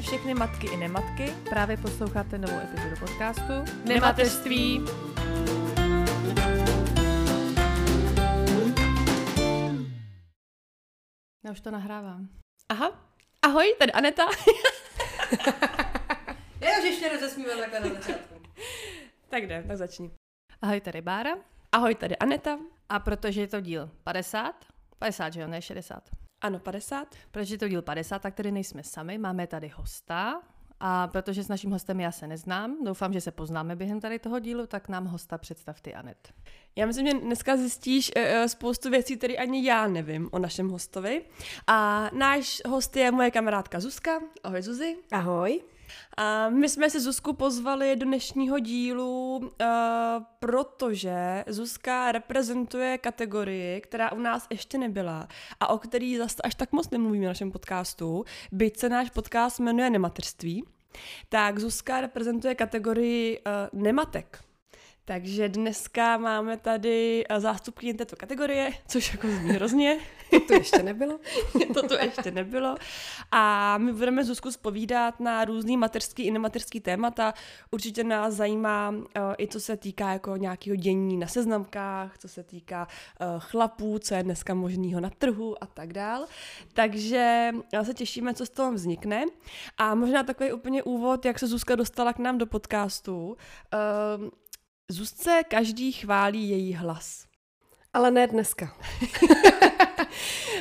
Zdravíme všechny matky i nematky. Právě posloucháte novou epizodu podcastu Nemateřství. Já už to nahrávám. Aha. Ahoj, tady Aneta. Já už ještě rozesmívám takhle na začátku. tak jde, tak začni. Ahoj, tady Bára. Ahoj, tady Aneta. A protože je to díl 50, 50, že jo, ne 60. Ano, 50. Protože je to díl 50, tak tady nejsme sami, máme tady hosta. A protože s naším hostem já se neznám, doufám, že se poznáme během tady toho dílu, tak nám hosta představ ty, Anet. Já myslím, že dneska zjistíš uh, spoustu věcí, které ani já nevím o našem hostovi. A náš host je moje kamarádka Zuzka. Ahoj Zuzi. Ahoj. A my jsme se Zuzku pozvali do dnešního dílu, uh, protože Zuzka reprezentuje kategorii, která u nás ještě nebyla a o který zase až tak moc nemluvíme v našem podcastu, byť se náš podcast jmenuje Nematerství. Tak Zuzka reprezentuje kategorii uh, nematek. Takže dneska máme tady zástupkyně této kategorie, což jako zní hrozně. To ještě nebylo. to tu ještě nebylo. A my budeme Zuzku spovídat na různý mateřský i nematerský témata. Určitě nás zajímá uh, i co se týká jako nějakého dění na seznamkách, co se týká uh, chlapů, co je dneska možného na trhu a tak dál. Takže se těšíme, co z toho vznikne. A možná takový úplně úvod, jak se Zuzka dostala k nám do podcastu. Uh, Zuzce každý chválí její hlas. Ale ne dneska.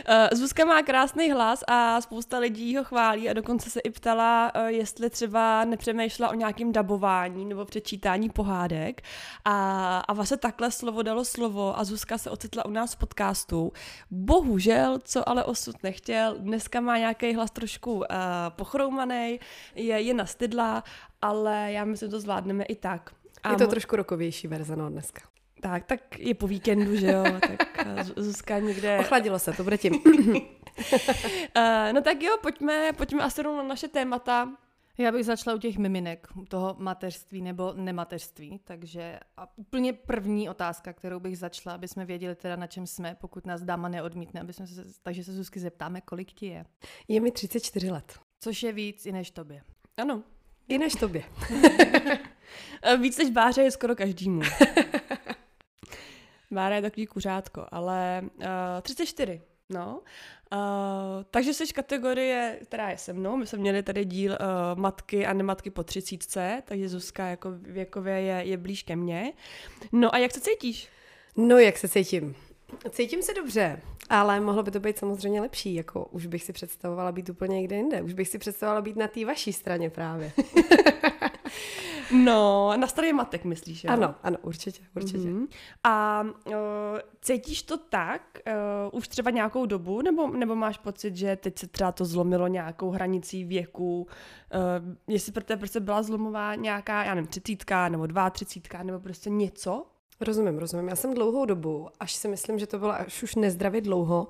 Eh, Zuzka má krásný hlas a spousta lidí ho chválí a dokonce se i ptala, eh, jestli třeba nepřemýšlela o nějakém dabování nebo přečítání pohádek. A, a vlastně takhle slovo dalo slovo a Zuzka se ocitla u nás v podcastu. Bohužel, co ale osud nechtěl, dneska má nějaký hlas trošku uh, pochroumaný, je, je nastydlá, ale já myslím, že to zvládneme i tak. A je to mo- trošku rokovější verze, no dneska. Tak, tak je po víkendu, že jo, tak Zuzka někde... Ochladilo se, to bude tím. uh, no tak jo, pojďme, pojďme asi na naše témata. Já bych začala u těch miminek, u toho mateřství nebo nemateřství, takže a úplně první otázka, kterou bych začala, aby jsme věděli teda na čem jsme, pokud nás dáma neodmítne, aby jsme se, takže se Zuzky zeptáme, kolik ti je. Je mi 34 let. Což je víc i než tobě. Ano. I než tobě. víc než Báře je skoro každému. Bára je takový kuřátko, ale uh, 34. No, uh, takže jsi kategorie, která je se mnou. My jsme měli tady díl uh, matky a nematky po třicítce, takže Zuzka jako věkově je, je blíž ke mně. No a jak se cítíš? No, jak se cítím? Cítím se dobře, ale mohlo by to být samozřejmě lepší, jako už bych si představovala být úplně někde jinde, už bych si představovala být na té vaší straně právě. No, na straně matek myslíš, jo? Ano, ano, určitě, určitě. Mm-hmm. A uh, cítíš to tak uh, už třeba nějakou dobu, nebo, nebo máš pocit, že teď se třeba to zlomilo nějakou hranicí věku, uh, jestli pro tebe prostě byla zlomová nějaká, já nevím, třicítka, nebo dva třicítka, nebo prostě něco? Rozumím, rozumím. Já jsem dlouhou dobu, až si myslím, že to bylo až už nezdravě dlouho,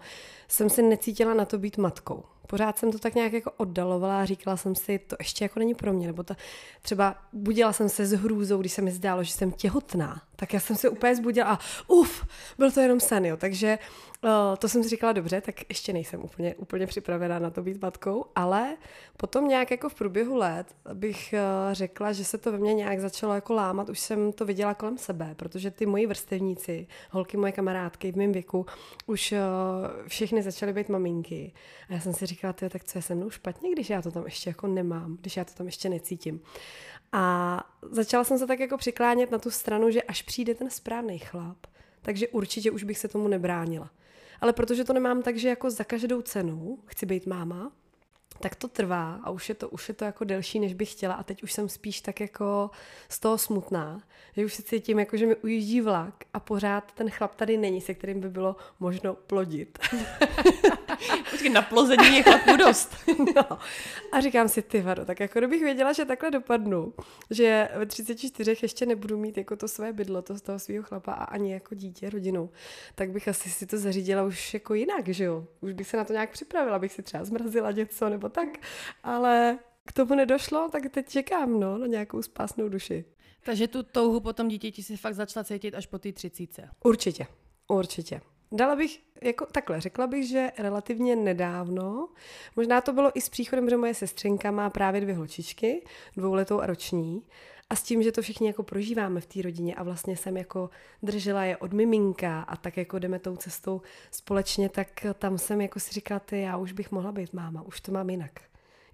jsem se necítila na to být matkou pořád jsem to tak nějak jako oddalovala a říkala jsem si, to ještě jako není pro mě, nebo to třeba budila jsem se s hrůzou, když se mi zdálo, že jsem těhotná, tak já jsem se úplně zbudila a uf, byl to jenom sen, jo, takže uh, to jsem si říkala dobře, tak ještě nejsem úplně, úplně připravená na to být matkou, ale potom nějak jako v průběhu let bych uh, řekla, že se to ve mně nějak začalo jako lámat, už jsem to viděla kolem sebe, protože ty moji vrstevníci, holky moje kamarádky v mém věku, už uh, všechny začaly být maminky. A já jsem si říkala, tak co je se mnou špatně, když já to tam ještě jako nemám, když já to tam ještě necítím. A začala jsem se tak jako přiklánět na tu stranu, že až přijde ten správný chlap, takže určitě už bych se tomu nebránila. Ale protože to nemám tak, že jako za každou cenu chci být máma, tak to trvá a už je to, už je to jako delší, než bych chtěla a teď už jsem spíš tak jako z toho smutná, že už si cítím jako, že mi ujíždí vlak a pořád ten chlap tady není, se kterým by bylo možno plodit. Počkej, na plození je chlapů dost. no. A říkám si, ty vado, tak jako kdybych věděla, že takhle dopadnu, že ve 34 ještě nebudu mít jako to své bydlo, to z toho svého chlapa a ani jako dítě, rodinu, tak bych asi si to zařídila už jako jinak, že jo? Už bych se na to nějak připravila, bych si třeba zmrazila něco nebo tak, ale k tomu nedošlo, tak teď čekám, no, na nějakou spásnou duši. Takže tu touhu po tom dítěti si fakt začala cítit až po té třicíce. Určitě, určitě. Dala bych, jako takhle, řekla bych, že relativně nedávno, možná to bylo i s příchodem, že moje sestřenka má právě dvě holčičky, dvouletou a roční, a s tím, že to všichni jako prožíváme v té rodině a vlastně jsem jako držela je od miminka a tak jako jdeme tou cestou společně, tak tam jsem jako si říkala, ty, já už bych mohla být máma, už to mám jinak.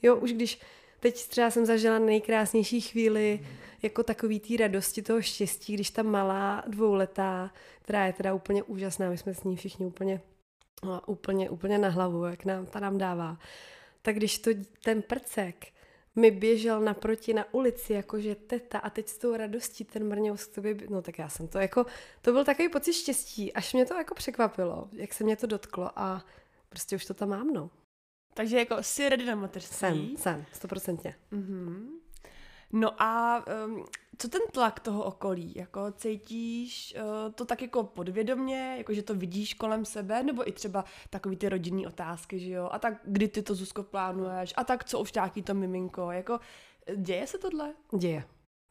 Jo, už když teď třeba jsem zažila nejkrásnější chvíli jako takový té radosti, toho štěstí, když ta malá dvouletá, která je teda úplně úžasná, my jsme s ní všichni úplně, no, úplně, úplně na hlavu, jak nám ta nám dává, tak když to, ten prcek mi běžel naproti na ulici, jakože teta a teď s tou radostí ten mrňous k tobě, no tak já jsem to jako, to byl takový pocit štěstí, až mě to jako překvapilo, jak se mě to dotklo a prostě už to tam mám, no. Takže jako jsi ready na mateřství? Jsem, jsem, stoprocentně. Mm-hmm. No a um, co ten tlak toho okolí? Jako cítíš uh, to tak jako podvědomně, jako že to vidíš kolem sebe, nebo i třeba takový ty rodinný otázky, že jo? A tak kdy ty to Zuzko plánuješ? A tak co už nějaký to miminko? Jako děje se tohle? Děje.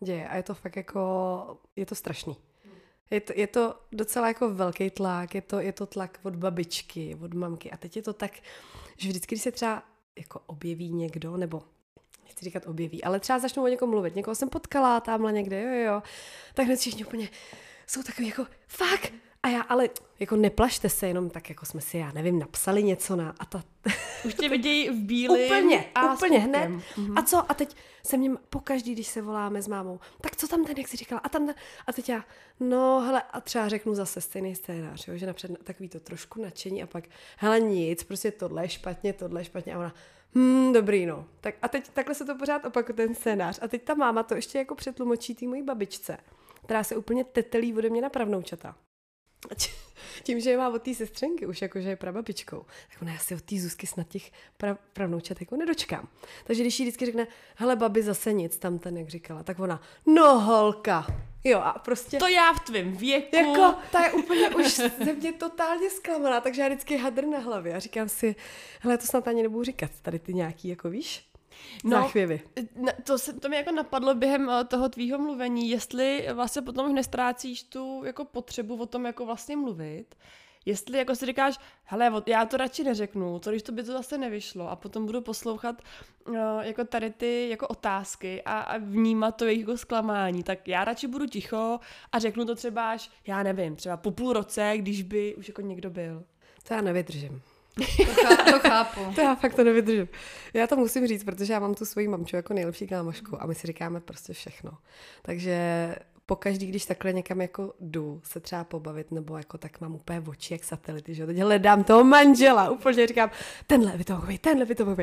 Děje. A je to fakt jako, je to strašný. Je to, je to docela jako velký tlak, je to, je to tlak od babičky, od mamky. A teď je to tak, že vždycky, když se třeba jako objeví někdo, nebo nechci říkat objeví, ale třeba začnu o někom mluvit, někoho jsem potkala tamhle někde, jo, jo, tak hned všichni úplně jsou takový jako, fakt, a já, ale jako neplašte se, jenom tak jako jsme si, já nevím, napsali něco na a ta... Už tě vidějí v bílém Úplně, a úplně hned. Mm-hmm. A co? A teď se mě pokaždý, když se voláme s mámou, tak co tam ten, jak jsi říkala? A tam ten, a teď já, no hele, a třeba řeknu zase stejný scénář, jo, že napřed takový to trošku nadšení a pak, hele nic, prostě tohle je špatně, tohle je špatně a ona, Hmm, dobrý, no. Tak a teď takhle se to pořád opakuje ten scénář. A teď ta máma to ještě jako přetlumočí té mojí babičce, která se úplně tetelí ode mě na pravnoučata tím, že je má od té sestřenky už jakože je prababičkou, tak ona asi od té Zuzky snad těch pra, pravnoučat jako nedočkám. Takže když jí vždycky řekne, hele babi zase nic, tam ten jak říkala, tak ona, no holka, Jo a prostě... To já v tvém věku. Jako, ta je úplně už ze mě totálně zklamaná, takže já vždycky hadr na hlavě a říkám si, hele, to snad ani nebudu říkat, tady ty nějaký, jako víš, no, záchvěvy. To, se, to mi jako napadlo během eh, toho tvýho mluvení, jestli vlastně potom už nestrácíš tu jako potřebu o tom jako vlastně mluvit, jestli jako si říkáš, hele, já to radši neřeknu, co když to by to zase nevyšlo a potom budu poslouchat uh, jako tady ty jako otázky a, a vnímat to jejich jako zklamání, tak já radši budu ticho a řeknu to třeba až, já nevím, třeba po půl roce, když by už jako někdo byl. To já nevydržím. To, chápu, to chápu. to já fakt to nevydržím. Já to musím říct, protože já mám tu svoji mamču jako nejlepší kámošku a my si říkáme prostě všechno. Takže pokaždý, když takhle někam jako jdu se třeba pobavit, nebo jako tak mám úplně oči jak satelity, že teď hledám toho manžela, úplně říkám, tenhle by to mohl tenhle by to mohl.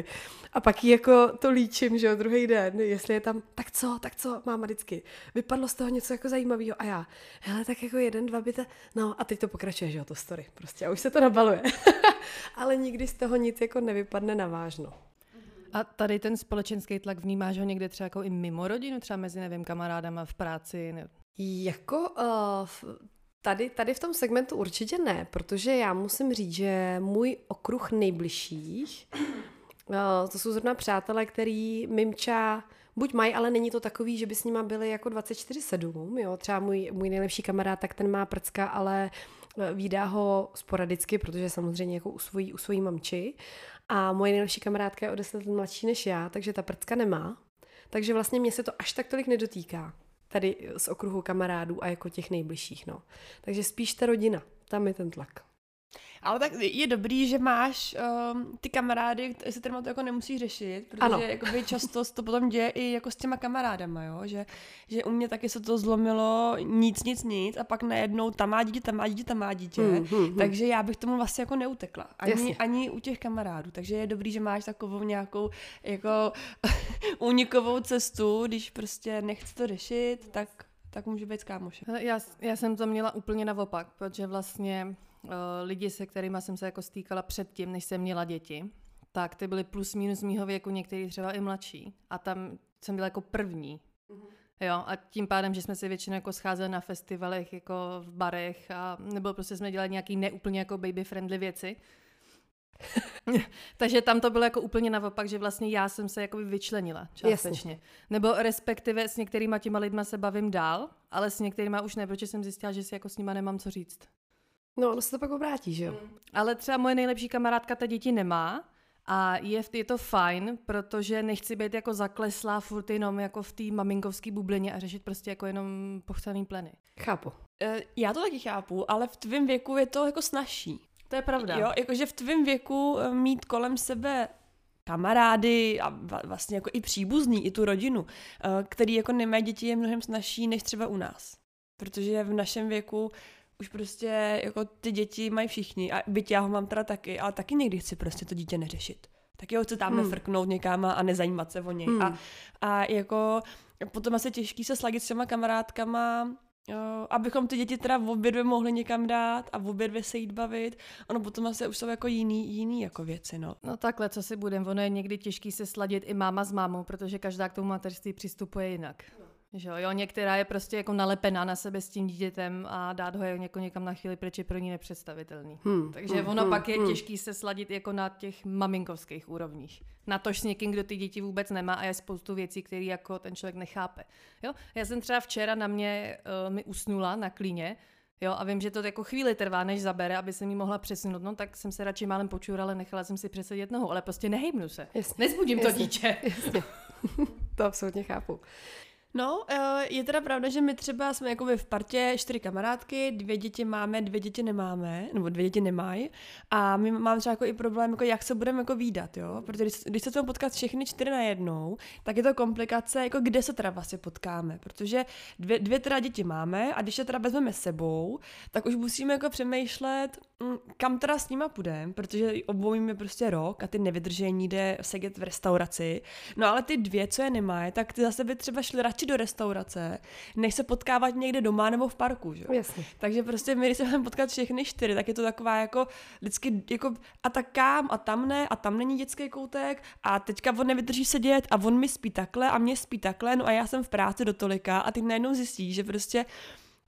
A pak jí jako to líčím, že jo, druhý den, jestli je tam, tak co, tak co, máma vždycky. Vypadlo z toho něco jako zajímavého a já, hele, tak jako jeden, dva by to, no a teď to pokračuje, že jo, to story, prostě a už se to nabaluje. Ale nikdy z toho nic jako nevypadne na vážno. A tady ten společenský tlak vnímáš ho někde třeba jako i mimo rodinu, třeba mezi, nevím, kamarádama v práci? Ne? Jako uh, tady, tady v tom segmentu určitě ne, protože já musím říct, že můj okruh nejbližších, uh, to jsou zrovna přátelé, který mimča buď mají, ale není to takový, že by s nima byli jako 24-7, jo, třeba můj, můj nejlepší kamarád, tak ten má prcka, ale výdá ho sporadicky, protože samozřejmě jako u svojí, u svojí mamči a moje nejlepší kamarádka je o 10 let mladší než já, takže ta prcka nemá. Takže vlastně mě se to až tak tolik nedotýká. Tady z okruhu kamarádů a jako těch nejbližších, no. Takže spíš ta rodina, tam je ten tlak. Ale tak je dobrý, že máš um, ty kamarády, se kterým to jako nemusí řešit, protože ano. jakoby často se to potom děje i jako s těma kamarádama, jo? Že, že u mě taky se to zlomilo nic, nic, nic a pak najednou tam má dítě, tam má dítě, tam má dítě. Hmm, hmm, hmm. Takže já bych tomu vlastně jako neutekla. Ani, ani u těch kamarádů. Takže je dobrý, že máš takovou nějakou jako únikovou cestu, když prostě nechci to řešit, tak tak může být s kámošem. Já, já jsem to měla úplně naopak, protože vlastně lidi, se kterými jsem se jako stýkala předtím, než jsem měla děti, tak ty byly plus minus mýho věku, některý třeba i mladší. A tam jsem byla jako první. Mm-hmm. Jo, a tím pádem, že jsme se většinou jako scházeli na festivalech, jako v barech, a, nebo prostě jsme dělali nějaký neúplně jako baby-friendly věci, Takže tam to bylo jako úplně naopak, že vlastně já jsem se jako vyčlenila částečně. Jasně. Nebo respektive s některýma těma lidma se bavím dál, ale s některýma už ne, protože jsem zjistila, že si jako s nima nemám co říct. No, ono se to pak obrátí, že jo? Ale třeba moje nejlepší kamarádka ta děti nemá a je, je to fajn, protože nechci být jako zakleslá furt jenom jako v té maminkovské bublině a řešit prostě jako jenom pochcený pleny. Chápu. Eh, Já to taky chápu, ale v tvém věku je to jako snažší. To je pravda. Jo, jakože v tvém věku eh, mít kolem sebe kamarády a vlastně jako i příbuzný, i tu rodinu, eh, který jako nemají děti, je mnohem snažší než třeba u nás. Protože v našem věku už prostě jako ty děti mají všichni a byť já ho mám teda taky, ale taky někdy chci prostě to dítě neřešit. Taky ho chci tam Hmm. frknout někam a nezajímat se o něj. Hmm. A, a jako potom asi těžký se sladit s těma kamarádkama, Jo, abychom ty děti teda v obě dvě mohli někam dát a v obě dvě se jít bavit. Ono potom asi už jsou jako jiný, jiný jako věci, no. No takhle, co si budem, ono je někdy těžký se sladit i máma s mámou, protože každá k tomu mateřství přistupuje jinak. Že jo, jo, některá je prostě jako nalepená na sebe s tím dítětem a dát ho jako někam na chvíli pryč je pro ní nepředstavitelný. Hmm. Takže hmm, ono hmm, pak je hmm. těžký se sladit jako na těch maminkovských úrovních. Na tož s někým, kdo ty děti vůbec nemá a je spoustu věcí, které jako ten člověk nechápe. Jo? Já jsem třeba včera na mě uh, mi usnula na klíně, Jo, a vím, že to jako chvíli trvá, než zabere, aby se mi mohla přesunout, no tak jsem se radši málem počurala, nechala jsem si přesadit nohu, ale prostě nehejbnu se. Jasně. Nezbudím to Jasně. dítě. Jasně. to absolutně chápu. No, eh, je teda pravda, že my třeba jsme jako v partě čtyři kamarádky, dvě děti máme, dvě děti nemáme, nebo dvě děti nemají. A my máme třeba jako i problém, jako jak se budeme jako výdat, jo? Protože když, když se chceme potkat všechny čtyři na jednou, tak je to komplikace, jako kde se teda vlastně potkáme. Protože dvě, dvě teda děti máme a když je teda vezmeme sebou, tak už musíme jako přemýšlet, mm, kam teda s nima půjdeme, protože je prostě rok a ty nevydržení nikde sedět v restauraci. No ale ty dvě, co je nemají, tak ty zase by třeba šly radši do restaurace, než se potkávat někde doma nebo v parku, že? jo? Jasně. Takže prostě my, když se budeme potkat všechny čtyři, tak je to taková jako vždycky jako a tak kam a tam ne a tam není dětský koutek a teďka on nevydrží sedět a on mi spí takhle a mě spí takhle, no a já jsem v práci do tolika a ty najednou zjistí, že prostě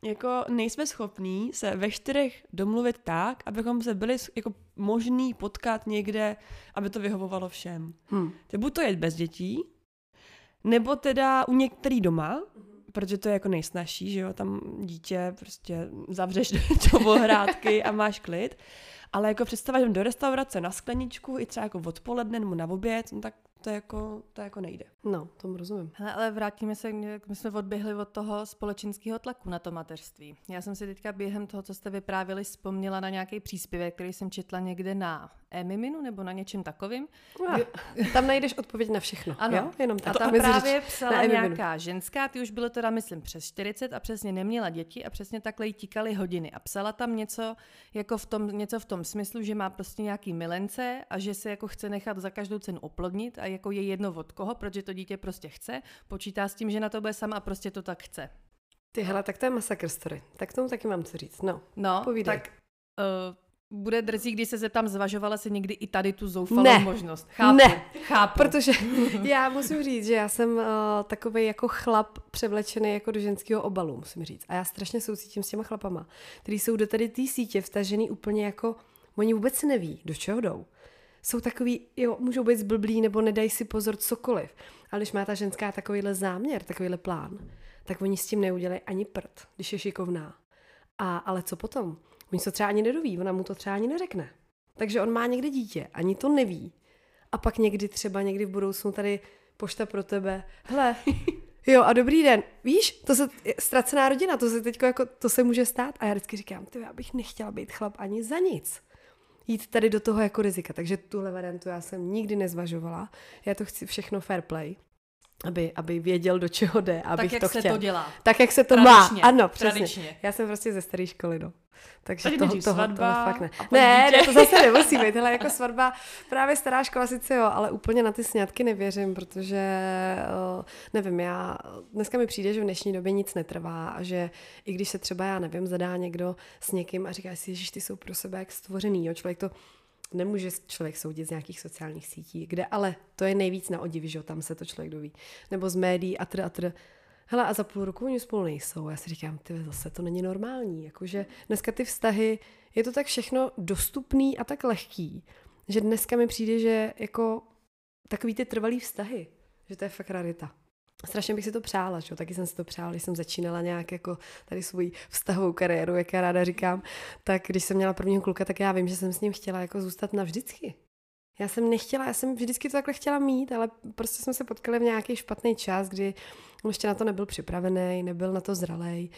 jako nejsme schopní se ve čtyřech domluvit tak, abychom se byli jako možný potkat někde, aby to vyhovovalo všem. Hmm. Buď to je bez dětí, nebo teda u některý doma, protože to je jako nejsnažší, že jo, tam dítě prostě zavřeš do ohrádky a máš klid, ale jako představa, že do restaurace na skleničku, i třeba jako odpoledne nebo na oběd, no tak to jako, to jako nejde. No, tomu rozumím. Hele, ale vrátíme se, jak my jsme odběhli od toho společenského tlaku na to mateřství. Já jsem si teďka během toho, co jste vyprávěli, vzpomněla na nějaký příspěvek, který jsem četla někde na Emiminu nebo na něčem takovým. No, tam najdeš odpověď na všechno. Ano. Jo? Jenom A tak. tam mezi právě řeč- psala na nějaká ženská, ty už bylo teda, myslím, přes 40 a přesně neměla děti a přesně takhle jí tíkaly hodiny. A psala tam něco, jako v tom, něco v tom smyslu, že má prostě nějaký milence a že se jako chce nechat za každou cenu oplodnit a jako je jedno od koho, protože to dítě prostě chce, počítá s tím, že na to bude sama a prostě to tak chce. Ty hele, tak to je masakr story. Tak k tomu taky mám co říct. No. No, Povídej. tak uh, bude drzí, když se zeptám, zvažovala si někdy i tady tu zoufalou Ne. možnost. Chápu, Ne. chápu. Protože já musím říct, že já jsem uh, takový jako chlap převlečený jako do ženského obalu, musím říct. A já strašně soucítím s těma chlapama, kteří jsou do tady té sítě vtažený úplně jako, oni vůbec neví, do čeho jdou. Jsou takový, jo, můžou být zblblí nebo nedají si pozor cokoliv. Ale když má ta ženská takovýhle záměr, takovýhle plán, tak oni s tím neudělají ani prd, když je šikovná. A, ale co potom? Oni se třeba ani nedoví, ona mu to třeba ani neřekne. Takže on má někde dítě, ani to neví. A pak někdy třeba někdy v budoucnu tady pošta pro tebe. Hele, jo a dobrý den. Víš, to se, ztracená rodina, to se teď jako, to se může stát. A já vždycky říkám, ty, já bych nechtěla být chlap ani za nic. Jít tady do toho jako rizika. Takže tuhle variantu já jsem nikdy nezvažovala. Já to chci všechno fair play. Aby, aby věděl, do čeho jde, abych tak, jak to se chtěl. to dělá. Tak, jak se to Tradičně, má. Ano, přesně. tradičně. Já jsem prostě ze staré školy, no. Takže Takže toho, toho, svatba toho fakt ne. Ne, ne, to zase nemusí být. Hele, jako svatba, právě stará škola sice jo, ale úplně na ty sňatky nevěřím, protože, eh, nevím, já, dneska mi přijde, že v dnešní době nic netrvá a že i když se třeba, já nevím, zadá někdo s někým a říká si, že ty jsou pro sebe jak stvořený, jo, člověk to nemůže člověk soudit z nějakých sociálních sítí, kde ale to je nejvíc na odiv, že tam se to člověk doví. Nebo z médií a tr a tr. Hele, a za půl roku oni spolu nejsou. Já si říkám, ty zase to není normální. Jakože dneska ty vztahy, je to tak všechno dostupný a tak lehký, že dneska mi přijde, že jako takový ty trvalý vztahy, že to je fakt rarita. Strašně bych si to přála, že? taky jsem si to přála, když jsem začínala nějak jako tady svou vztahovou kariéru, jak já ráda říkám, tak když jsem měla prvního kluka, tak já vím, že jsem s ním chtěla jako zůstat navždycky. Já jsem nechtěla, já jsem vždycky to takhle chtěla mít, ale prostě jsme se potkali v nějaký špatný čas, kdy on ještě na to nebyl připravený, nebyl na to zralej,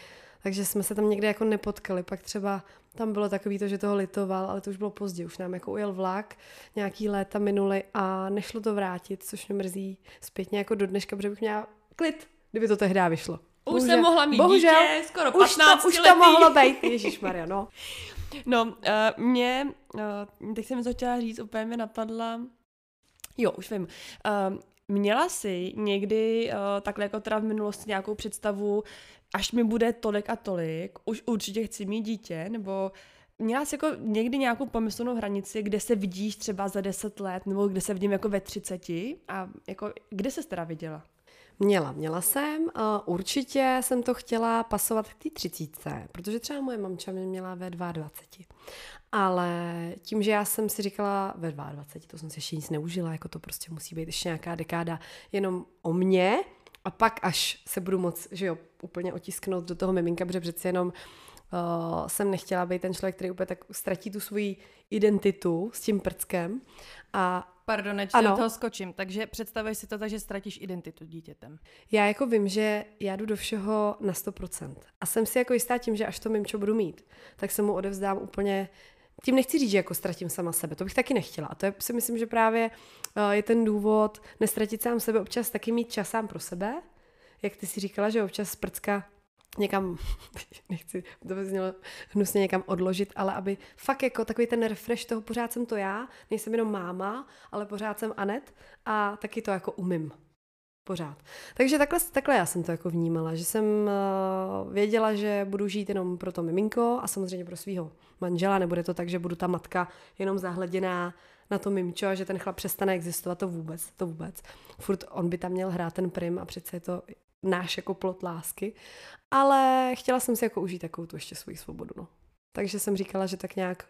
takže jsme se tam někde jako nepotkali. Pak třeba tam bylo takový to, že toho litoval, ale to už bylo pozdě, už nám jako ujel vlak, nějaký léta minuli a nešlo to vrátit, což mě mrzí zpětně jako do dneška, protože bych měla klid, kdyby to tehdy vyšlo. Už bohužel, jsem mohla mít bohužel, dítě, skoro 15 už to, už to mohlo být, Ježíš Maria, no. No, uh, mě, uh, teď jsem to chtěla říct, úplně mi napadla, jo, už vím, uh, Měla jsi někdy uh, takhle jako teda v minulosti nějakou představu, až mi bude tolik a tolik, už určitě chci mít dítě, nebo měla jsi jako někdy nějakou pomyslnou hranici, kde se vidíš třeba za deset let, nebo kde se vidím jako ve třiceti a jako kde se teda viděla? Měla, měla jsem. Určitě jsem to chtěla pasovat k té třicítce, protože třeba moje mamča mě měla ve 22. Ale tím, že já jsem si říkala ve 22, to jsem si ještě nic neužila, jako to prostě musí být ještě nějaká dekáda jenom o mně, a pak až se budu moc, že jo, úplně otisknout do toho miminka, protože přeci jenom uh, jsem nechtěla být ten člověk, který úplně tak ztratí tu svoji identitu s tím prckem. A Pardon, než do toho skočím. Takže představuj si to tak, že ztratíš identitu dítětem. Já jako vím, že já jdu do všeho na 100%. A jsem si jako jistá tím, že až to mimčo budu mít, tak se mu odevzdám úplně tím nechci říct, že jako ztratím sama sebe, to bych taky nechtěla. A to je, si myslím, že právě eh, je ten důvod nestratit sám sebe, občas taky mít čas sám pro sebe. Jak ty si říkala, že občas prcka někam, nechci, to by znělo hnusně někam odložit, ale aby fakt jako takový ten refresh toho, pořád jsem to já, nejsem jenom máma, ale pořád jsem Anet a taky to jako umím. Pořád. Takže takhle, takhle já jsem to jako vnímala, že jsem uh, věděla, že budu žít jenom pro to miminko a samozřejmě pro svého manžela, nebude to tak, že budu ta matka jenom zahleděná na to mimčo a že ten chlap přestane existovat, to vůbec, to vůbec. Furt on by tam měl hrát ten prim a přece je to náš jako plot lásky, ale chtěla jsem si jako užít takovou tu ještě svoji svobodu, no. Takže jsem říkala, že tak nějak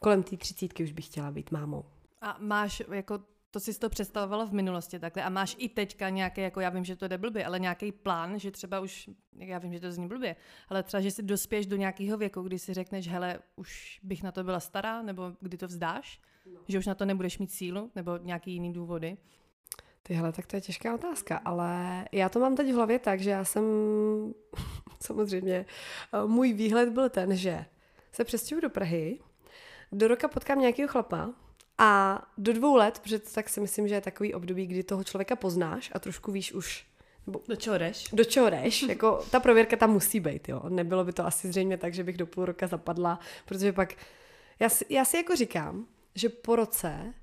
kolem té třicítky už bych chtěla být mámou. A máš jako to si to představovala v minulosti takhle a máš i teďka nějaký, jako já vím, že to jde blbě, ale nějaký plán, že třeba už, já vím, že to zní blbě, ale třeba, že si dospěš do nějakého věku, kdy si řekneš, hele, už bych na to byla stará, nebo kdy to vzdáš, no. že už na to nebudeš mít sílu, nebo nějaký jiný důvody. Tyhle, tak to je těžká otázka, ale já to mám teď v hlavě tak, že já jsem, samozřejmě, můj výhled byl ten, že se přestěhuji do Prahy, do roka potkám nějakého chlapa, a do dvou let, protože tak si myslím, že je takový období, kdy toho člověka poznáš a trošku víš už, nebo do čeho jdeš? Do čeho jdeš. jako, ta prověrka tam musí být, jo. Nebylo by to asi zřejmě tak, že bych do půl roka zapadla, protože pak, já si, já si jako říkám, že po roce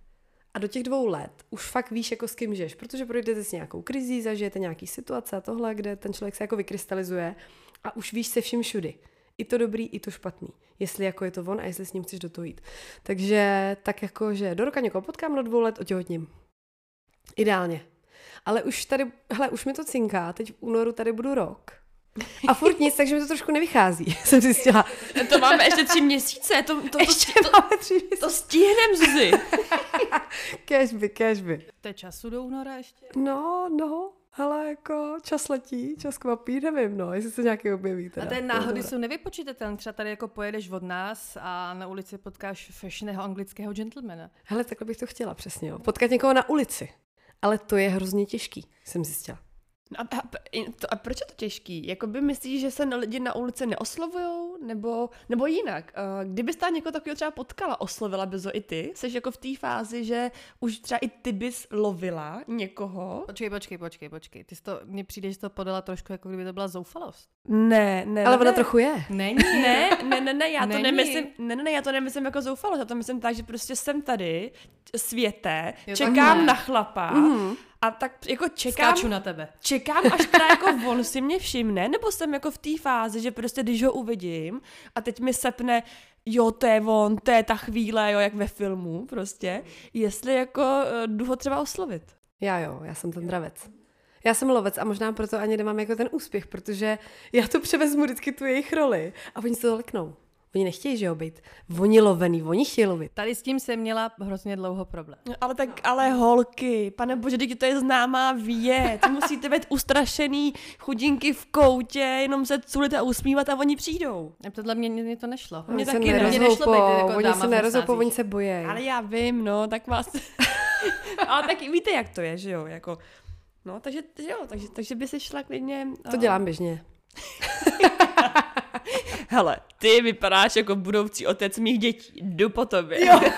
a do těch dvou let už fakt víš, jako s kým žiješ, protože projdete s nějakou krizí, zažijete nějaký situace a tohle, kde ten člověk se jako vykrystalizuje a už víš se vším všudy. I to dobrý, i to špatný. Jestli jako je to on a jestli s ním chceš do toho jít. Takže tak jako, že do roka někoho potkám, do dvou let otěhotním. Ideálně. Ale už tady, hele, už mi to cinká, teď v únoru tady budu rok. A furt nic, takže mi to trošku nevychází, jsem zjistila. To máme ještě tři měsíce, to, to, to, ještě to, máme tři měsíce. To stihneme, Zuzi. Cashby, cashby. To je času do února ještě? No, no, ale jako čas letí, čas kvapí, nevím, no, jestli se nějaký objeví. Teda. A ty náhody jsou nevypočítatelné. Třeba tady jako pojedeš od nás a na ulici potkáš fashionného anglického gentlemana. Hele, takhle bych to chtěla přesně, jo. Potkat někoho na ulici. Ale to je hrozně těžký, jsem zjistila. No a, a, to, a proč je to těžký? Jakoby myslíš, že se na lidi na ulici neoslovujou? Nebo, nebo jinak? Uh, kdybys tam někoho takového třeba potkala, oslovila bys ho i ty? Jsi jako v té fázi, že už třeba i ty bys lovila někoho? Počkej, počkej, počkej, počkej. Ty to, mně přijde, že to podala trošku, jako kdyby to byla zoufalost. Ne, ne. Ale ne, ona ne. trochu je. Není. Ne, ne, ne, ne, já to Není. nemyslím, ne, ne, ne, já to nemyslím jako zoufalost, já to myslím tak, že prostě jsem tady, světe, Jo, čekám takhle. na chlapa Mhm. A tak jako čekám, Skáču na tebe. čekám, až teda jako on si mě všimne, nebo jsem jako v té fázi, že prostě když ho uvidím a teď mi sepne, jo, to je on, to je ta chvíle, jo, jak ve filmu prostě, jestli jako eh, jdu ho třeba oslovit. Já jo, já jsem ten dravec. Já jsem lovec a možná proto ani nemám jako ten úspěch, protože já to převezmu vždycky tu jejich roli a oni se to leknou. Oni nechtějí, že jo, být vonilovený, oni chtějí lovit. Tady s tím jsem měla hrozně dlouho problém. No, ale tak, ale holky, pane bože, teď to je známá věc. Musíte být ustrašený chudinky v koutě, jenom se culit a usmívat a oni přijdou. A Tohle mě, mě to nešlo. Oni Mně se taky ne. Mně nešlo být jako oni dáma se nerozhoupou, oni se bojejí. Ale já vím, no, tak vás... ale tak víte, jak to je, že jo, jako... No, takže, jo, takže, takže by si šla klidně... To dělám běžně. Hele, ty vypadáš jako budoucí otec mých dětí. Jdu po tobě. Jo.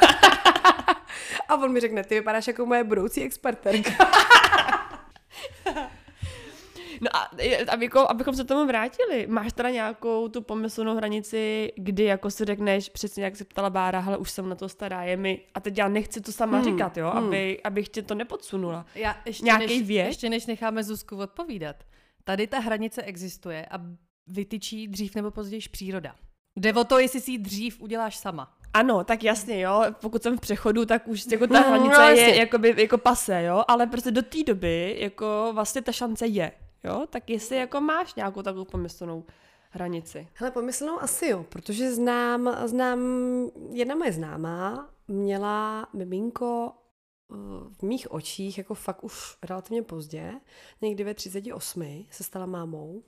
A on mi řekne, ty vypadáš jako moje budoucí experterka. No a abyko, abychom se tomu vrátili, máš teda nějakou tu pomyslnou hranici, kdy jako si řekneš, přesně jak se ptala Bára, hele, už jsem na to stará, je mi, a teď já nechci to sama Hmm, hmm, říkat, jo, hmm. aby, abych tě to nepodsunula. Já ještě Nějaký než, věk? Ještě než necháme Zuzku odpovídat. Tady ta hranice existuje a vytyčí dřív nebo později příroda. Jde o to, jestli si ji dřív uděláš sama. Ano, tak jasně, jo, pokud jsem v přechodu, tak už jako ta No, hranice no, je jakoby, jako pase, jo, ale prostě do té doby, jako vlastně ta šance je, jo, tak jestli jako máš nějakou takovou pomyslnou hranici. Hele, pomyslnou asi jo, protože znám, znám, jedna moje známá měla miminko eh, v mých očích jako fakt už relativně pozdě, někdy ve 38 se stala mámou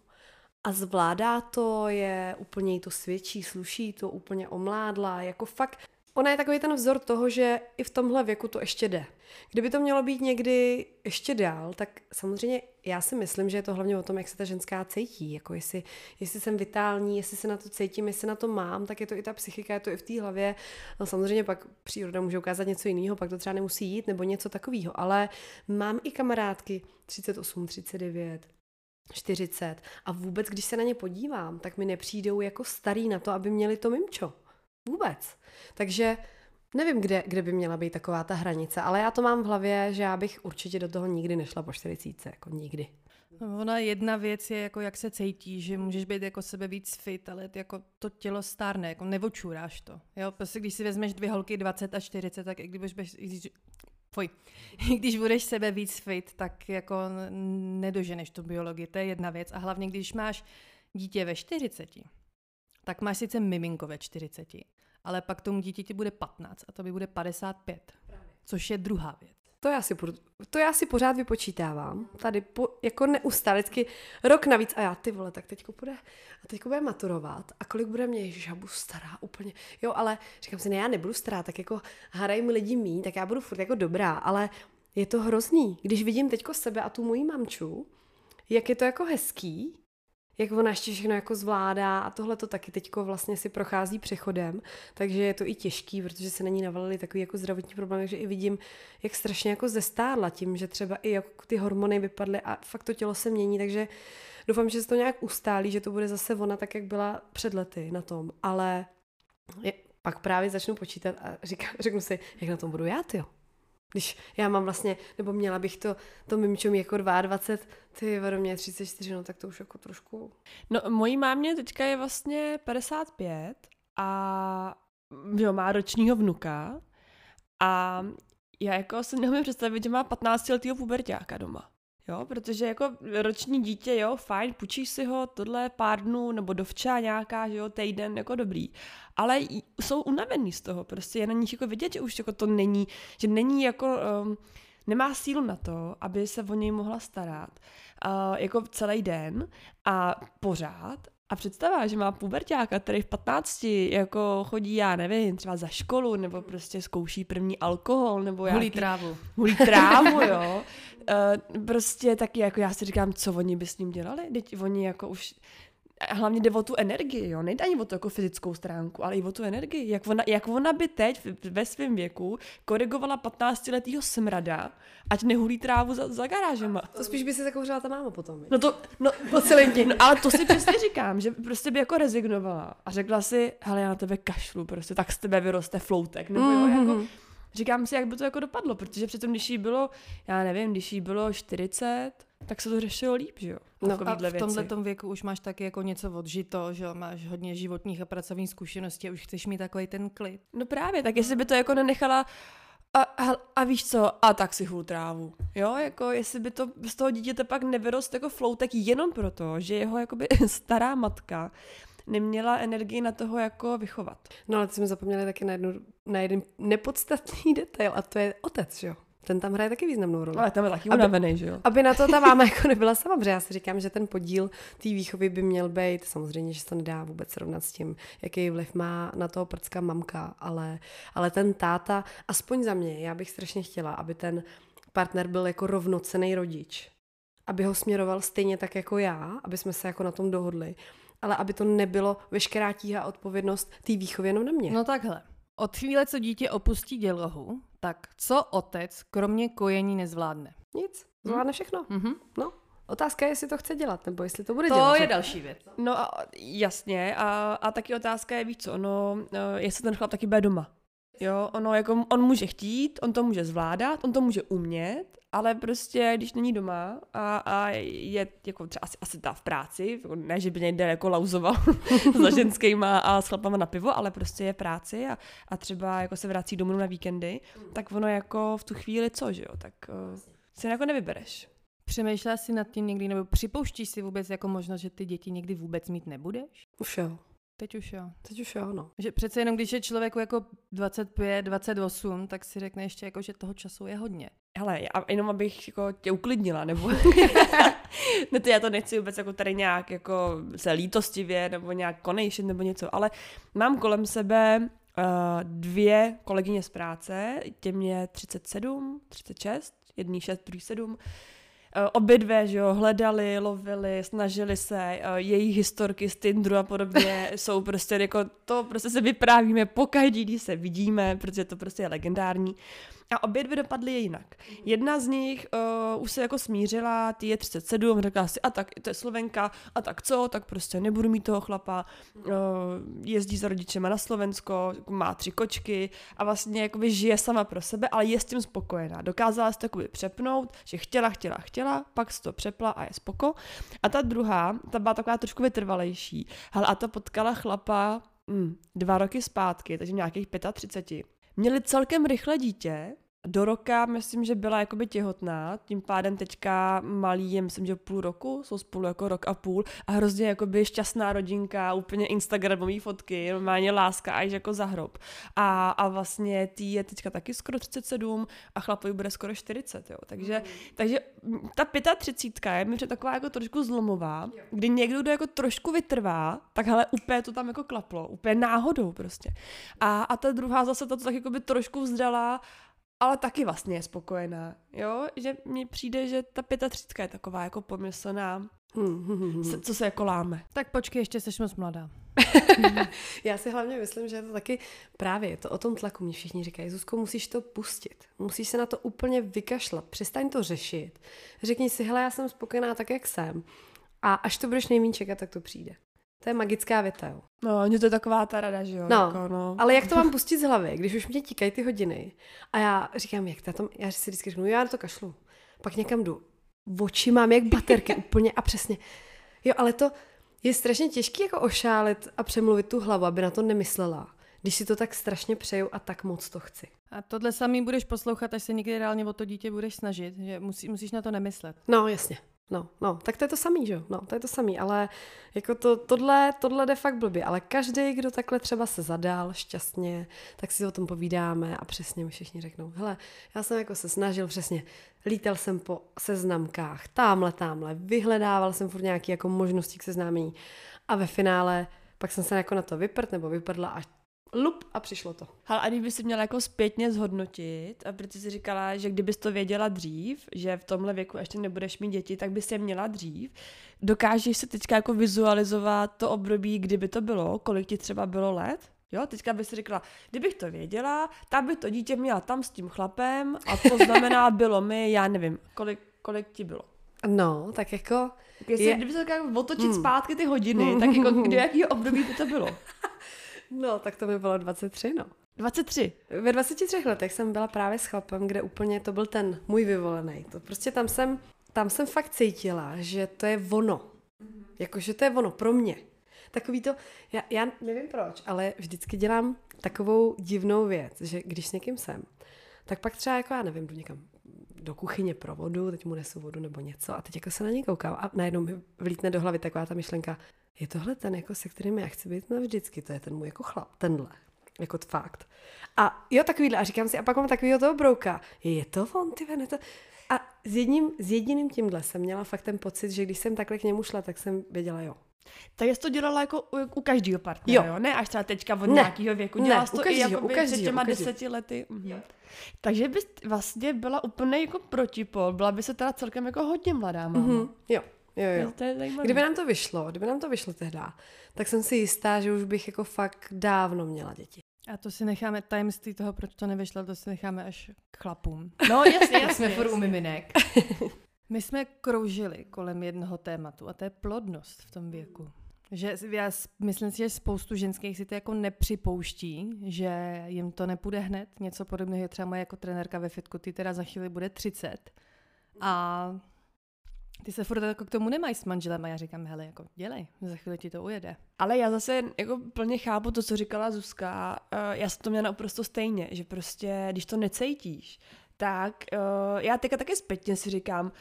a zvládá to, je úplně jí to svědčí, sluší to, úplně omládla, jako fakt Ona je takový ten vzor toho, že i v tomhle věku to ještě jde. Kdyby to mělo být někdy ještě dál, tak samozřejmě já si myslím, že je to hlavně o tom, jak se ta ženská cítí. Jako jestli, jestli jsem vitální, jestli se na to cítím, jestli na to mám, tak je to i ta psychika, je to i v té hlavě. No samozřejmě pak příroda může ukázat něco jiného, pak to třeba nemusí jít, nebo něco takového. Ale mám i kamarádky 38, 39, 40 a vůbec, když se na ně podívám, tak mi nepřijdou jako starý na to, aby měli to mimčo. Vůbec. Takže nevím, kde, kde by měla být taková ta hranice, ale já to mám v hlavě, že já bych určitě do toho nikdy nešla po 40, jako nikdy. Ona jedna věc je, jako jak se cítíš, že můžeš být jako sebe víc fit, ale jako to tělo stárne, jako nevočuráš to. Jo? Prostě když si vezmeš dvě holky 20 a 40, tak i když budeš, Fuj. Když budeš sebe víc fit, tak jako nedoženeš tu biologii, to je jedna věc. A hlavně, když máš dítě ve 40, tak máš sice miminko ve 40, ale pak tomu dítěti bude 15 a to by bude 55, což je druhá věc. To já si, to já si pořád vypočítávám. Tady po, jako neustále, rok navíc a já ty vole, tak teďko bude, a teďko bude maturovat a kolik bude mě, ježiš, já budu stará úplně. Jo, ale říkám si, ne, já nebudu stará, tak jako hrají mi lidi míň, tak já budu furt jako dobrá, ale je to hrozný. Když vidím teďko sebe a tu moji mamču, jak je to jako hezký, jak ona ještě všechno jako zvládá a tohle to taky teďko vlastně si prochází přechodem, takže je to i těžký, protože se na ní navalily takový jako zdravotní problémy, že i vidím, jak strašně jako zestárla tím, že třeba i jako ty hormony vypadly a fakt to tělo se mění, takže doufám, že se to nějak ustálí, že to bude zase ona tak, jak byla před lety na tom, ale je, pak právě začnu počítat a říkám, řeknu si, jak na tom budu já, tyjo. Když já mám vlastně, nebo měla bych to, to mimčo mít jako 22, ty vado mě 34, no tak to už jako trošku... No, mojí mámě teďka je vlastně 55 a jo, má ročního vnuka a já jako si neumím představit, že má 15 letého puberťáka doma. Jo, protože jako roční dítě, jo, fajn, půjčíš si ho tohle pár dnů, nebo dovča nějaká, že jo, týden, jako dobrý. Ale jsou unavený z toho, prostě je na nich jako vidět, že už jako to není, že není jako, um, nemá sílu na to, aby se o něj mohla starat uh, jako celý den a pořád. A představa, že má puberťáka, který v 15 jako chodí, já nevím, třeba za školu, nebo prostě zkouší první alkohol, nebo Hulí jaký, trávu. hulí trávu, jo. Uh, prostě taky jako já si říkám, co oni by s ním dělali, teď oni jako už a hlavně jde o tu energii, jo, nejde ani o tu jako fyzickou stránku, ale i o tu energii, jak ona, jak ona by teď ve svém věku korigovala 15-letýho smrada, ať nehulí trávu za, za garážema. To spíš by si zakouřila ta máma potom. No to, no, Po celém dní. no, ale to si přesně říkám, že prostě by jako rezignovala a řekla si, hele, já na tebe kašlu, prostě tak z tebe vyroste floutek, nebo jo, jako, říkám si, jak by to jako dopadlo, protože přitom, když jí bylo, já nevím, když jí bylo 40, tak se to řešilo líp, že jo? No a v tomhle věku už máš taky jako něco odžito, že jo, máš hodně životních a pracovních zkušeností a už chceš mít takový ten klid. No právě, tak jestli by to jako nenechala a, a, a víš co, a tak si hul trávu. Jo, jako jestli by to z toho dítěte pak nevyrost jako floutek jenom proto, že jeho jakoby stará matka neměla energii na toho jako vychovat. No ale ty jsme zapomněli taky na, jednu, na jeden nepodstatný detail a to je otec, jo? Ten tam hraje taky významnou roli. Ale tam je taky unavený, že jo? Aby na to ta máma jako nebyla sama, protože já si říkám, že ten podíl té výchovy by měl být, samozřejmě, že se to nedá vůbec srovnat s tím, jaký vliv má na toho prcka mamka, ale, ale ten táta, aspoň za mě, já bych strašně chtěla, aby ten partner byl jako rovnocený rodič. Aby ho směroval stejně tak jako já, aby jsme se jako na tom dohodli. Ale aby to nebylo veškerá tíha odpovědnost té výchovy jenom na mě. No takhle. Od chvíle, co dítě opustí dělohu, tak co otec kromě kojení nezvládne? Nic. Zvládne všechno. Mhm. No. Otázka je, jestli to chce dělat, nebo jestli to bude To dělat. je že? další věc. No a jasně, a, a taky otázka je, víš co, no, eh, jestli ten chlap taky bude doma. Jo, ono jako, on může chtít, on to může zvládat, on to může umět, ale prostě, když není doma a, a je jako třeba asi, asi ta v práci, jako ne, že by někde jako lauzoval za ženskýma a s chlapama na pivo, ale prostě je v práci a, a třeba jako se vrací domů na víkendy, tak ono jako v tu chvíli co, že jo, tak uh, si jako nevybereš. Přemýšlela jsi nad tím někdy, nebo připouštíš si vůbec jako možnost, že ty děti někdy vůbec mít nebudeš? Už jo. Teď už jo. Teď už jo, no. Že přece jenom, když je člověku jako 25, 28, tak si řekne ještě jako, že toho času je hodně. Hele, a jenom abych jako tě uklidnila, nebo... ne, to já to nechci vůbec jako tady nějak jako se lítostivě, nebo nějak konejšit, nebo něco, ale mám kolem sebe uh, dvě kolegyně z práce, těm je 37, 36, jedný 6, druhý 7, Eh, Obě dvě, že jo, hledali, lovili, snažili se, eh, jejich historky z Tinderu a podobně jsou prostě jako, to prostě se vyprávíme pokaždý, když se vidíme, protože to prostě je legendární. A obě dvě dopadly jinak. Jedna z nich uh, už se jako smířila, ty je 37, řekla si, a tak to je Slovenka, a tak co, tak prostě nebudu mít toho chlapa, uh, jezdí za rodičema na Slovensko, má tři kočky a vlastně jakoby žije sama pro sebe, ale je s tím spokojená. Dokázala se to jakoby přepnout, že chtěla, chtěla, chtěla, pak se to přepla a je spoko. A ta druhá, ta byla taková trošku vytrvalejší. Hele, a ta potkala chlapa mm, dva roky zpátky, takže nějakých 35. Měli celkem rychle dítě, do roka myslím, že byla jakoby těhotná, tím pádem teďka malý je, myslím, že půl roku, jsou spolu jako rok a půl a hrozně jakoby šťastná rodinka, úplně instagramový fotky, normálně láska až jako za hrob. A, a vlastně tý je teďka taky skoro 37 a chlapovi bude skoro 40, jo. Takže, mm. takže ta 35 je mi taková jako trošku zlomová, kdy někdo, kdo jako trošku vytrvá, tak hele, úplně to tam jako klaplo, úplně náhodou prostě. A, a ta druhá zase to tak jako by trošku vzdala ale taky vlastně je spokojená, jo, že mně přijde, že ta 35 je taková jako pomyslná, Hmm. se, co se jako láme. Tak počkej, ještě jsi moc mladá. Já si hlavně myslím, že je to taky právě je to o tom tlaku. Mě všichni říkají, Zuzko, musíš to pustit. Musíš se na to úplně vykašlat. Přestaň to řešit. Řekni si, hele, já jsem spokojená tak, jak jsem. A až to budeš nejméně čekat, tak to přijde. To je magická věta, jo. No, mě to je taková ta rada, že jo. No, jako, no. Ale jak to mám pustit z hlavy, když už mě tíkají ty hodiny a já říkám, jak to, já si vždycky řeknu, já na to kašlu. Pak někam jdu. Oči mám jak baterky úplně a přesně. Jo, ale to je strašně těžké jako ošálit a přemluvit tu hlavu, aby na to nemyslela. Když si to tak strašně přeju a tak moc to chci. A tohle samý budeš poslouchat, až se někdy reálně o to dítě budeš snažit, že musí, musíš na to nemyslet. No, jasně. No, no, tak to je to samý, že jo? No, to je to samý, ale jako to, tohle, tohle jde fakt blbě, ale každý, kdo takhle třeba se zadal šťastně, tak si o tom povídáme a přesně mi všichni řeknou, hele, já jsem jako se snažil přesně, lítal jsem po seznamkách, tamhle, tamhle, vyhledával jsem furt nějaké jako možnosti k seznámení a ve finále pak jsem se jako na to vyprt nebo vyprdla a lup a přišlo to. Ale a kdyby si měla jako zpětně zhodnotit, a protože jsi říkala, že kdybys to věděla dřív, že v tomhle věku ještě nebudeš mít děti, tak bys je měla dřív. Dokážeš si teďka jako vizualizovat to období, kdyby to bylo, kolik ti třeba bylo let? Jo, teďka bys si říkala, kdybych to věděla, tak by to dítě měla tam s tím chlapem a to znamená, bylo mi, já nevím, kolik, kolik ti bylo. No, tak jako... Jestli, Je- kdyby se tak jako otočit Hmm. zpátky ty hodiny, tak jako do jakého období by to bylo? No, tak to mi bylo 23, no. 23. Ve 23 letech jsem byla právě s chlapem, kde úplně to byl ten můj vyvolený. To prostě tam jsem, tam jsem fakt cítila, že to je ono. Jakože to je ono pro mě. Takový to, já, já nevím proč, ale vždycky dělám takovou divnou věc, že když s někým jsem, tak pak třeba jako já nevím, jdu někam do kuchyně pro vodu, teď mu nesu vodu nebo něco a teď jako se na něj koukám a najednou mi vlítne do hlavy taková ta myšlenka, je tohle ten, jako se kterým já chci být navždycky, to je ten můj jako chlap, tenhle. Jako fakt. A jo, takovýhle. A říkám si, a pak mám takovýho toho brouka. Je to on, ty vene, to... A s, jedním, s jediným tímhle jsem měla fakt ten pocit, že když jsem takhle k němu šla, tak jsem věděla, jo. Tak jsi to dělala jako u, u každého partnera, jo. jo? Ne až třeba teďka od Ne. nějakého věku. Ne, Dělala jsi u to každýho, i u jako před těma deseti lety. Mhm. Takže bys vlastně byla úplně jako protipol. Byla by se teda celkem jako hodně mladá máma. Mhm. Jo, jo, jo. To je zajímavé. Kdyby nám to vyšlo, kdyby nám to vyšlo tehda, tak jsem si jistá, že už bych jako fakt dávno měla děti. A to si necháme, tajemství toho, proč to nevyšlo, to si necháme až k chlapům. No jasně, Jak jsme jasně. furt u miminek. My jsme kroužili kolem jednoho tématu a to je plodnost v tom věku. Že já myslím si, že spoustu ženských si to jako nepřipouští, že jim to nepůjde hned. Něco podobného je třeba moje jako trenérka ve fitku, ty teda za chvíli bude 30. A ty se furt jako k tomu nemají s manželem a já říkám, hele, jako dělej, za chvíli ti to ujede. Ale já zase jako plně chápu to, co říkala Zuzka. Uh, já jsem to měla naprosto stejně, že prostě, když to necítíš, tak uh, já teďka taky zpětně si říkám,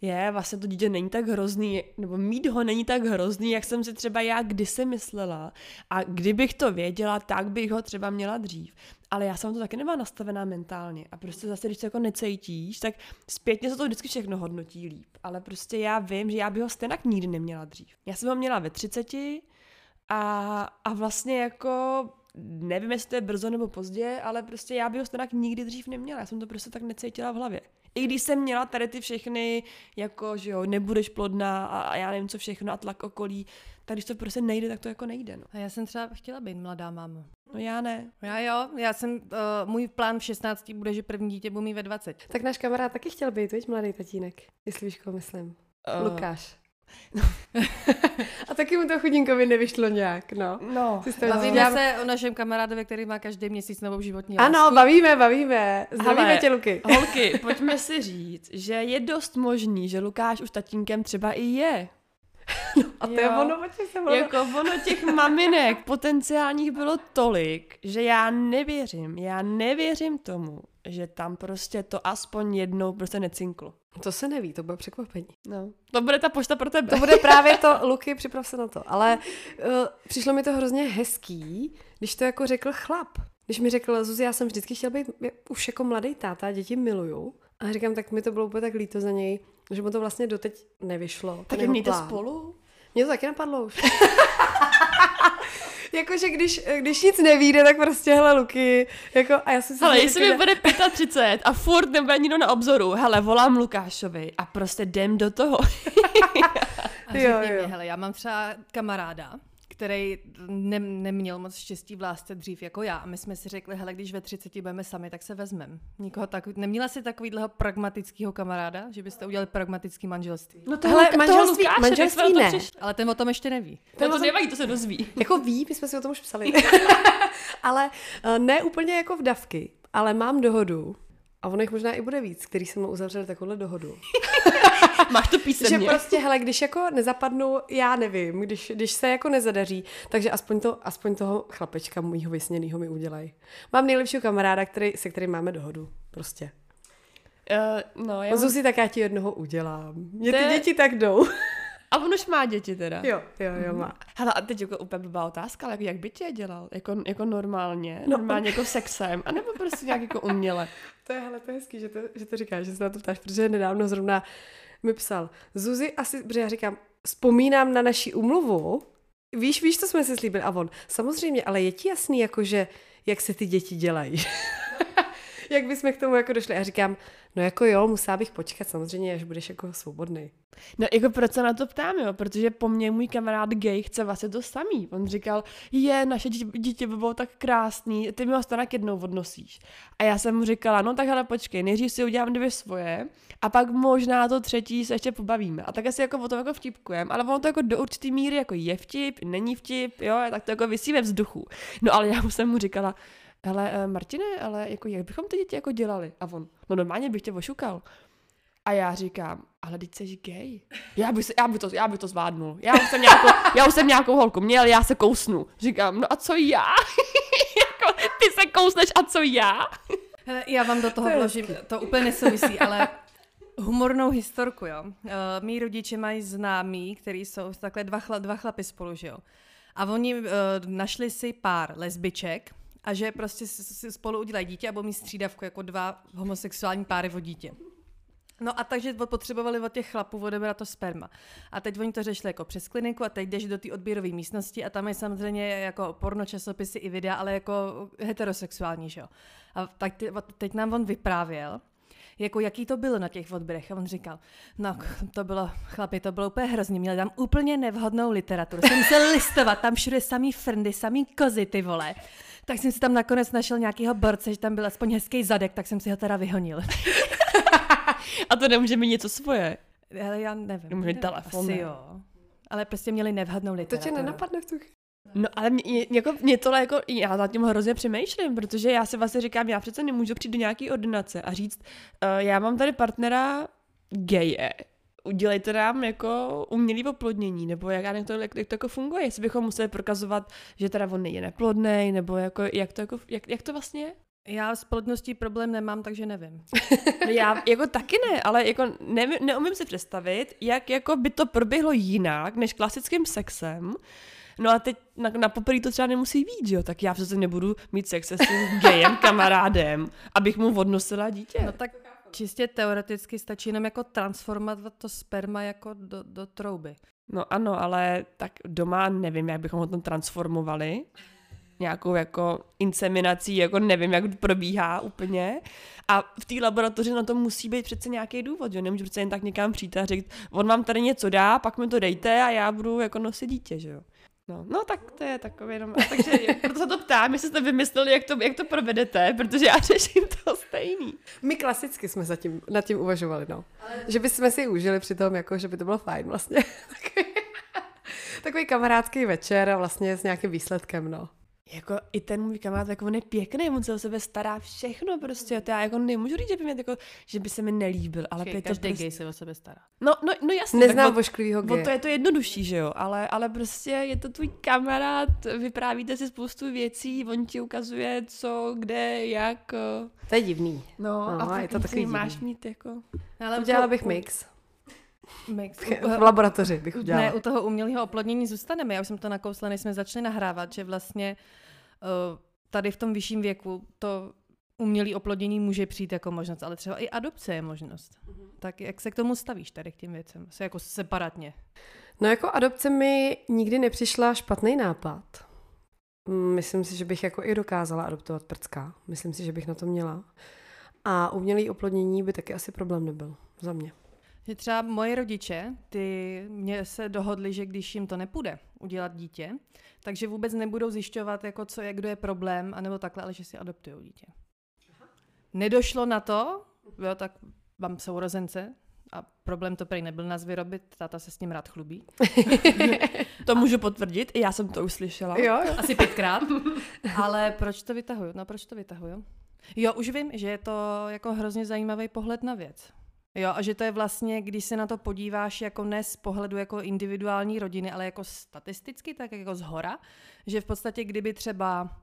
je, vlastně to dítě není tak hrozný, nebo mít ho není tak hrozný, jak jsem si třeba já kdysi myslela. A kdybych to věděla, tak bych ho třeba měla dřív. Ale já jsem to taky nemá nastavená mentálně. A prostě zase, když to jako necítíš, tak zpětně se to vždycky všechno hodnotí líp. Ale prostě já vím, že já bych ho stejně nikdy neměla dřív. Já jsem ho měla ve 30 a, a vlastně jako nevím, jestli to je brzo nebo pozdě, ale prostě já bych ho stejně nikdy dřív neměla. Já jsem to prostě tak necítila v hlavě. I když jsem měla tady ty všechny, jako, že jo, nebudeš plodná a, a já nevím co všechno a tlak okolí, tak když to prostě nejde, tak to jako nejde, no. A já jsem třeba chtěla být mladá máma. No já ne. Já jo, já jsem, uh, můj plán v 16 bude, že první dítě budu mít ve 20. Tak náš kamarád taky chtěl být, víš, mladý tatínek, jestli víš, koho myslím. Uh, Lukáš. A taky mu to chudinkovi nevyšlo nějak, no. No, Bavíme dělám- se o našem kamarádovi, který má každý měsíc novou životní Ano, lásku. bavíme, bavíme. Zdravíme Hele. tě, Luky. holky, pojďme si říct, že je dost možný, že Lukáš už tatínkem třeba i je. A to je Jo. ono, o jsem mluvila. Jako ono těch maminek potenciálních bylo tolik, že já nevěřím, já nevěřím tomu, že tam prostě to aspoň jednou prostě necinklo. To se neví, to bude překvapení. No. To bude ta pošta pro tebe. To bude právě to, Luky, připrav se na to. Ale uh, přišlo mi to hrozně hezký, když to jako řekl chlap. Když mi řekl, Zuzi, já jsem vždycky chtěl být už jako mladý táta, děti miluju. A říkám, tak mi to bylo úplně tak líto za něj, že mu to vlastně doteď nevyšlo. Tak mějte plán. spolu? Mně to taky napadlo už. Jakože když, když nic nevíde, tak prostě hele Luky, jako a já jsem si Hele, vždycky jestli mi bude 35 a furt nebude nikdo na obzoru, hele, volám Lukášovi a prostě jdem do toho. A Jo, řekni jo. mi, hele, já mám třeba kamaráda, který ne, neměl moc štěstí v lásce dřív jako já. A my jsme si řekli, hele, když ve 30 budeme sami, tak se vezmem. Nikoho tak, neměla jsi takovýhleho pragmatického kamaráda, že byste udělali pragmatický manželství? No Hele, manželství- manželství ne. Ale ten o tom ještě neví. To, to nevadí, to se dozví. Jako ví, my jsme si o tom už psali. ale eh, ne úplně jako v davky, ale mám dohodu. A ono jich možná i bude víc, který se mnou uzavřeli takovouhle dohodu. Máš to že písemně. prostě, hele, když jako nezapadnu, já nevím, když, když se jako nezadaří, takže aspoň, to, aspoň toho chlapečka mýho vysněnýho mi udělají. Mám nejlepšího kamaráda, který, se kterým máme dohodu. Prostě. Uh, no, já. Zuzi, tak já ti jednoho udělám. Mě ty děti tak jdou. A on už má děti teda. jo, jo, jo, má. Hele, a teď jako úplně blbá otázka, ale jak by tě je dělal? Jako, jako normálně? No, normálně jako sexem? A nebo prostě nějak jako uměle? To je, hele, to je hezký, že to, že to říkáš, že se na to ptáš, protože nedávno zrovna mi psal. Zuzi asi, protože já říkám, vzpomínám na naši umluvu, víš, víš, co jsme si slíbili? A on, samozřejmě, ale je ti jasný, jakože, jak se ty děti dělají? jak bychom k tomu jako došli? A říkám, no jako jo, musela bych počkat samozřejmě, až budeš jako svobodný. No jako proč se na to ptám, jo? Protože po mně můj kamarád gay chce vlastně to samý. On říkal, je, naše dítě, dítě by bylo tak krásný, ty mi ho stanak jednou odnosíš. A já jsem mu říkala, no tak hele počkej, nejdřív si udělám dvě svoje a pak možná to třetí se ještě pobavíme. A tak asi jako o tom jako vtipkujem, ale ono to jako do určitý míry jako je vtip, není vtip, jo, tak to jako vysí ve vzduchu. No ale já jsem mu říkala, ale uh, Martine, ale jako jak bychom ty děti jako dělali? A on, no normálně bych tě ošukal. A já říkám, ale teď jsi gay. Já bych, se, já bych, to, já bych to zvládnul. Já už, jsem nějakou, já už jsem nějakou holku měl, já se kousnu. Říkám, no a co já? jako, ty se kousneš a co já? Hele, já vám do toho vložím, to úplně nesouvisí, ale humornou historku, jo. Uh, mý rodiče mají známí, který jsou takhle dva, chla, dva chlapy spolu, že jo. A oni uh, našli si pár lesbiček a že prostě si spolu udělají dítě a budou mít střídavku jako dva homosexuální páry o dítě. No a takže potřebovali od těch chlapů odebrat to sperma. A teď oni to řešili jako přes kliniku a teď jdeš do té odběrové místnosti a tam je samozřejmě jako porno časopisy i videa, ale jako heterosexuální, že jo. A tak teď nám on vyprávěl, jako jaký to bylo na těch odběrech. A on říkal, no to bylo, chlapi, to bylo úplně hrozně, měli tam úplně nevhodnou literaturu. Jsem se listovat, tam všude samý frndy, samý kozy, ty vole. Tak jsem si tam nakonec našel nějakýho borce, že tam byl aspoň hezký zadek, tak jsem si ho teda vyhonil. A to nemůže mít něco svoje. Ale já nevím. Nemůže mít telefon. Asi jo. Ale prostě měli nevhodnou literaturu. To tě nenapadne v tu chvíli. No ale mě, jako, mě tohle jako, já nad tím hrozně přemýšlím, protože já si vlastně říkám, já přece nemůžu přijít do nějaké ordinace a říct, uh, já mám tady partnera geje, udělejte nám jako umělý oplodnění, nebo jak, jak, to, jak, jak to jako funguje, jestli bychom museli prokazovat, že teda on je neplodný, nebo jako, jak, to jako, jak, jak to vlastně je? Já s plodností problém nemám, takže nevím. No já jako taky ne, ale jako ne, neumím si představit, jak jako by to proběhlo jinak než klasickým sexem. No a teď na, na poprvé to třeba nemusí být, jo? Tak já přece nebudu mít sex se svým gejem kamarádem, abych mu odnosila dítě. No tak čistě teoreticky stačí jenom jako transformovat to sperma jako do, do trouby. No ano, ale tak doma nevím, jak bychom ho tam transformovali nějakou jako inseminací, jako nevím, jak probíhá úplně. A v té laboratoři na to musí být přece nějaký důvod, že nemůžu přece jen tak někam přijít a říct, on vám tady něco dá, pak mi to dejte a já budu jako nosit dítě, že jo. No, no tak to je takové jenom, takže proto se to ptám, jestli jste vymysleli, jak to, jak to provedete, protože já řeším to stejný. My klasicky jsme zatím, nad tím uvažovali, no. Ale... Že bychom si užili při tom, jako, že by to bylo fajn vlastně. Takový kamarádský večer a vlastně s nějakým výsledkem, no jako i ten můj kamarád, jako on je pěkný, on se o sebe stará všechno prostě, to já jako nemůžu říct, že by, mě jako, že by se mi nelíbil, ale Počkej, to každý prostě... gay se o sebe stará. No, no, no jasně. Neznám vošklivýho gay. to je to jednodušší, že jo, ale, ale prostě je to tvůj kamarád, vyprávíte si spoustu věcí, on ti ukazuje co, kde, jak. To je divný. No, no a je to takový máš divný. mít jako... Ale udělala bych mix. V laboratoři bych udělala. Ne, u toho umělého oplodnění zůstaneme. Já už jsem to nakousla, než jsme začali nahrávat, že vlastně uh, tady v tom vyšším věku to umělé oplodnění může přijít jako možnost, ale třeba i adopce je možnost. Mm-hmm. Tak jak se k tomu stavíš tady k těm věcem? Se jako separatně. No jako adopce mi nikdy nepřišla špatný nápad. Myslím si, že bych jako i dokázala adoptovat prcka. Myslím si, že bych na to měla. A umělé oplodnění by taky asi problém nebyl za mě. Že třeba moje rodiče, ty mě se dohodli, že když jim to nepůjde udělat dítě, takže vůbec nebudou zjišťovat, jako co je, kdo je problém, anebo takhle, ale že si adoptují dítě. Nedošlo na to, jo, tak mám sourozence, a problém to prý nebyl nás vyrobit, táta se s ním rád chlubí. to můžu potvrdit, i já jsem to uslyšela. Jo, jo. Asi pětkrát. Ale proč to vytahuju? No proč to vytahuju? Jo, už vím, že je to jako hrozně zajímavý pohled na věc. Jo, a že to je vlastně, když se na to podíváš jako ne z pohledu jako individuální rodiny, ale jako statisticky, tak jako z hora, že v podstatě kdyby třeba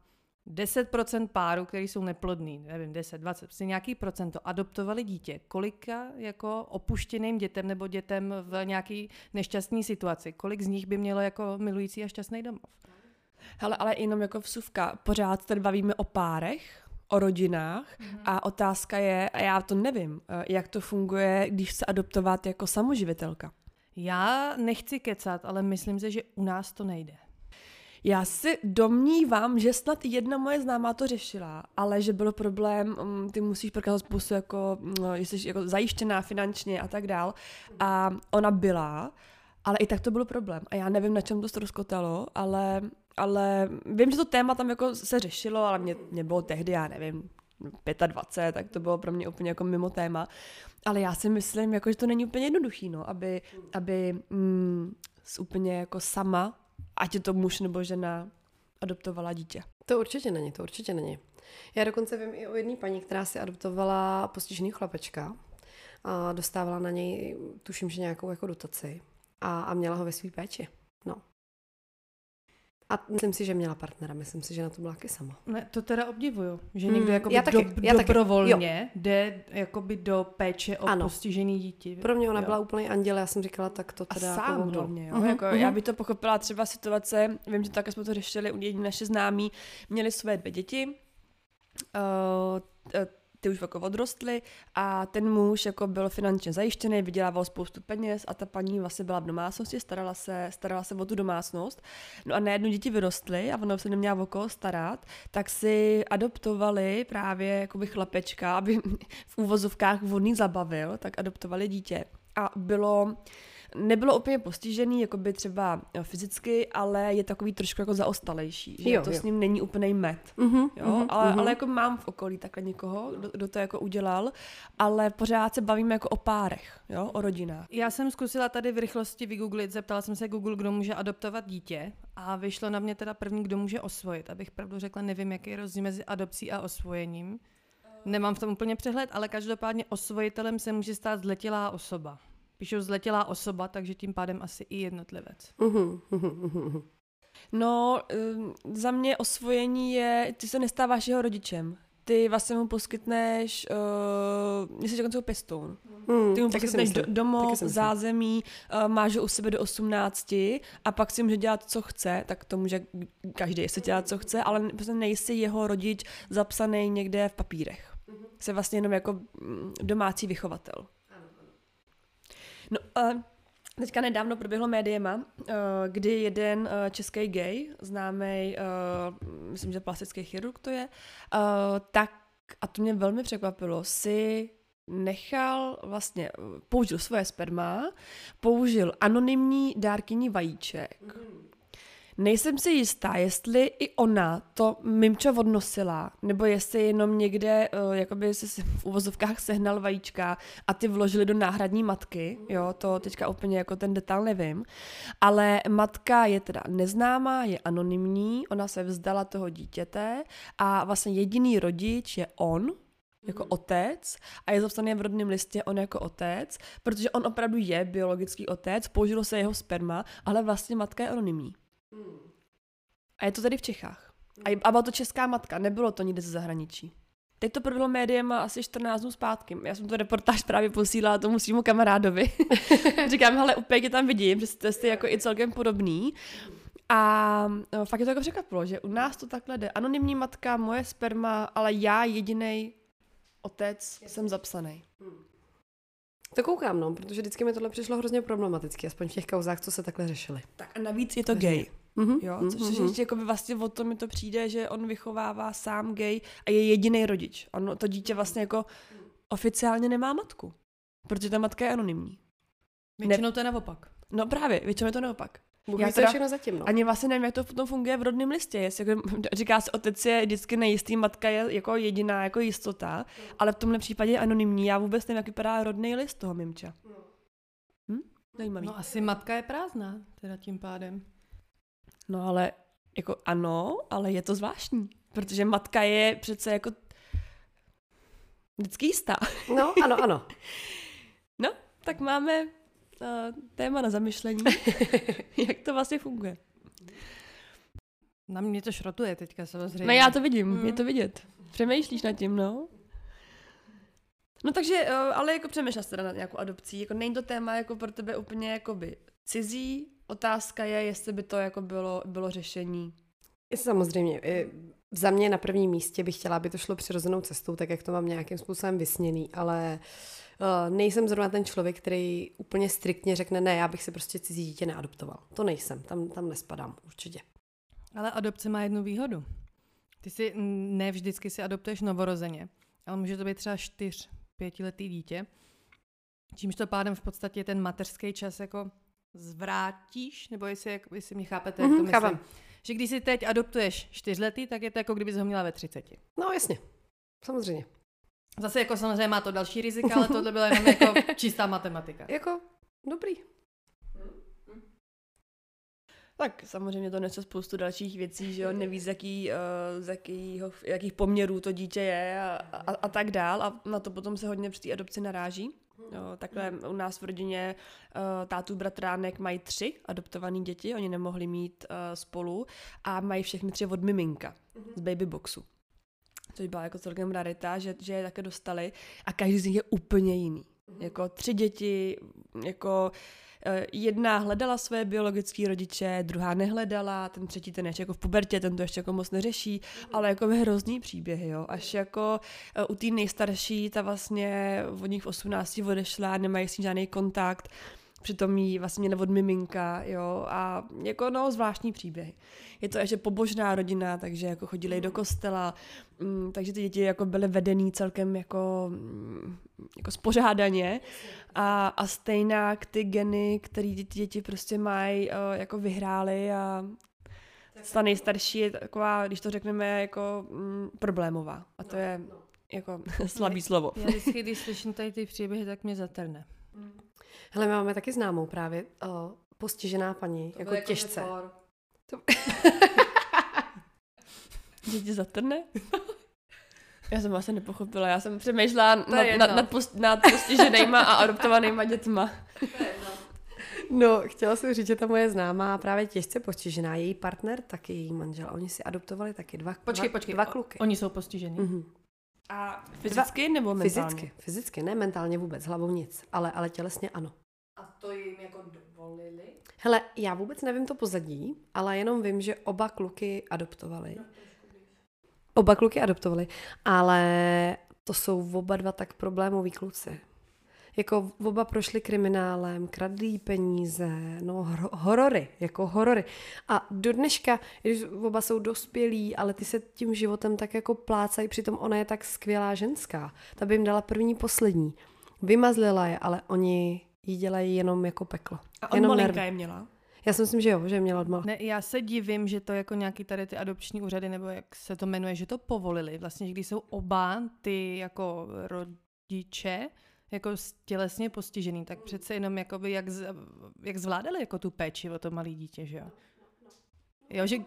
10% párů, který jsou neplodný, nevím, 10, 20, prostě nějaký procento, adoptovali dítě, kolika jako opuštěným dětem nebo dětem v nějaký nešťastné situaci, kolik z nich by mělo jako milující a šťastný domov? Hele, ale jenom jako vsuvka, pořád tady bavíme o párech, o rodinách mm-hmm. a otázka je, a já to nevím, eh, jak to funguje, když se adoptovat jako samoživitelka. Já nechci kecat, ale myslím si, že u nás to nejde. Já si domnívám, že snad jedna moje známá to řešila, ale že byl problém, um, ty musíš prokázat spoustu jako, no, jsi jako zajištěná finančně a tak dál. A ona byla, ale i tak to byl problém. A já nevím, na čem to ztroskotalo, ale ale vím, že to téma tam jako se řešilo, ale mě, mě bylo tehdy, já nevím, 25, tak to bylo pro mě úplně jako mimo téma. Ale já si myslím, jako, že to není úplně jednoduchý, no, aby, aby mm, úplně jako sama, ať je to muž nebo žena, adoptovala dítě. To určitě není, to určitě není. Já dokonce vím i o jedné paní, která si adoptovala postižený chlapečka a dostávala na něj, tuším, že nějakou jako dotaci a, a měla ho ve své péči. A myslím si, že měla partnera, myslím si, že na to byla taky sama. Ne, to teda obdivuju, že někdo jako já taky, do, já taky, dobrovolně jde jakoby do péče o Ano. postižený dítě. Pro mě ona Jo. byla úplně anděl, já jsem říkala, tak to A teda sám jako hlavně, jo? Mhm, jako, mhm. Já bych to pochopila třeba situace, vím, že také jsme to řešili, u jední naše známí měli své dvě děti, uh, ty už jako odrostly a ten muž jako byl finančně zajištěný, vydělával spoustu peněz a ta paní vlastně byla v domácnosti, starala se, starala se o tu domácnost. No a najednou děti vyrostly a ona se neměla o koho starat, tak si adoptovali právě jakoby chlapečka, aby v úvozovkách vodný zabavil, tak adoptovali dítě. A bylo, nebylo úplně postižený, jako by třeba jo, fyzicky, ale je takový trošku jako zaostalejší, že Jo, to jo. s ním není úplný med. Mhm, Jo, mhm, ale, mhm. ale jako mám v okolí takhle někoho, kdo, kdo to jako udělal, ale pořád se bavíme jako o párech, jo, o rodinách. Já jsem zkusila tady v rychlosti vygooglit, zeptala jsem se Google, kdo může adoptovat dítě a vyšlo na mě teda první, kdo může osvojit. Abych pravdu řekla, nevím, jaký je rozdíl mezi adopcí a osvojením. Nemám v tom úplně přehled, ale každopádně osvojitelem se může stát zletilá osoba. Píšou zletilá osoba, takže tím pádem asi i jednotlivec. Mhm, mhm, mhm, mhm. No, um, za mě osvojení je, ty se nestáváš jeho rodičem. Ty vlastně mu poskytneš, uh, jsi dokonce pěstoun. Mm, Ty mu poskytneš do, domov, zázemí, uh, máš ho u sebe do 18 a pak si může dělat, co chce, tak to může každý si dělat, co chce, ale prostě nejsi jeho rodič zapsaný někde v papírech. Jsi vlastně jenom jako mm, domácí vychovatel. No, uh, teďka nedávno proběhlo médiema, uh, kdy jeden uh, český gay, známý, uh, myslím, že plastický chirurg to je, tak, a to mě velmi překvapilo, si nechal vlastně, použil svoje sperma, použil anonymní dárkyní vajíček. Nejsem si jistá, jestli i ona to mimčo odnosila, nebo jestli jenom někde, uh, jakoby se si v uvozovkách sehnal vajíčka a ty vložili do náhradní matky, jo, to teďka úplně jako ten detail nevím, ale matka je teda neznámá, je anonymní, ona se vzdala toho dítěte a vlastně jediný rodič je on, jako otec a je zapsaný v rodném listě on jako otec, protože on opravdu je biologický otec, použilo se jeho sperma, ale vlastně matka je anonymní. A je to tady v Čechách. A, a byla to česká matka, nebylo to nikde ze zahraničí. Teď to proběhlo médiem asi 14 dnů zpátky. Já jsem to reportáž právě posílala tomu svýmu kamarádovi. Říkám, hele, úplně tě tam vidím, že jste si jako i celkem podobný. A no, fakt je to jako překvapilo, že u nás to takhle jde. Anonymní matka, moje sperma, ale já jediný otec jsem zapsaný. To koukám, no, protože vždycky mi tohle přišlo hrozně problematicky, aspoň v těch kauzách, co se takhle řešily. Tak a navíc je to gay. Mhm, Jo, mhm, což mhm. mm-hmm. jako by vlastně o to mi to přijde, že on vychovává sám gay a je jediný rodič. On to dítě vlastně jako oficiálně nemá matku, protože ta matka je anonymní. Většinou to je naopak. No právě, většinou je to naopak. Bůh Já teda je všechno zatím, no. Ani vlastně nevím, jak to potom funguje v rodném listě. Jestli jako, říká se, otec je vždycky nejistý, matka je jako jediná jako jistota, ale v tomhle případě je anonymní. Já vůbec nevím, jak vypadá rodný list toho mimča. Hm? Zajímavý. No asi matka je prázdná, teda tím pádem. No ale jako ano, ale je to zvláštní, protože matka je přece jako vždycky jistá. No, ano, ano. No, tak máme uh, téma na zamyšlení, jak to vlastně funguje. Na mě to šrotuje teďka samozřejmě. No já to vidím, Mm. je to vidět. Přemýšlíš nad tím, no? No takže, uh, ale jako přemýšlel jsi teda nad nějakou adopcí, jako není to téma jako pro tebe úplně jakoby cizí, otázka je, jestli by to jako bylo, bylo řešení. Samozřejmě. Za mě na prvním místě bych chtěla, aby to šlo přirozenou cestou, tak jak to mám nějakým způsobem vysněný, ale uh, nejsem zrovna ten člověk, který úplně striktně řekne, ne, já bych si prostě cizí dítě neadoptoval. To nejsem, tam, tam nespadám určitě. Ale adopce má jednu výhodu. Ty si ne vždycky si adoptuješ novorozeně, ale může to být třeba čtyř, pětiletý dítě, čímž to pádem v podstatě ten mateřský čas jako zvrátíš, nebo jestli, jak, jestli mě chápete, jak to Mhm, myslím. chápem. Že když si teď adoptuješ čtyřletý, tak je to jako kdyby ho měla ve třiceti. No jasně, samozřejmě. Zase jako samozřejmě má to další rizika, ale tohle byla jenom jako čistá matematika. Jako, dobrý. Tak samozřejmě to nese spoustu dalších věcí, že jo, neví z, jaký, uh, z jakýho, jakých poměrů to dítě je a, a, a tak dál a na to potom se hodně při té adopci naráží. Jo, takhle u nás v rodině uh, tátu bratránek mají tři adoptované děti, oni nemohli mít uh, spolu a mají všechny tři od miminka z baby boxu. Což byla jako celkem rarita, že, že je také dostali a každý z nich je úplně jiný. Jako tři děti, jako eh, jedna hledala své biologické rodiče, druhá nehledala, ten třetí ten ještě jako v pubertě, ten to ještě jako moc neřeší, ale jako hrozný příběhy, jo. Až jako eh, u té nejstarší, ta vlastně od nich v 18 odešla, nemají s ní žádný kontakt, přitom jí vlastně měla od miminka, jo, a jako no, zvláštní příběhy. Je to ještě pobožná rodina, takže jako chodili do kostela, mm, takže ty děti jako byly vedený celkem jako, mm, jako spořádaně a, a stejná ty geny, který ty děti prostě mají, uh, jako vyhrály a ta nejstarší je taková, když to řekneme, jako mm, problémová. A to je jako slabý slovo. Já vždycky, když slyším tady ty příběhy, tak mě zatrne. Hele, my máme taky známou právě o, postižená paní, to jako těžce. To... Děti zatrne? Já jsem asi nepochopila, já jsem přemýšlela nad, nad, nad, post, nad postiženýma a adoptovanýma dětma. No, chtěla jsem říct, že ta moje známá právě těžce postižená, její partner, taky její manžel. Oni si adoptovali taky dva, počkej, dva, počkej, dva kluky. Oni jsou postižení. Mm-hmm. A fyzicky nebo mentálně? Fyzicky, fyzicky, ne mentálně vůbec, hlavou nic, ale, ale tělesně ano. A to jim jako dovolili? Hele, já vůbec nevím to pozadí, ale jenom vím, že oba kluky adoptovali. Oba kluky adoptovali, ale to jsou oba dva tak problémoví kluci. Jako oba prošli kriminálem, kradlí peníze, no hor- horory, jako horory. A do dneška, když oba jsou dospělí, ale ty se tím životem tak jako plácají, přitom ona je tak skvělá ženská. Ta by jim dala první, poslední. Vymazlila je, ale oni ji dělají jenom jako peklo. A on jenom malinka nervy. je měla? Já si myslím, že jo, že je měla odmala. Ne, já se divím, že to jako nějaký tady ty adopční úřady, nebo jak se to jmenuje, že to povolili. Vlastně, že když jsou oba ty jako rodiče, jako tělesně postižený, tak přece jenom jakoby jak, z, jak zvládali jako tu péči o to malé dítě, že jo? Jo, že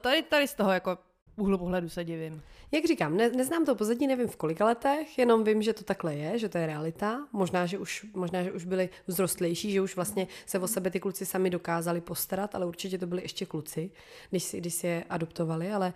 tady, tady z toho jako úhlu pohledu se divím. Jak říkám, ne, neznám to pozadí, nevím v kolika letech, jenom vím, že to takhle je, že to je realita. Možná, že už, možná, že už byli vzrostlejší, že už vlastně se o sebe ty kluci sami dokázali postarat, ale určitě to byli ještě kluci, když si, když si je adoptovali, ale hm,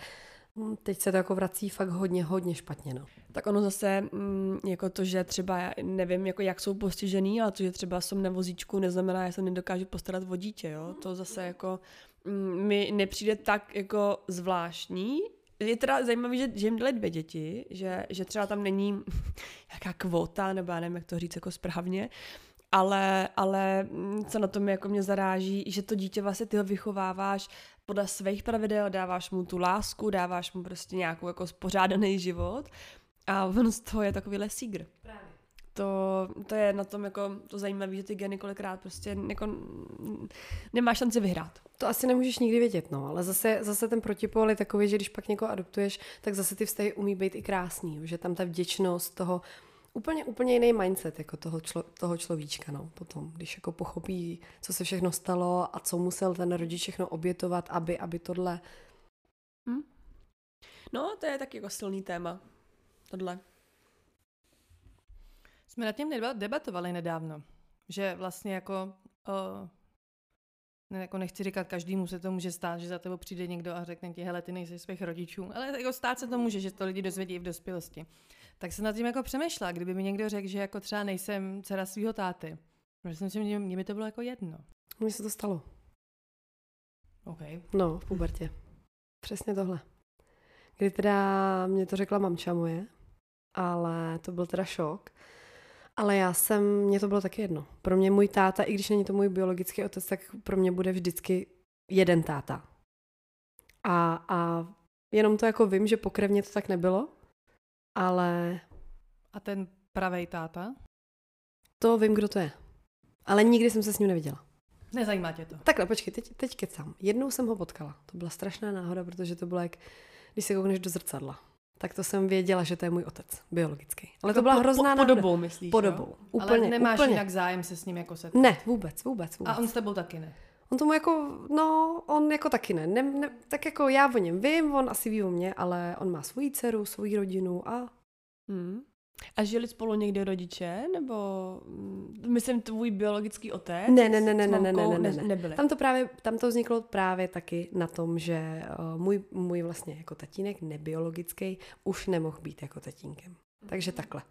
teď se to jako vrací fakt hodně, hodně špatně. No. Tak ono zase, mm, jako to, že třeba, nevím, jako jak jsou postižený, ale to, že třeba jsem na vozíčku, neznamená, že se nedokážu postarat o dítě, jo. To zase jako mm, mi nepřijde tak jako zvláštní. Je teda zajímavé, že, že jim dali dvě děti, že, že třeba tam není jaká kvota, nebo já nevím, jak to říct jako správně, ale, ale co na tom jako mě zaráží, že to dítě vlastně ty ho vychováváš podle svých pravidel, dáváš mu tu lásku, dáváš mu prostě nějakou jako spořádaný život a on z toho je takovýhle sígr. Právě. To, to je na tom jako to zajímavé, že ty geny kolikrát prostě jako mm, nemá šanci vyhrát. To asi nemůžeš nikdy vědět, no, ale zase, zase ten protipol je takový, že když pak někoho adoptuješ, tak zase ty vztahy umí být i krásný, že tam ta vděčnost toho, úplně, úplně jiný mindset jako toho, člo, toho človíčka, no, potom, když jako pochopí, co se všechno stalo a co musel ten rodič všechno obětovat, aby, aby tohle... Hm? No, to je taky jako silný téma, tohle. Jsme nad tím deba- debatovali nedávno, že vlastně jako, uh, ne, jako nechci říkat, každému se to může stát, že za tebou přijde někdo a řekne ti, hele, ty nejsi svých rodičů, ale jako stát se to může, že to lidi dozvědí v dospělosti. Tak jsem nad tím jako přemýšlela, kdyby mi někdo řekl, že jako třeba nejsem dcera svého táty. Protože si myslím, že mě by to bylo jako jedno. Mně se to stalo. OK. No, v pubertě. Přesně tohle. Kdy teda mě to řekla mamča moje, ale to byl teda šok. Ale já jsem, mně to bylo taky jedno. Pro mě můj táta, i když není to můj biologický otec, tak pro mě bude vždycky jeden táta. A, a jenom to jako vím, že pokrevně to tak nebylo, ale A ten pravej táta? to vím, kdo to je. Ale nikdy jsem se s ním neviděla. Nezajímá tě to. Takhle, počkej, teď, teď kecám. Jednou jsem ho potkala. To byla strašná náhoda, protože to bylo jak, když se koukneš do zrcadla. Tak to jsem věděla, že to je můj otec, biologický. Ale to Jako byla po- hrozná po, náhoda. podobou, myslíš, Podobou. Jo? Úplně, Ale nemáš úplně. jinak zájem se s ním jako setkat. Ne, vůbec, vůbec, vůbec. A on s tebou taky ne. On tomu jako, no, on jako taky ne. ne, ne tak jako já o něm vím, on asi ví o mě, ale on má svoji dceru, svoji rodinu a Hmm. A žili spolu někde rodiče, nebo mm, myslím tvůj biologický otec? Ne, ne, ne, ne, ne, ne, ne, ne, ne. nebyli. Tam to právě, tam to vzniklo právě taky na tom, že uh, můj, můj vlastně jako tatínek, nebiologický, už nemohl být jako tatínkem. Takže takhle.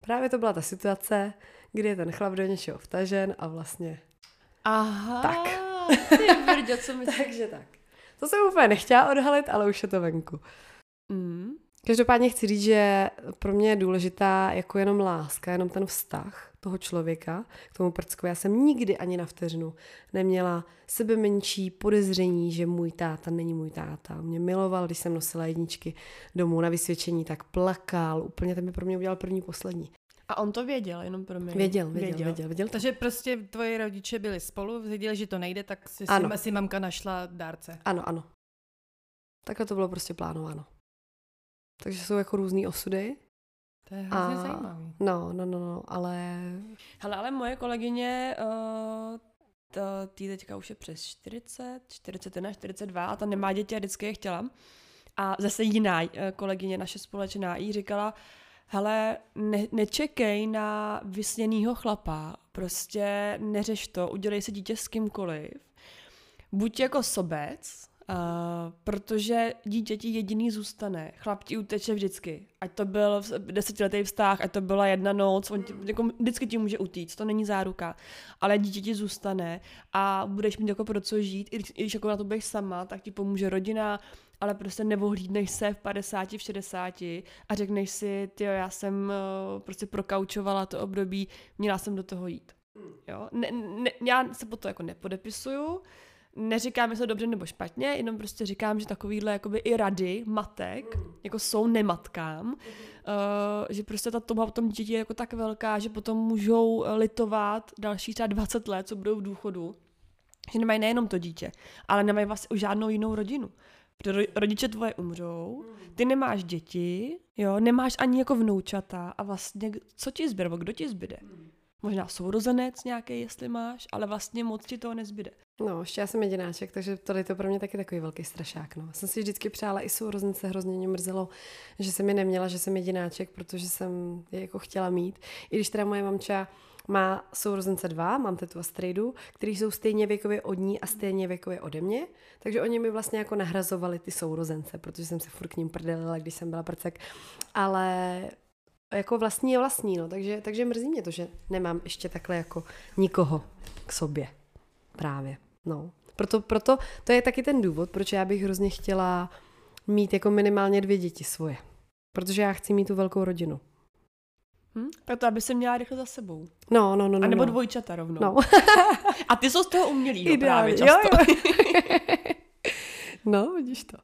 Právě to byla ta situace, kdy je ten chlap do něčeho vtažen a vlastně... Aha, Tak. Ty brďo, co mi... Takže tak. To jsem úplně nechtěla odhalit, ale už je to venku. Mm. Každopádně chci říct, že pro mě je důležitá jako jenom láska, jenom ten vztah toho člověka k tomu prckovi. Já jsem nikdy ani na vteřinu neměla sebe menší podezření, že můj táta není můj táta. Mě miloval, když jsem nosila jedničky domů na vysvědčení, tak plakal. Úplně ten by pro mě udělal první, poslední. A on to věděl, jenom pro mě. Věděl, věděl, věděl. věděl, věděl. Takže prostě tvoji rodiče byli spolu, věděli, že to nejde, tak si, Ano. si, mamka našla dárce. Ano, ano. Takhle to bylo prostě plánováno. Takže jsou jako různý osudy. To je hrozně A- zajímavý. No, no, no, no, ale Hele, ale moje kolegyně, uh, to, tý teďka už je přes 40, 41, 42 a ta nemá děti a vždycky je chtěla. A zase jiná eh, kolegyně, naše společná, jí říkala, hele, ne, nečekej na vysněnýho chlapa, prostě neřeš to, udělej si dítě s kýmkoliv, buď jako sobec, Uh, protože dítěti jediný zůstane. Chlap ti uteče vždycky. Ať to byl desetiletý vztah, ať to byla jedna noc, on ti, jako, vždycky ti může utíct, to není záruka. Ale dítě ti zůstane a budeš mít jako pro co žít, i když, i když jako na to budeš sama, tak ti pomůže rodina, ale prostě nevohlídneš se v 50, v 60 a řekneš si, ty já jsem uh, prostě prokaučovala to období, měla jsem do toho jít. Jo? Ne, ne, já se po to jako nepodepisuju, neříkám, jestli to dobře nebo špatně, jenom prostě říkám, že takovýhle jakoby i rady matek, jako jsou nematkám, uh, že prostě ta touha po tom dítěti je jako tak velká, že potom můžou eh, litovat další třeba 20 let, co budou v důchodu, že nemají nejenom to dítě, ale nemají vlastně už žádnou jinou rodinu. Protože ro- rodiče tvoje umřou, ty nemáš děti, jo, nemáš ani jako vnoučata a vlastně co ti zbyde, kdo ti zbyde? Možná sourozenec nějaký, jestli máš, ale vlastně moc ti toho nezbyde. No, ještě já jsem jedináček, takže tady to pro mě taky takový velký strašák. No. Jsem si vždycky přála i sourozence, hrozně mě mrzelo, že jsem je neměla, že jsem jedináček, protože jsem je jako chtěla mít. I když teda moje mamča má sourozence dva, mám tetu a strejdu, který jsou stejně věkově od ní a stejně věkově ode mě, takže oni mi vlastně jako nahrazovali ty sourozence, protože jsem se furt k ním prdelila, když jsem byla prcek, ale jako vlastní je vlastní, no, takže, takže mrzí mě to, že nemám ještě takhle jako nikoho k sobě právě. No. Proto, proto to je taky ten důvod, proč já bych hrozně chtěla mít jako minimálně dvě děti svoje. Protože já chci mít tu velkou rodinu. Hm? Proto, aby se měla rychle za sebou. No, no, no, no. A nebo no. dvojčata rovnou. No, A ty jsou z toho umělý, ideálně. právě často. Jo, jo. no, vidíš to.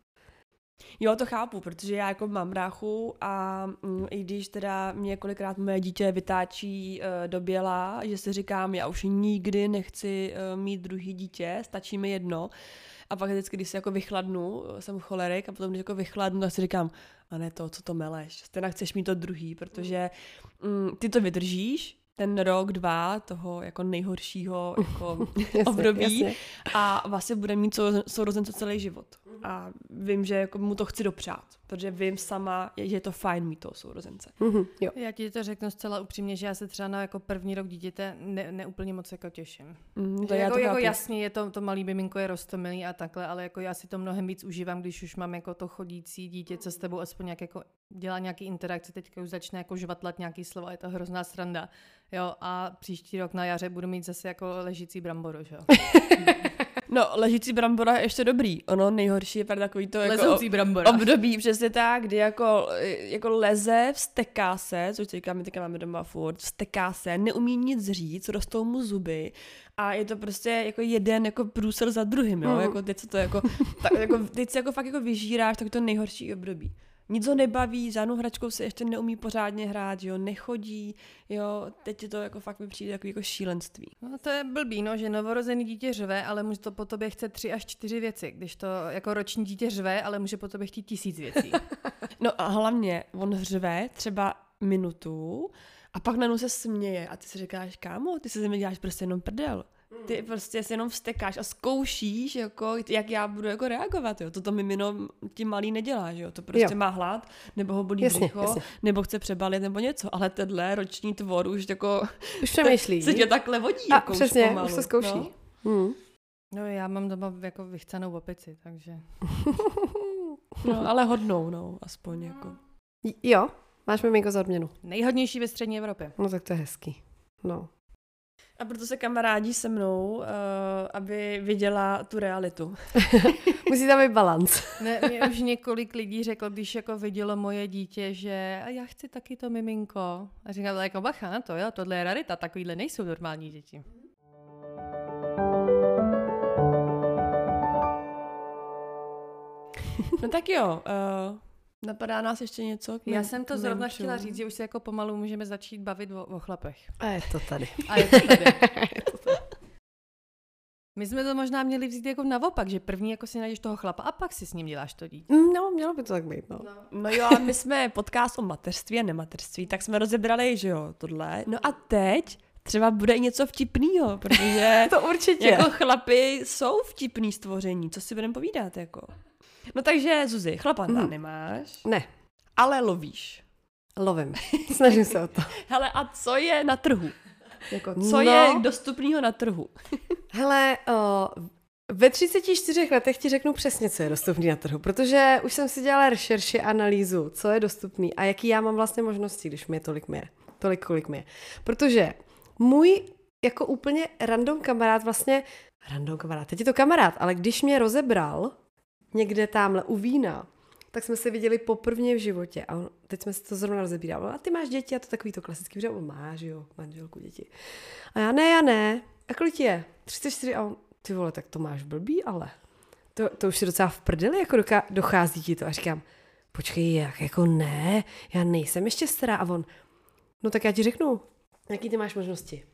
Jo, to chápu, protože já jako mám bráchu a mm, i když teda mě kolikrát moje dítě vytáčí uh, do běla, že si říkám, já už nikdy nechci uh, mít druhý dítě, stačí mi jedno. A pak vždycky, když si jako vychladnu, eh, jsem cholerik a potom, když jako vychladnu, tak si říkám, a ne to, co to meleš, stejně chceš mít to druhý, protože mm, ty to vydržíš, ten rok, dva toho jako nejhoršího jako Jasně, období jasně. a vlastně bude mít sou- sourozence celý život. A vím, že jako mu to chci dopřát, protože vím sama, že je to fajn mít toho sourozence. Mhm, jo. Já ti to řeknu zcela upřímně, že já se třeba na jako první rok dítěte ne, neúplně moc jako těším. Mm, to jako, to jako jasně, je to, to malý miminko je roztomilý a takhle, ale jako já si to mnohem víc užívám, když už mám jako to chodící dítě, co s tebou aspoň nějak jako dělá nějaký interakce, teďka už začne jako žvatlat nějaký slova, je to hrozná sranda. Jo, a příští rok na jaře budu mít zase jako ležící bramboru, že jo. No, ležící brambora je ještě dobrý. Ono nejhorší je právě takový to jako Lezoucí brambora. období, přesně tak, kdy jako, jako leze, vsteká se, což teďka my teďka máme doma furt, vsteká se, neumí nic říct, rostou mu zuby a je to prostě jako jeden jako průser za druhým, jo, Mm. jako teď se to jako, tak, jako, teď se jako fakt jako vyžíráš, tak to nejhorší období. Nic ho nebaví, žádnou hračkou se ještě neumí pořádně hrát, jo, nechodí, jo, teď je to jako fakt mi přijde jako, jako šílenství. No to je blbý, no, že novorozený dítě řve, ale může to po tobě chce tři až čtyři věci, když to jako roční dítě řve, ale může po tobě chtít tisíc věcí. No a hlavně on hřve třeba minutu a pak najednou se směje a ty si říkáš, kámo, ty si ze mě děláš prostě jenom prdel. Ty prostě si jenom vstekáš a zkoušíš, jako, jak já budu jako reagovat, jo. Toto mimino ti malý nedělá, že jo. To prostě Jo. má hlad, nebo ho bolí Jasně, břicho, jasně. nebo chce přebalit, nebo něco. Ale tenhle roční tvor už jako Už přemýšlí. se tě takhle vodí, A jako přesně, už, pomalu, už se zkouší. No. Hmm. No já mám doma jako vychcenou opici, takže... no, ale hodnou, no, aspoň jako. Jo, máš miminko za odměnu. Nejhodnější ve střední Evropě. No tak to je hezký. No. A proto se kamarádí se mnou, uh, aby viděla tu realitu. Musí tam být balans. Ne, mě už několik lidí řeklo, když jako vidělo moje dítě, že a já chci taky to miminko. A říkám, jako bacha na to, jo, tohle je rarita, takovýhle nejsou normální děti. No tak jo, uh, napadá nás ještě něco? k Já mým- jsem to zrovna mým chtěla říct, že už se jako pomalu můžeme začít bavit o, o chlapech. A je to tady. A je to tady. My jsme to možná měli vzít jako naopak, že první jako si najdeš toho chlapa a pak si s ním děláš to dítě. Mm, No, mělo by to tak být, no. No jo, a my jsme podcast o mateřství a nemateřství, tak jsme rozebrali, že jo, tohle. No a teď třeba bude i něco vtipného, protože To určitě. jako chlapy jsou vtipný stvoření, co si budeme povídat, jako. No takže, Zuzi, chlapanta Mhm. nemáš, Ne, ale lovíš. lovím. Snažím se o to. Hele, a co je na trhu? Jako, co No. je dostupného na trhu? Hele, o, ve 34 letech ti řeknu přesně, co je dostupný na trhu, protože už jsem si dělala rešerši, analýzu, co je dostupný a jaký já mám vlastně možnosti, když mi je tolik je. Tolik, kolik je. Protože můj jako úplně random kamarád vlastně, random kamarád, teď je to kamarád, ale když mě rozebral někde tamhle u vína, tak jsme se viděli poprvně v životě a on, teď jsme si to zrovna rozebírali. A ty máš děti a to takový to klasický, že on má, že jo, manželku, děti. A já ne, já ne. A kolik je? 34 a on, ty vole, tak to máš blbý, ale. To, to už je docela v prdeli, jako doká, dochází ti to. A říkám, počkej, jak jako ne, já nejsem ještě stará. A on, no tak já ti řeknu, jaký ty máš možnosti.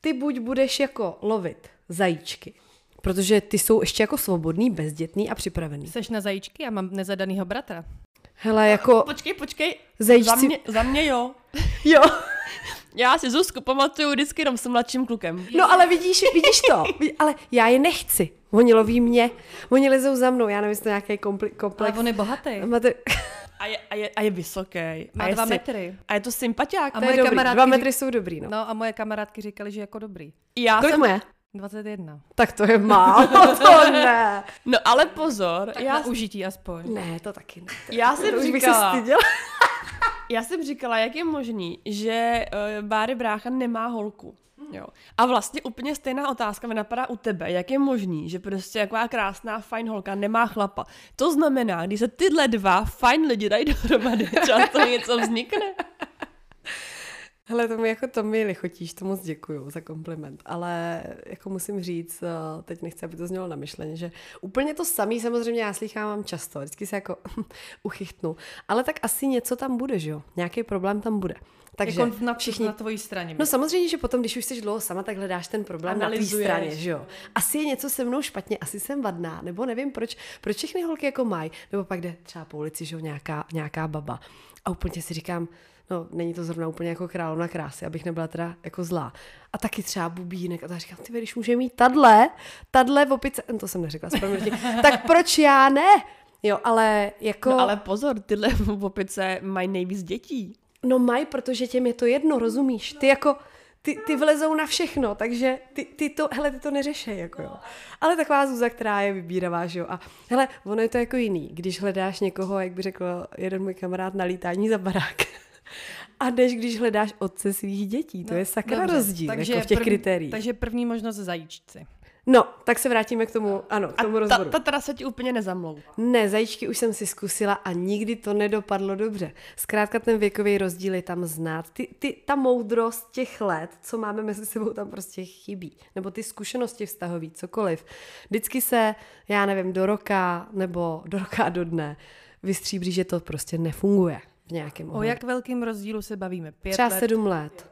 Ty buď budeš jako lovit zajíčky, protože ty jsou ještě jako svobodný, bezdětný a připravený. Seš na zajíčky? Já mám nezadanýho bratra. Hele, jako Počkej, počkej, zajíčci... za mě, za mě jo. Jo, Já si Zuzku pamatuju vždycky jenom s mladším klukem. no ale vidíš, vidíš to, ale já je nechci. Oni loví mě, oni lezou za mnou, já nevím, jestli to nějaký kompli- komplex. Ale on je bohatý. Máte, A je, a je, a je vysoký. Má a je dva si- metry. A je to sympatiák. A to je moje dobrý, kamarádky dva metry jsou dobrý, no. No a moje kamarádky říkali, že je jako dobrý. Já Kolik jsem, mu je? 21. Tak to je málo, to ne. No ale pozor, Tak já, na užití aspoň. Ne, to taky ne. já To jsem už bych se říkala, styděla. já jsem říkala, jak je možný, že uh, Báry brácha nemá holku. Jo. A vlastně úplně stejná otázka mi napadá u tebe. Jak je možný, že prostě taková krásná, fajn holka nemá chlapa? To znamená, když se tyhle dva fajn lidi dají dohromady, třeba to něco vznikne. Hele, to mi jako to mi lichotíš, to moc děkuju za kompliment, ale jako musím říct, eh, teď nechci, aby to znělo na myšleně, že úplně to samý samozřejmě já slychávám často, vždycky se jako uchychtnu, ale tak asi něco tam bude, že jo, nějaký problém tam bude. Takže jako na, všichni, na tvojí straně. No samozřejmě, že potom, když už jsi dlouho sama, tak hledáš ten problém na tvý straně, že jo. Asi je něco se mnou špatně, asi jsem vadná, nebo nevím, proč, proč všechny holky jako mají, nebo pak jde třeba po ulici, že jo, nějaká, nějaká baba. A úplně si říkám, no není to zrovna úplně jako královna krásy, abych nebyla teda jako zlá. A taky třeba bubínek. A tak říkám, ty když může mít tadle, tadle v opice, to jsem neřekla, tak proč já ne? Jo, ale jako... No ale pozor, tyhle opice mají nejvíc dětí. No mají, protože těm je to jedno, rozumíš? Ty jako, ty, ty vlezou na všechno, takže ty, ty to, hele, ty to neřešej, jako jo. Ale taková Zuza, která je vybíravá, že jo. A hele, ono je to jako jiný, když hledáš někoho, jak by řekl jeden můj kamarád, na lítání za barák. A než když hledáš otce svých dětí, to je sakra Dobře, rozdíl, takže jako v těch první, kritériích. Takže první možnost zajíčci. No, tak se vrátíme k tomu, ano, k tomu Ta, rozboru. ta teda se ti úplně nezamlou. Ne, zajíčky už jsem si zkusila a nikdy to nedopadlo dobře. Zkrátka ten věkový rozdíl je tam znát. Ty, ty, ta moudrost těch let, co máme mezi sebou, tam prostě chybí. Nebo ty zkušenosti vztahový, cokoliv. Vždycky se, já nevím, do roka nebo do roka a do dne vystříbří, že to prostě nefunguje v nějakém O ohledu. jak velkým rozdílu se bavíme? Pět Třeba let? sedm let.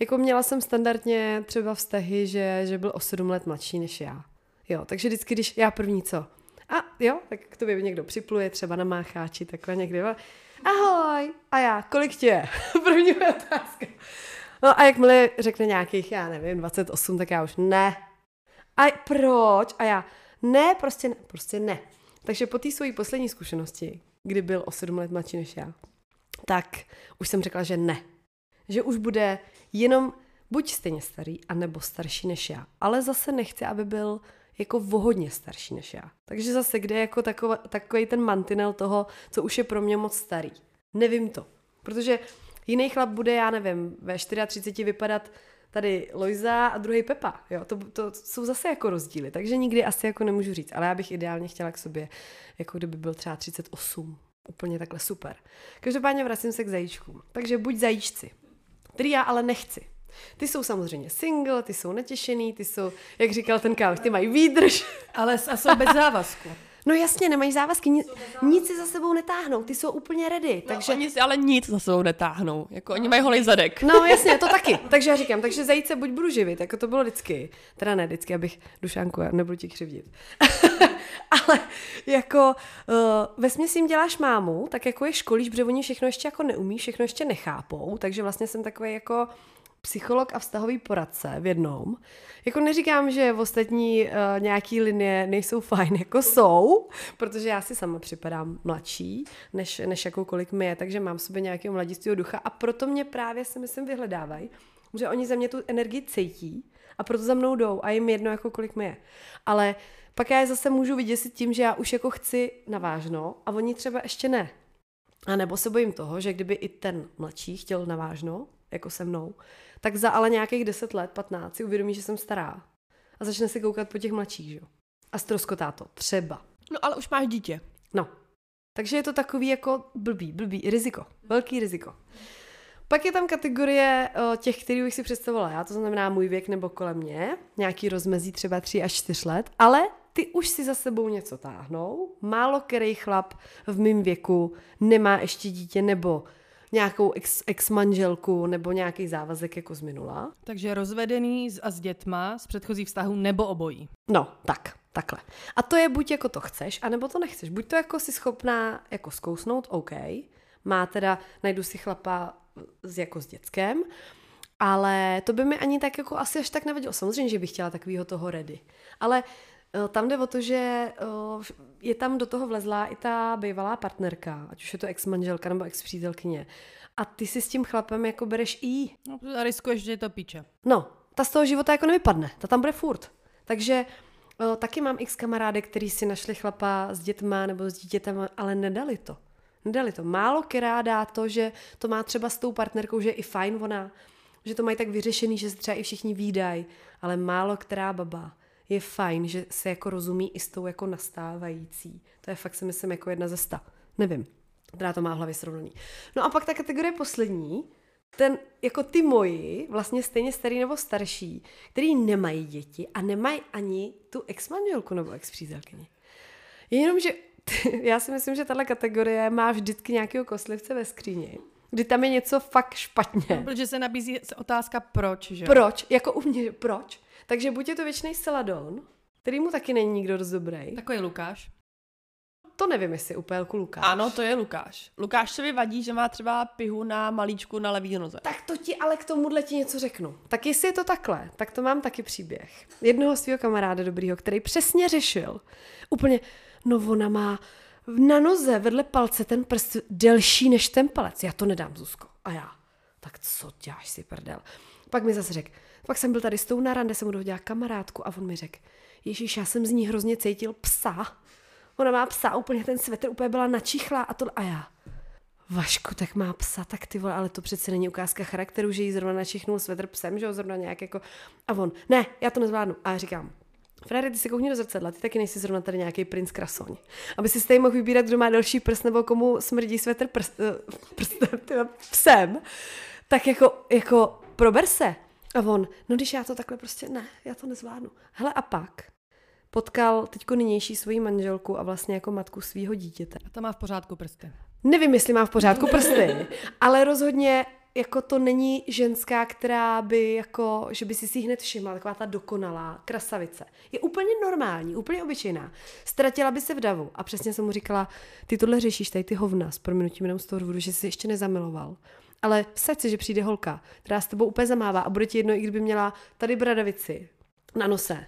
Jako měla jsem standardně třeba vztahy, že, že byl o sedm let mladší než já. Jo, takže vždycky, když já první co? A jo, tak k tobě někdo připluje, třeba na mácháči, takhle někde. va- Ahoj! A já, kolik tě je? První otázka. No a jakmile řekne nějakých, já nevím, 28, tak já už ne. A proč? A já, ne, prostě ne, prostě ne. Takže po té své poslední zkušenosti, kdy byl o sedm let mladší než já, tak už jsem řekla, že ne. Že už bude jenom buď stejně starý, anebo starší než já. Ale zase nechci, aby byl jako vohodně starší než já. Takže zase, kde je jako takový, takový ten mantinel toho, co už je pro mě moc starý. Nevím to. Protože jiný chlap bude, já nevím, ve 34 vypadat tady Lojza a druhý Pepa. Jo, to, to jsou zase jako rozdíly, takže nikdy asi jako nemůžu říct, ale já bych ideálně chtěla k sobě, jako kdyby byl třeba 38. Úplně takhle super. Každopádně vracím se k zajíčkům. Takže buď zajíčci, který já ale nechci. Ty jsou samozřejmě single, ty jsou netěšený, ty jsou, jak říkal ten kámoš, ty mají výdrž. Ale a jsou bez závazku. No jasně, nemají závazky, nic, nic si za sebou netáhnou, ty jsou úplně ready. No, takže... Oni si ale nic za sebou netáhnou, jako oni mají holej zadek. No jasně, to taky. Takže já říkám, takže zajíce buď budu živit, jako to bylo vždycky. Teda ne vždycky, abych, Dušánku, já nebudu ti křivdit. ale jako uh, ve jim děláš mámu, tak jako je školíš, protože oni všechno ještě jako neumí, všechno ještě nechápou, takže vlastně jsem takový jako psycholog a vztahový poradce v jednom. Jako neříkám, že v ostatní uh, nějaký linie nejsou fajn, jako jsou, protože já si sama připadám mladší, než, než jakoukoliv mi je, takže mám v sobě nějakého mladistého ducha a proto mě právě si myslím vyhledávají, že oni ze mě tu energii cítí a proto za mnou jdou a jim jedno, jako kolik mi je. Ale pak já je zase můžu vyděsit tím, že já už jako chci navážno a oni třeba ještě ne. A nebo se bojím toho, že kdyby i ten mladší chtěl navážno, jako se mnou, tak za ale nějakých 10 let, 15 si uvědomí, že jsem stará. A začne si koukat po těch mladších, že? A stroskotá to. Třeba. No ale už máš dítě. No. Takže je to takový jako blbý, blbý, riziko. Velký riziko. Pak je tam kategorie o, těch, kterých bych si představovala já, to znamená můj věk nebo kolem mě, nějaký rozmezí třeba 3 až 4 let, ale ty už si za sebou něco táhnou. Málo který chlap v mém věku nemá ještě dítě nebo nějakou ex, ex-manželku nebo nějaký závazek jako z minula. Takže rozvedený a s dětma z předchozí vztahu nebo obojí. No, tak, takhle. A to je buď jako to chceš, anebo to nechceš. Buď to jako si schopná jako zkousnout, OK, má teda, najdu si chlapa s, jako s dětskem, ale to by mi ani tak jako asi až tak nevadilo. Samozřejmě, že bych chtěla takového toho ready. Ale tam jde o to, že eh, je tam do toho vlezlá i ta bývalá partnerka, ať už je to ex-manželka nebo ex-přítelkyně. A ty si s tím chlapem jako bereš i. No, a riskuješ, že je to píče. No, ta z toho života jako nevypadne, ta tam bude furt. Takže o, eh, taky mám x kamarádek, který si našli chlapa s dětma nebo s dítětem, ale nedali to. Nedali to. Málo která dá to, že to má třeba s tou partnerkou, že je i fajn ona, že to mají tak vyřešený, že se třeba i všichni výdají, ale málo která baba je fajn, že se jako rozumí i s tou jako nastávající. To je fakt si myslím jako jedna ze sta. Nevím, která to má hlavě srovnaný. No a pak ta kategorie poslední, ten, jako ty moji, vlastně stejně starý nebo starší, který nemají děti a nemají ani tu ex-manželku nebo ex-přítelkyni. Jenomže já si myslím, že tahle kategorie má vždycky nějakého koslivce ve skříni, kdy tam je něco fakt špatně. No, protože se nabízí otázka proč, že? Proč? Jako u mě, proč? Takže buď je to věčný Celadon, který mu taky není nikdo dost dobrý. Takový Lukáš. To nevím, jestli úplně jako Lukáš. Ano, to je Lukáš. Lukáš se vyvadí, že má třeba pihu na malíčku na levý noze. Tak to ti ale k tomuhle ti něco řeknu. Tak jestli je to takhle, tak to mám taky příběh. Jednoho svého kamaráda dobrýho, který přesně řešil. Úplně, no ona má na noze vedle palce ten prst delší než ten palec. Já to nedám, Zuzko. A já, tak co děláš si prdel? Pak mi zase řekl, pak jsem byl tady s tou na rande, jsem mu dohodila kamarádku a on mi řekl, Ježíš, já jsem z ní hrozně cítil psa. Ona má psa, úplně ten svetr úplně byla načichla a to a já. Vašku, tak má psa, tak ty vole, ale to přece není ukázka charakteru, že jí zrovna načichnul svetr psem, že ho zrovna nějak jako... A on, ne, já to nezvládnu. A já říkám, Frére, ty si koukni do zrcadla, ty taky nejsi zrovna tady nějaký princ krasoň. Aby si stejně mohl vybírat, kdo má delší prst nebo komu smrdí svetr prst, prstem, psem, tak jako, jako prober se. A on, no když já to takhle prostě, ne, já to nezvládnu. Hele a pak potkal teďko nynější svoji manželku a vlastně jako matku svého dítěte. A to má v pořádku prsty. Nevím, jestli má v pořádku prsty, ale rozhodně jako to není ženská, která by jako, že by si si hned všimla, taková ta dokonalá krasavice. Je úplně normální, úplně obyčejná. Ztratila by se v davu. A přesně jsem mu říkala, ty tohle řešíš, tady ty hovna, s proměnutím jenom z toho důvodu, že jsi ještě nezamiloval. Ale vsaď si, že přijde holka, která s tebou úplně zamává a bude ti jedno, i kdyby měla tady bradavici na nose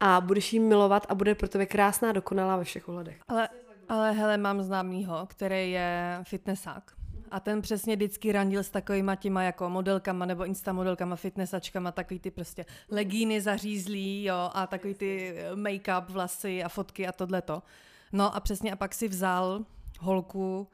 a budeš jí milovat a bude pro tebe krásná, dokonalá ve všech ohledech. Ale, ale hele, mám známýho, který je fitnessák. A ten přesně vždycky randil s takovýma těma jako modelkama nebo instamodelkama, fitnessačkama, takový ty prostě legíny zařízlý, jo, a takový ty make-up, vlasy a fotky a tohleto. No a přesně a pak si vzal holku,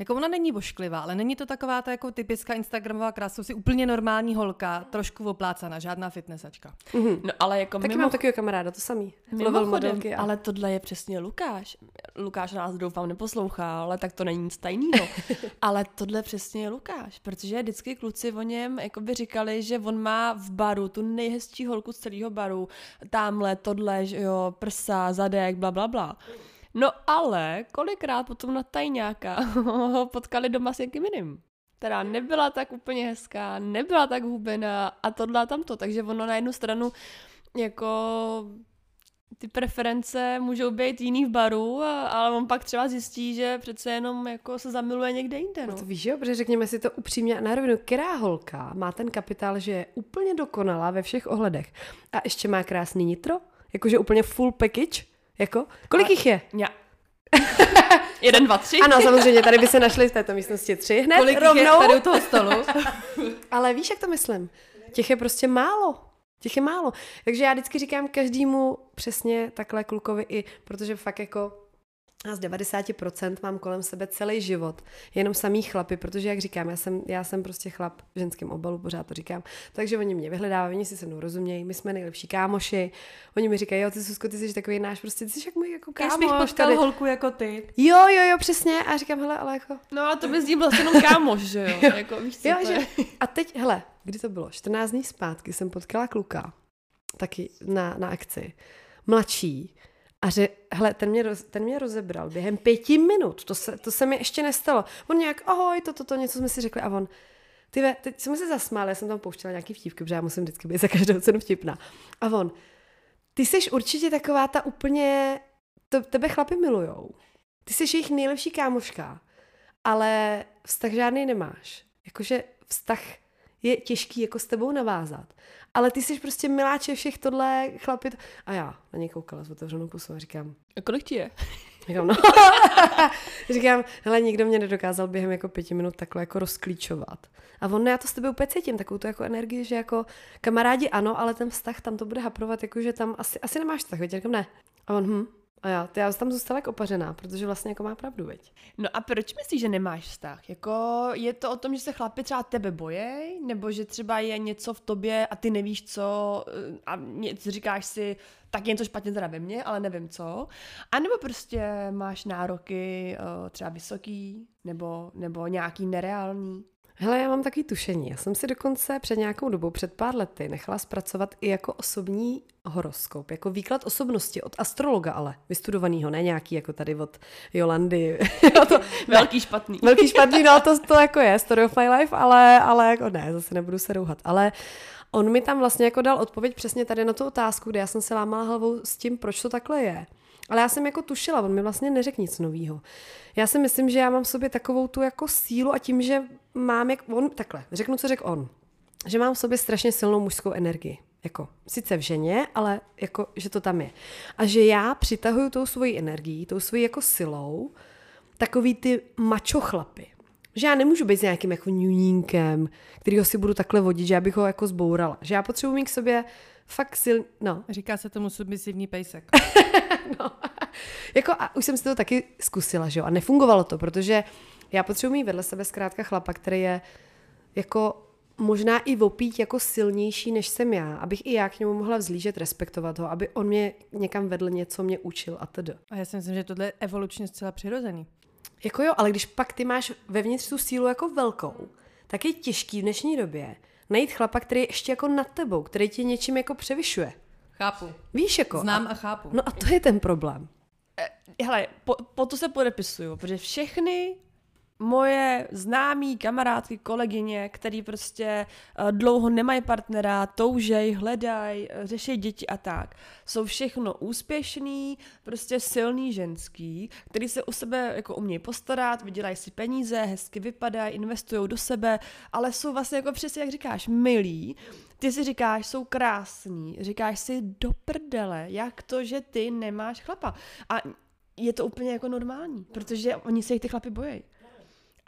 jako ona není vošklivá, ale není to taková ta jako typická Instagramová krása, si úplně normální holka, trošku oplácaná, žádná fitnessačka. Mhm. No ale jako Taky mimo, mám takového kamaráda, to samý. Lovil mimochodem, modelky a... ale tohle je přesně Lukáš. Lukáš nás doufám neposlouchá, ale tak to není nic tajného. ale tohle přesně je Lukáš, protože vždycky kluci o něm jakoby říkali, že on má v baru tu nejhezčí holku z celého baru, tamhle, tohle, že jo, prsa, zadek, bla, bla, bla. No ale kolikrát potom na tajňáka ho potkali doma s někým jiným. Která nebyla tak úplně hezká, nebyla tak hubená a tohle a tamto. Takže ono na jednu stranu jako ty preference můžou být jiný v baru, ale on pak třeba zjistí, že přece jenom jako se zamiluje někde jinde. No No. to víš, jo, protože řekněme si to upřímně a na rovinu, která holka má ten kapitál, že je úplně dokonalá ve všech ohledech a ještě má krásný nitro, jakože úplně full package, jako, kolik A- jich je? Ja. Jeden, dva, tři. Ano, samozřejmě, tady by se našli v této místnosti tři hned Kolik rovnou, je tady u toho stolu? ale víš, jak to myslím? Těch je prostě málo. Těch je málo. Takže já vždycky říkám každému přesně takhle klukovi i, protože fakt jako a z 90% mám kolem sebe celý život. Jenom samý chlapy, protože jak říkám, já jsem, já jsem prostě chlap v ženském obalu, pořád to říkám. Takže oni mě vyhledávají, oni si se mnou rozumějí, my jsme nejlepší kámoši. Oni mi říkají, jo, ty Susko, ty jsi takový náš, prostě ty jsi jak můj jako Když bych kámoš potkal tady. holku jako ty. Jo, jo, jo, přesně. A říkám, hele, ale jako, No a to by s ním vlastně jenom kámoš, že jo? Jako, víš co, Jo, že... A teď, hele, kdy to bylo? 14 dní zpátky jsem potkala kluka, taky na, na akci, mladší, a že, hele, ten mě, roz, ten mě rozebral během pěti minut, to se, to se mi ještě nestalo. On nějak, ahoj, to, to, to, něco jsme si řekli a on, ty ve, teď jsme se zasmáli, já jsem tam pouštěla nějaký vtipky, protože já musím vždycky být za každou cenu vtipná. A on, ty jsi určitě taková ta úplně, to, tebe chlapi milujou. Ty jsi jejich nejlepší kámoška, ale vztah žádný nemáš. Jakože vztah je těžký jako s tebou navázat. Ale ty jsi prostě miláče všech tohle chlapit. A já na něj koukala s otevřenou pusou a říkám, A kolik ti je? říkám, no. říkám, hele, nikdo mě nedokázal během jako pěti minut takhle jako rozklíčovat. A on, já to s tebe úplně cítím, takovou tu jako energii, že jako kamarádi ano, ale ten vztah tam to bude haprovat, jako že tam asi, asi nemáš vztah, říkám, ne. A on, hm. A já, já jsem tam zůstala jako opařená, protože vlastně jako má pravdu, veď. No a proč myslíš, že nemáš vztah? Jako je to o tom, že se chlapi třeba tebe bojej, nebo že třeba je něco v tobě a ty nevíš co eh, a něco říkáš si, tak je něco špatně teda ve mně, ale nevím co. A nebo prostě máš nároky eh, třeba vysoký, nebo, nebo nějaký nereální. Hele, já mám takový tušení. Já jsem si dokonce před nějakou dobou, před pár lety, nechala zpracovat i jako osobní horoskop, jako výklad osobnosti od astrologa, ale vystudovanýho, ne nějaký jako tady od Jolandy. Jo, to, Velký špatný. Velký špatný, no to, to jako je, story of my life, ale, ale jako ne, zase nebudu se rouhat. Ale on mi tam vlastně jako dal odpověď přesně tady na tu otázku, kde já jsem se lámala hlavou s tím, proč to takhle je. Ale já jsem jako tušila, on mi vlastně neřekl nic novýho. Já si myslím, že já mám v sobě takovou tu jako sílu a tím, že mám jak on, takhle, řeknu, co řekl on, že mám v sobě strašně silnou mužskou energii. Jako, sice v ženě, ale jako, že to tam je. A že já přitahuju tou svojí energií, tou svojí jako silou, takový ty mačo chlapy. Že já nemůžu být s nějakým jako ňuňínkem, kterýho si budu takhle vodit, že já bych ho jako zbourala. Že já potřebuji mít k sobě fakt sil... No, Říká se tomu submisivní pejsek. no. jako a už jsem si to taky zkusila, že jo, a nefungovalo to, protože já potřebuji mít vedle sebe zkrátka chlapa, který je jako možná i opít jako silnější, než jsem já, abych i já k němu mohla vzlížet, respektovat ho, aby on mě někam vedl, něco mě učil a tedy. A já si myslím, že tohle je evolučně zcela přirozený. Jako jo, ale když pak ty máš vevnitř tu sílu jako velkou, tak je těžký v dnešní době najít chlapa, který je ještě jako nad tebou, který tě něčím jako převyšuje. Chápu. Víš jako? Znám A, a chápu. no a to je ten problém. Hele, po, po to se podepisuju, protože všechny moje známí kamarádky, kolegyně, který prostě uh, dlouho nemají partnera, toužej, hledají, řeší děti a tak, jsou všechno úspěšný, prostě silný ženský, který se u sebe jako umějí postarat, vydělají si peníze, hezky vypadají, investují do sebe, ale jsou vlastně jako přesně, jak říkáš, milí, ty si říkáš, jsou krásní, říkáš si do prdele, jak to, že ty nemáš chlapa. A je to úplně jako normální, protože oni se jich ty chlapy bojí.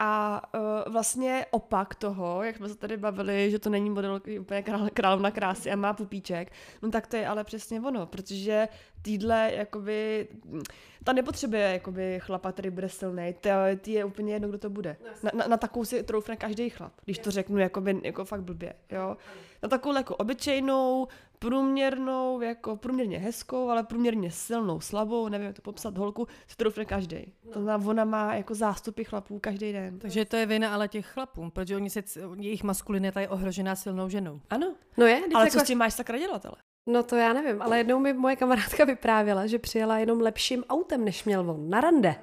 A uh, vlastně opak toho, jak jsme se tady bavili, že to není model úplně král, královna krásy a má pupíček, no tak to je ale přesně ono, protože týdle, jakoby, ta nepotřebuje jakoby chlapa, který bude silný, ty je úplně jedno, kdo to bude. Na, na, na takovou si troufne každý chlap, když to řeknu jakoby, jako fakt blbě, jo. Na takovou jako obyčejnou, průměrnou, jako průměrně hezkou, ale průměrně silnou, slabou, nevím, jak to popsat, holku, si troufne každý. To znamená, ona má jako zástupy chlapů každý den. Takže to je vina ale těch chlapů, protože oni se, jejich maskulinita je ohrožená silnou ženou. Ano. No je, ale jako... co s tím máš sakra dělat, ale? No to já nevím, ale jednou mi moje kamarádka vyprávěla, že přijela jenom lepším autem, než měl on, na rande.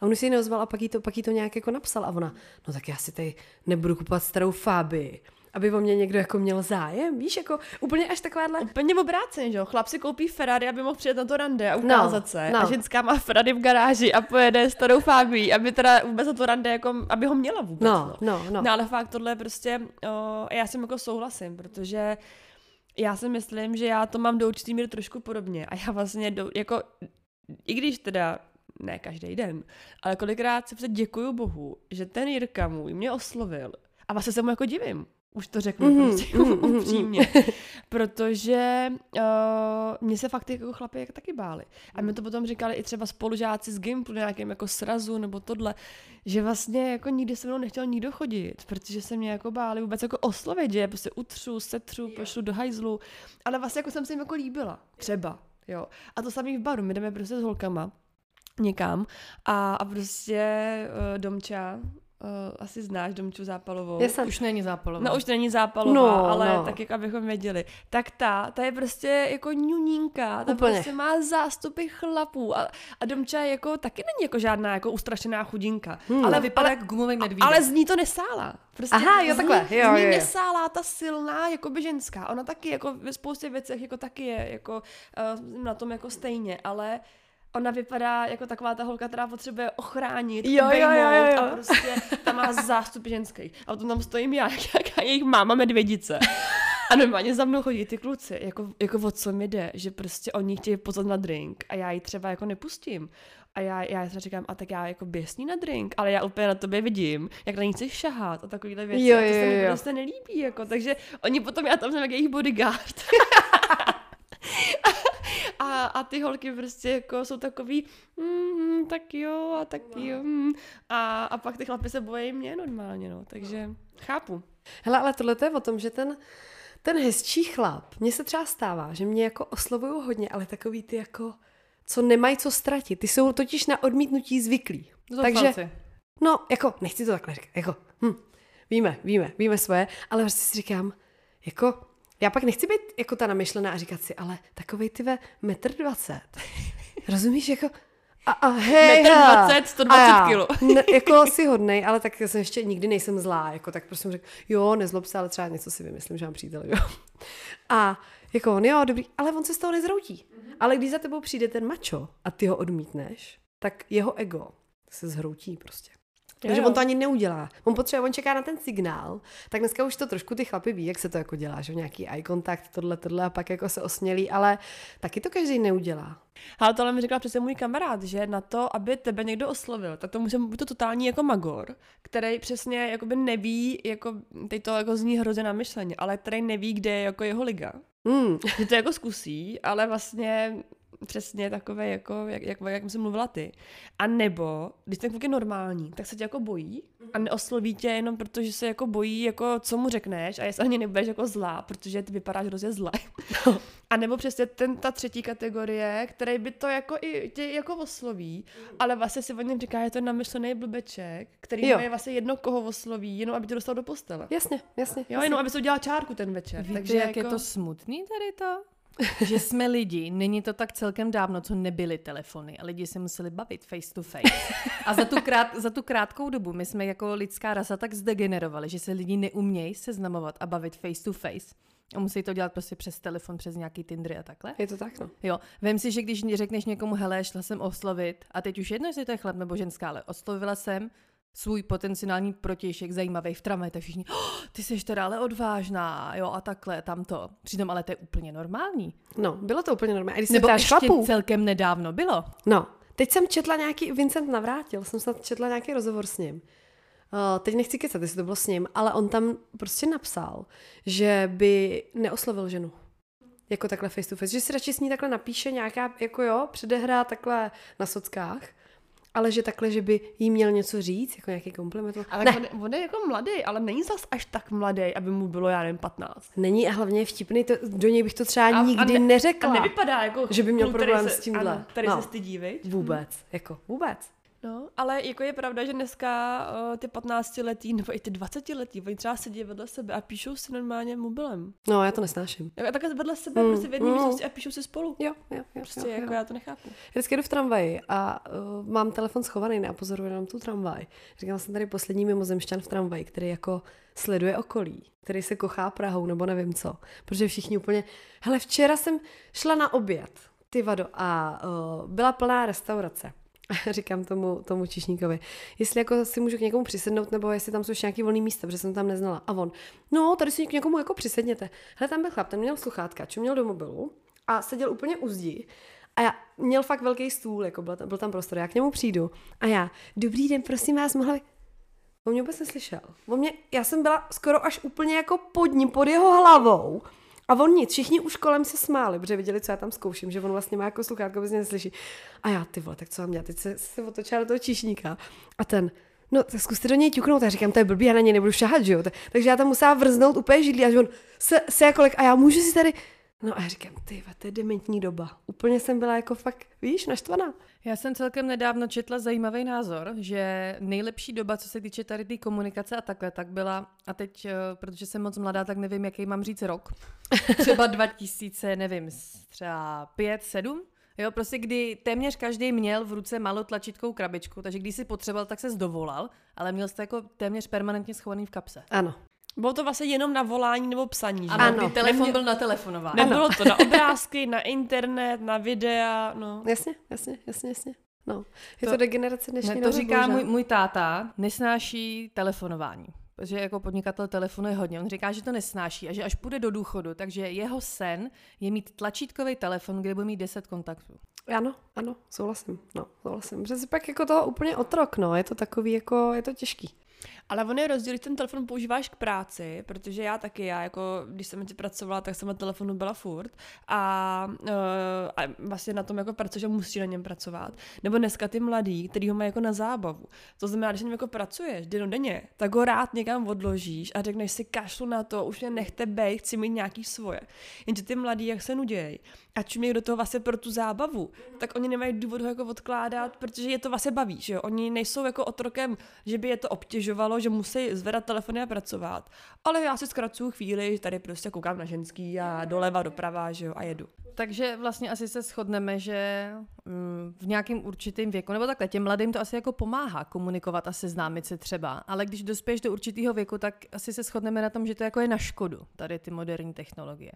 A on si ji neozval a pak jí, to, pak jí to nějak jako napsal a ona, no tak já si tady nebudu kupovat starou Fabii, aby o mě někdo jako měl zájem, víš, jako úplně až takováhle... Úplně obráceně, že jo, chlap si koupí Ferrari, aby mohl přijet na to rande a ukázat No, se no. a ženská má Ferrari v garáži a pojede starou Fabii, aby teda vůbec na to rande, jako, aby ho měla vůbec, No, no, no. No ale fakt tohle je prostě, o, já jsem jako souhlasím, protože já si myslím, že já to mám do určitý míry trošku podobně a já vlastně do, jako, i když teda ne každý den, ale kolikrát se prostě děkuju Bohu, že ten Jirka můj mě oslovil a vlastně se mu jako divím. Už to řeknu Mhm, prostě mhm, mhm, upřímně. Protože uh, mě se fakt jako chlapi jako taky báli. A mi to potom říkali i třeba spolužáci z Gimplu, nějakým jako srazu nebo tohle, že vlastně jako nikdy se mnou nechtěl nikdo chodit, protože se mě jako báli vůbec jako oslovit, že je prostě utřu, setřu, pošlu do hajzlu, ale vlastně jako jsem se jim jako líbila. Třeba, jo. A to samý v baru, my jdeme prostě s holkama někam a, a prostě uh, Domča, Uh, asi znáš Domču Zápalovou. Jsem... Už není zápalová. No už není zápalová, No, ale no. tak jako abychom věděli. Tak ta, ta je prostě jako ňuňínka, ta Úplně. prostě má zástupy chlapů a, a Domča jako taky není jako žádná jako ustrašená chudinka. Hmm. ale vypadá ale, jak gumový medvídek. ale z ní to nesála. Prostě Aha, jo, z takhle, ní, jo, z ní jo, jo. nesálá ta silná jakoby ženská. Ona taky jako ve spoustě věcech jako taky je jako uh, na tom jako stejně, ale ona vypadá jako taková ta holka, která potřebuje ochránit, Jo, jo, jo, jo, jo. a prostě tam má zástup ženský. A potom tam stojím já, jak jaká jejich máma medvědice. A normálně za mnou chodí ty kluci, jako, jako o co mi jde, že prostě oni chtějí pozvat na drink a já ji třeba jako nepustím. A já, já třeba říkám, a tak já jako běsní na drink, ale já úplně na tobě vidím, jak na ní chceš šahat a takovýhle věci. Jo, a to se jo, mi jo. prostě nelíbí, jako, takže oni potom, já tam jsem jak jejich bodyguard. a, a ty holky prostě jako jsou takový, mm, tak jo, a tak jo. Mm. A, a pak ty chlapy se bojí mě normálně, no, takže chápu. Hele, ale tohle to je o tom, že ten, ten hezčí chlap, mně se třeba stává, že mě jako oslovují hodně, ale takový ty jako, co nemají co ztratit. Ty jsou totiž na odmítnutí zvyklí. Takže, Zoufalci. no, jako, nechci to takhle říkat, jako, hm, víme, víme, víme svoje, ale prostě si říkám, jako, já pak nechci být jako ta namyšlená a říkat si, ale takovej ty ve metr dvacet. Rozumíš, jako, a, a hej, Metr hele. 20, 120 A já, kilo. Ne, jako si hodnej, ale tak já jsem ještě nikdy nejsem zlá, jako tak prostě řekl, jo, nezlob se, ale třeba něco si vymyslím, že mám přítele, jo. A jako on, jo, dobrý, ale on se z toho nezroutí. Ale když za tebou přijde ten mačo a ty ho odmítneš, tak jeho ego se zhroutí prostě. Takže on to ani neudělá. On potřebuje, on čeká na ten signál. Tak dneska už to trošku ty chlapy ví, jak se to jako dělá, že nějaký eye contact, tohle, tohle a pak jako se osmělí, ale taky to každý neudělá. Ale tohle mi říkal přece můj kamarád, že na to, aby tebe někdo oslovil, tak to musí být to totální jako magor, který přesně jakoby neví, jako, teď to jako zní hrozně namyšleně, ale který neví, kde je jako jeho liga. Mm. Že to jako zkusí, ale vlastně přesně takové, jako, jak, jak, jak jsem mluvila ty. A nebo, když ten kluk je normální, tak se tě jako bojí a neosloví tě jenom proto, že se jako bojí, jako co mu řekneš a jestli ani nebudeš jako zlá, protože ty vypadáš hrozně zle. A nebo přesně ten, ta třetí kategorie, který by to jako i tě jako osloví, ale vlastně si o něm říká, že to je namyšlený blbeček, který Jo. je vlastně jedno, koho osloví, jenom aby to dostal do postele. Jasně, jasně. Jo, jenom aby se udělal čárku ten večer. Víte, Takže jak jako... je to smutný tady to? Že jsme lidi, není to tak celkem dávno, co nebyly telefony a lidi se museli bavit face to face. A za tu, krát, za tu krátkou dobu my jsme jako lidská rasa tak zdegenerovali, že se lidi neumějí seznamovat a bavit face to face. A musí to dělat prostě přes telefon, přes nějaký Tindery a takhle. Je to tak, no. Jo, vem si, že když řekneš někomu, hele, šla jsem oslovit, a teď už jedno, jestli to je chlap nebo ženská, ale oslovila jsem svůj potenciální protějšek zajímavý v tramvaji, tak všichni, oh, ty jsi teda ale odvážná, jo, a takhle, tamto. Přitom ale to je úplně normální. No, bylo to úplně normální. A když Nebo ještě chlapů, celkem nedávno bylo. No, teď jsem četla nějaký, Vincent navrátil, jsem snad četla nějaký rozhovor s ním. Uh, teď nechci kecat, jestli to bylo s ním, ale on tam prostě napsal, že by neoslovil ženu. Jako takhle face to face. Že si radši s ní takhle napíše nějaká, jako jo, předehra takhle na sockách, ale že takhle, že by jí měl něco říct, jako nějaký kompliment. Ale ne, on, je- on je jako mladý, ale není zas až tak mladý, aby mu bylo, já nevím, 15. není a hlavně je vtipný, to, do něj bych to třeba A- a nikdy ne- neřekla. A nevypadá jako Že by měl problém se, s tímhle. Ano, který No. se stydí, viď? Vůbec, jako vůbec. No, ale jako je pravda, že dneska uh, ty 15 letý nebo i ty 20 letý, oni třeba sedí vedle sebe a píšou si normálně mobilem. No, já to nesnáším. Jako takhle vedle sebe, Mm, prostě v jedné mm. místnosti a píšou si spolu. Jo, jo, jo. Prostě jo, jo. jako já to nechápu. Vždycky jdu v tramvaji a uh, mám telefon schovaný a pozoruji jenom tu tramvaj. Říkám, jsem tady poslední mimozemšťan v tramvaji, který jako sleduje okolí, který se kochá Prahou nebo nevím co. Protože všichni úplně... Hele, včera jsem šla na oběd, ty vado, a uh, byla plná restaurace. Říkám tomu, tomu čišníkovi, jestli jako si můžu k někomu přisednout, nebo jestli tam jsou ještě nějaký volný místa, protože jsem tam neznala. A on, no, tady si k někomu jako přisedněte. Hele, tam byl chlap, ten měl sluchátka, čuměl do mobilu a seděl úplně u zdi. A já měl fakt velký stůl, jako byl tam, byl tam prostor, já k němu přijdu. A já, dobrý den, prosím vás, mohla by... On mě vůbec neslyšel. On mě, já jsem byla skoro až úplně jako pod ním, pod jeho hlavou. A on nic, všichni už kolem se smáli, protože viděli, co já tam zkouším, že on vlastně má jako sluchátko, vůbec neslyší. A já, ty vole, tak co mám dělat? Teď se, se otočila do toho číšníka. A ten, no tak zkuste do něj ťuknout. A já říkám, to je blbý, já na něj nebudu šahat, že jo? Tak- Takže já tam musela vrznout úplně židlí a že on se, se jako lek, a já můžu si tady... No a já říkám, ty to je dementní doba. Úplně jsem byla jako fakt, víš, naštvaná. Já jsem celkem nedávno četla zajímavý názor, že nejlepší doba, co se týče tady té komunikace a takhle, tak byla, a teď, eh, protože jsem moc mladá, tak nevím, jaký mám říct rok, třeba 2000, nevím, třeba 5, 7, Jo, prostě kdy téměř každý měl v ruce malou tlačítkovou krabičku, takže když si potřeboval, tak se zdovolal, ale měl jste jako téměř permanentně schovaný v kapse. Ano. Bylo to vlastně jenom na volání nebo psaní, že? Ano, Ano. kdy telefon Nemě- byl na telefonování. Nebylo to na obrázky, na internet, na videa, no. Jasně, jasně, jasně, jasně. No, je to, To- degenerace dnešní Ne, to říká můj, můj táta, nesnáší telefonování. Protože jako podnikatel telefonuje hodně. On říká, že to nesnáší a že až půjde do důchodu, takže jeho sen je mít tlačítkový telefon, kde bude mít 10 kontaktů. Ano, ano, souhlasím. No, souhlasím. Protože jsi pak jako toho úplně otrok, no. Je to takový jako, je to těžký. Ale on je rozdíl, když ten telefon používáš k práci, protože já taky, já jako, když jsem pracovala, tak jsem na telefonu byla furt a, uh, a vlastně na tom jako pracuje, že musí na něm pracovat. Nebo dneska ty mladý, který ho mají jako na zábavu. To znamená, když na něm jako pracuješ denně, tak ho rád někam odložíš a řekneš si kašlu na to, už mě nechte bej, chci mít nějaký svoje. Jenže ty mladí, jak se nudějí, a čumějí do toho vlastně pro tu zábavu, tak oni nemají důvod ho jako odkládat, protože je to vlastně baví, že jo? Oni nejsou jako otrokem, že by je to obtěžovalo, že musí zvedat telefony a pracovat. Ale já si zkracuju chvíli, že tady prostě koukám na ženský a doleva, doprava, že jo, a jedu. Takže vlastně asi se shodneme, že mm, v nějakém určitém věku, nebo takhle, těm mladým to asi jako pomáhá komunikovat a seznámit se třeba, ale když dospěješ do určitého věku, tak asi se shodneme na tom, že to jako je na škodu, tady ty moderní technologie.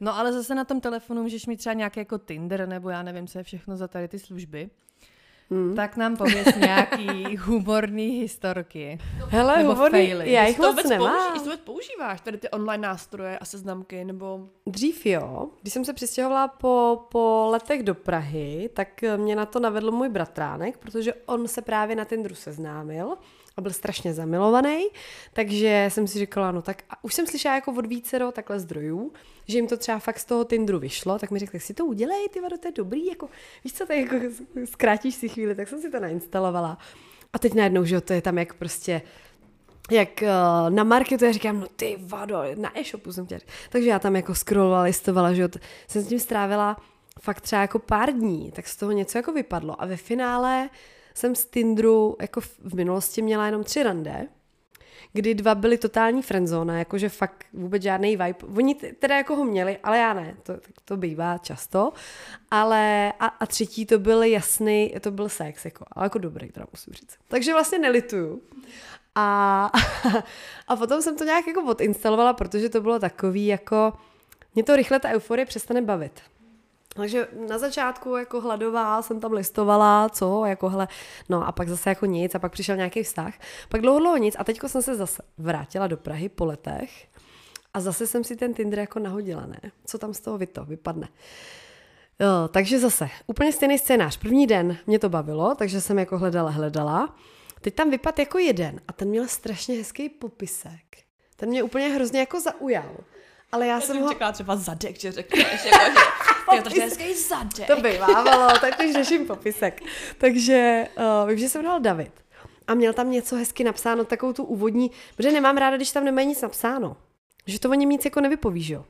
No ale zase na tom telefonu můžeš mít třeba nějaký jako Tinder, nebo já nevím, co je všechno za tady ty služby. Hmm. Tak nám pověz nějaký humorný historky. Hele, Nebo hovorný, faily. já jich to moc vůbec nemám. jestli to vůbec používáš, tady ty online nástroje a seznamky, nebo... Dřív jo, když jsem se přistěhovala po, po letech do Prahy, tak mě na to navedl můj bratránek, protože on se právě na Tinderu seznámil a byl strašně zamilovaný, takže jsem si říkala, no tak a už jsem slyšela jako od vícero takhle zdrojů, že jim to třeba fakt z toho Tinderu vyšlo, tak mi řekl, tak si to udělej, ty vado, to je dobrý, jako, víš co, tak jako zkrátíš si chvíli, tak jsem si to nainstalovala. A teď najednou, že to je tam jak prostě jak uh, na marketu, já říkám, no ty vado, na e-shopu jsem chtěla. Takže já tam jako scrollovala, listovala, že jsem s tím strávila fakt třeba jako pár dní, tak z toho něco jako vypadlo. A ve finále jsem z Tinderu jako v minulosti měla jenom tři rande kdy dva byli totální friendzone, jakože fakt vůbec žádný vibe. Oni teda jako ho měli, ale já ne, to, to bývá často. Ale a, a třetí to byl jasný, to byl sex, jako, ale jako dobrý, teda musím říct. Takže vlastně nelituju. A, a potom jsem to nějak jako odinstalovala, protože to bylo takový jako, mě to rychle ta euforie přestane bavit. Takže na začátku jako hladová jsem tam listovala, co, jako hele, no a pak zase jako nic a pak přišel nějaký vztah. Pak dlouho, dlouho nic a teďko jsem se zase vrátila do Prahy po letech a zase jsem si ten Tinder jako nahodila, ne? Co tam z toho vyto, vypadne. Jo, takže zase, úplně stejný scénář. První den mě to bavilo, takže jsem jako hledala, hledala. Teď tam vypad jako jeden a ten měl strašně hezký popisek. Ten mě úplně hrozně jako zaujal. Ale já, já jsem ho... čekala třeba zadek, že řekneš, jako, že to je hezký zadek. To bývávalo, tak už řeším popisek. Takže uh, vím, že jsem dal David. A měl tam něco hezky napsáno, takovou tu úvodní, protože nemám ráda, když tam nemají nic napsáno. Že to o něm nic jako nevypoví, že jo?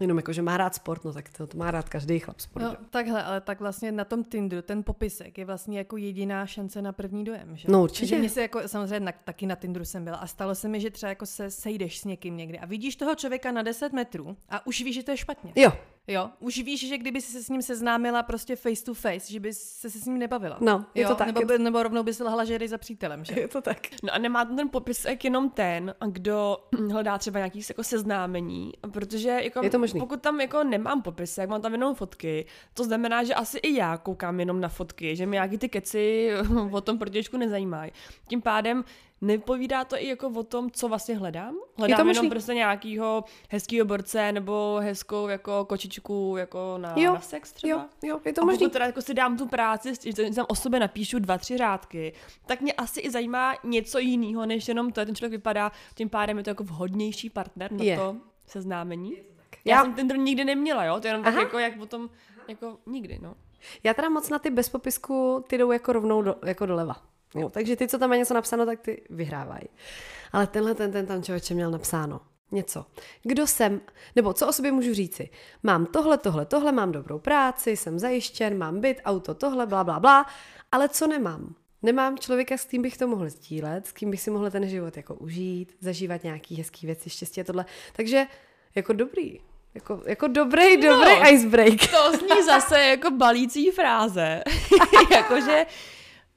Jenom jako, že má rád sport, no tak to, to má rád každý chlap sport. No, takhle, ale tak vlastně na tom Tinderu ten popisek je vlastně jako jediná šance na první dojem, že? No určitě. Že mě se jako, samozřejmě na, taky na Tinderu jsem byla a stalo se mi, že třeba jako se sejdeš s někým někdy a vidíš toho člověka na 10 metrů a už víš, že to je špatně. Jo, Jo, už víš, že kdyby se s ním seznámila prostě face to face, že by se s ním nebavila. No, je jo? to tak. Nebo, by, nebo rovnou by se lhala, že jdeš za přítelem, že? Je to tak. No a nemá ten popisek jenom ten, kdo hledá třeba nějaký jako seznámení, protože jako, je to možný. pokud tam jako nemám popisek, mám tam jenom fotky, to znamená, že asi i já koukám jenom na fotky, že mi nějaký ty keci o tom protěžku nezajímají. Tím pádem Nepovídá to i jako o tom, co vlastně hledám? Hledám jenom možný. prostě nějakýho hezkýho borce nebo hezkou jako kočičku jako na, jo, na sex třeba? Jo, jo, je to a možný. pokud teda jako si dám tu práci, že tam o sobě napíšu dva, tři řádky, tak mě asi i zajímá něco jiného, než jenom to, ten člověk vypadá, tím pádem je to jako vhodnější partner na je. to seznámení. Já, Já jsem Tinder nikdy neměla, jo, to je jenom Aha. tak jako, jak potom, jako nikdy, no. Já teda moc na ty bez popisku, ty jdou jako rovnou do, jako doleva. Jo, takže ty, co tam má něco napsáno, tak ty vyhrávají. Ale tenhle, ten, ten tam člověče měl napsáno něco. Kdo jsem, nebo co o sobě můžu říci? Mám tohle, tohle, tohle, mám dobrou práci, jsem zajištěn, mám byt, auto, tohle, bla, bla, bla, ale co nemám? Nemám člověka, s kým bych to mohl sdílet, s kým bych si mohl ten život jako užít, zažívat nějaký hezký věci, štěstí a tohle. Takže jako dobrý, jako, jako dobrý, dobrý no, icebreak. To zní zase jako balící fráze. Jakože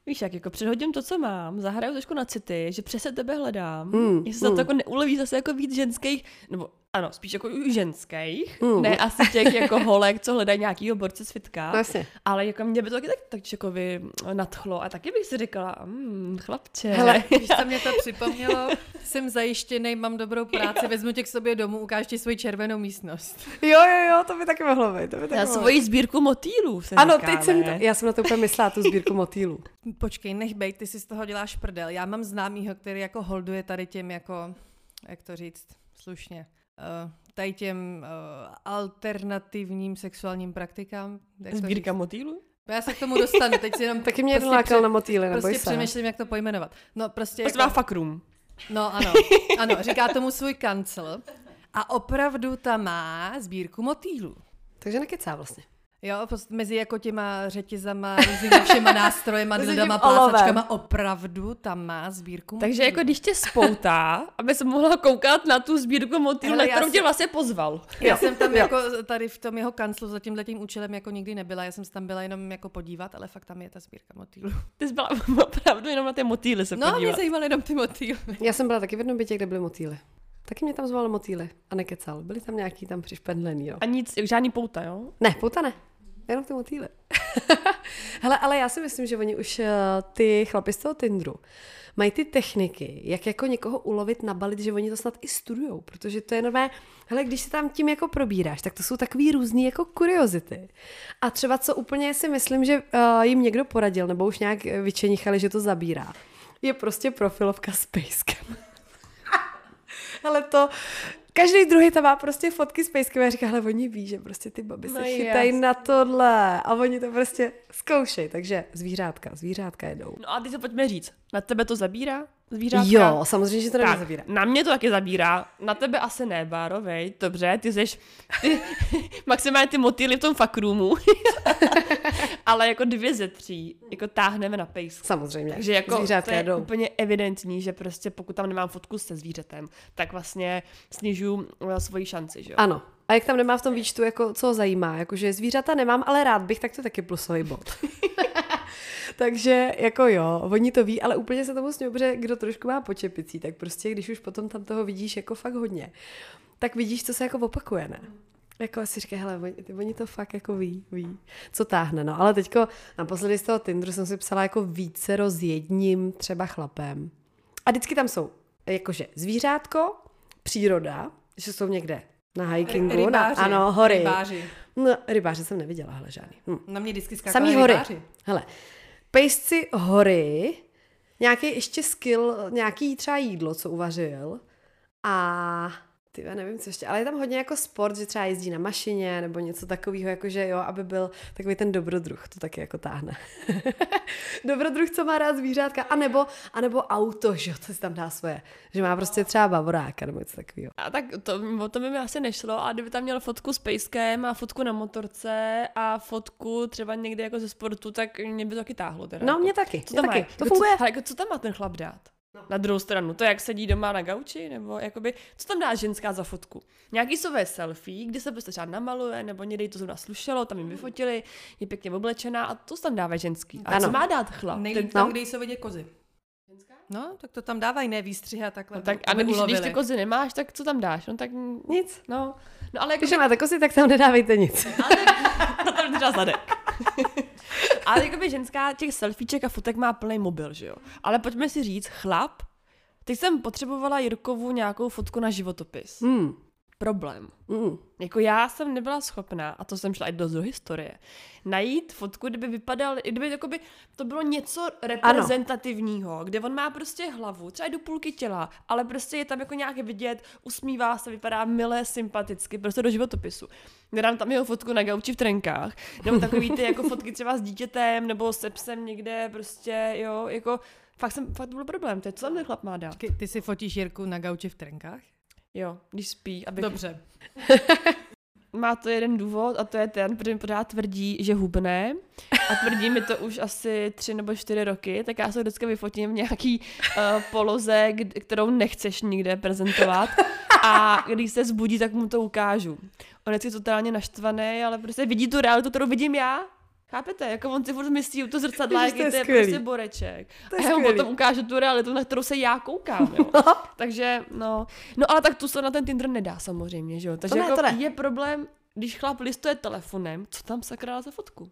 Víš, jak jako předhodím to, co mám, zahraju trošku na city, že přesně tebe hledám, mm, jestli se mm. to jako neuleví zase jako víc ženských, nebo ano, spíš jako ženských, mm. ne asi těch jako holek, co hledají nějakýho borce svitka, Vlastně. ale jako mě by to taky tak, tak čekovi nadchlo a taky bych si říkala, mm, chlapče. Hele, víš, co mě to připomnělo, jsem zajištěný, mám dobrou práci, vezmu tě k sobě domů, ukáž ti svoji červenou místnost. Jo, jo, jo, to by taky mohlo být. To by taky já svoji sbírku motýlů Ano, říká, teď jsem, to, já jsem na to úplně myslela, tu sbírku motýlů. Počkej, nech bejt, ty si z toho děláš prdel. Já mám známýho, který jako holduje tady těm jako, jak to říct, slušně, tady těm uh, alternativním sexuálním praktikám. Sbírka motýlů? Já se k tomu dostanu, teď si jenom... Taky mě prostě lákal na motýly, Prostě se. přemýšlím, jak to pojmenovat. No prostě... Prostě jako... fakrum. No ano, ano, říká tomu svůj kancel. A opravdu tam má sbírku motýlů. Takže nekecá vlastně. Jo, mezi jako těma řetězama, různými všema nástrojema, dildama, plácačkama, opravdu tam má sbírku motýlů. Takže jako když tě spoutá, aby se mohla koukat na tu sbírku motýlů, na kterou jsem, tě vlastně pozval. Já jo, jsem tam jo. jako tady v tom jeho kanclu za tímhle tím účelem jako nikdy nebyla, já jsem tam byla jenom jako podívat, ale fakt tam je ta sbírka motýlů. Ty jsi byla opravdu jenom na ty motýly se no, podívat. No, mě zajímaly jenom ty motýly. Já jsem byla taky v jednom bytě, kde byly motýly. Taky mě tam zval motýly a nekecal. Byli tam nějaký tam přišpendlený, jo. A nic, žádný pouta, jo? Ne, pouta ne. Jenom ty motýly. Hele, ale já si myslím, že oni už uh, ty chlapi z toho Tinderu mají ty techniky, jak jako někoho ulovit, nabalit, že oni to snad i studujou, protože to je nové, hele, když se tam tím jako probíráš, tak to jsou takový různý jako kuriozity. A třeba co úplně si myslím, že uh, jim někdo poradil, nebo už nějak vyčenichali, že to zabírá, je prostě profilovka s pejskem. Ale to, každý druhý tam má prostě fotky s pejskem a říká, ale oni ví, že prostě ty baby se no chytají na tohle a oni to prostě zkoušejí, takže zvířátka, zvířátka jedou. No a teď se pojďme říct, na tebe to zabírá? Zvířátka? Jo, samozřejmě, že to tak, zabírá. Na mě to taky zabírá, na tebe asi ne, Báro, Dobře, ty jsi ty, maximálně ty motýly v tom fakroomu. ale jako dvě ze tří, jako táhneme na pejska. Samozřejmě. Takže jako Zvířátka to je jedou. úplně evidentní, že prostě pokud tam nemám fotku se zvířetem, tak vlastně snižuju eh, svoji šanci, že jo? Ano. A jak tam nemá v tom výčtu, jako, co ho zajímá, jakože zvířata nemám, ale rád bych, tak to taky plusový bod. Takže jako jo, oni to ví, ale úplně se tomu směju, protože kdo trošku má počepicí, tak prostě když už potom tam toho vidíš jako fakt hodně, tak vidíš, co se jako opakuje, ne? Jako si říká, hele, oni, oni to fakt jako ví, ví, co táhne, no. Ale teďko naposledy z toho Tinderu jsem si psala jako více s jedním třeba chlapem. A vždycky tam jsou jakože zvířátko, příroda, že jsou někde na hikingu, na, Rybáři. ano, hory. Rybáři. No, rybáře jsem neviděla, hele, žádný. Hm. Na mě vždycky skákali Samý hory. rybáři. Hele, pejsci hory, nějaký ještě skill, nějaký třeba jídlo, co uvařil. A ty nevím, co ještě, ale je tam hodně jako sport, že třeba jezdí na mašině nebo něco takového, jakože jo, aby byl takový ten dobrodruh, to taky jako táhne. dobrodruh, co má rád zvířátka, anebo, anebo auto, že jo, to si tam dá svoje, že má prostě třeba bavoráka nebo něco takového. A tak to, o to by mi asi nešlo, a kdyby tam měl fotku s pejskem a fotku na motorce a fotku třeba někde jako ze sportu, tak mě by to taky táhlo teda. No, jako. mě taky, Co mě tam taky, má? to Jako funguje. Co, hele, jako co tam má ten chlap dát? Na druhou stranu, to jak sedí doma na gauči, nebo jakoby, co tam dá ženská za fotku? Nějaký sové selfie, kdy se prostě třeba namaluje, nebo někde jí to zrovna slušelo, tam jim vyfotili, je pěkně oblečená a to tam dávají ženský. A Ano. co má dát chlap? Nejlíp Ten, tam, no. kde jsou vidět kozy. No, tak to tam dávají, ne výstřihy a takhle. no, tak, a když, když ty kozy nemáš, tak co tam dáš? No tak, Nic. no, no ale jako, Když máte kozy, tak tam nedávejte nic. to tam třeba zadek. Ale jakoby ženská těch selfieček a fotek má plný mobil, že jo? Ale pojďme si říct, chlap, teď jsem potřebovala Jirkovu nějakou fotku na životopis. Hmm. Problém. Mm. Jako já jsem nebyla schopná, a to jsem šla i do, do historie, najít fotku, kdyby vypadal, kdyby jakoby to bylo něco reprezentativního, kde on má prostě hlavu, třeba i do půlky těla, ale prostě je tam jako nějak vidět, usmívá se, vypadá milé, sympaticky, prostě do životopisu. Nedám tam jeho fotku na gauči v trenkách, nebo takový ty jako fotky třeba s dítětem, nebo se psem někde, prostě, jo, jako fakt jsem, fakt to byl problém, to je, co tam ten chlap má dát? Ty, ty si fotíš Jirku na gauči v trenkách? Jo, když spí, aby Dobře. má to jeden důvod a to je ten, protože mi pořád tvrdí, že hubne a tvrdí mi to už asi tři nebo čtyři roky, tak já se vždycky vyfotím v nějaký uh, poloze, k- kterou nechceš nikde prezentovat a když se zbudí, tak mu to ukážu. On je totálně naštvaný, ale prostě vidí tu realitu, kterou vidím já. Chápete? Jako on si furt myslí u to zrcadla, to jaký je to je prostě boreček. To je a já mu potom ukážu tu realitu, na kterou se já koukám, jo. Takže, no. No ale tak tu se na ten Tinder nedá samozřejmě, že jo. Takže ne, jako to ne. je problém, když chlap listuje telefonem, co tam sakra za fotku?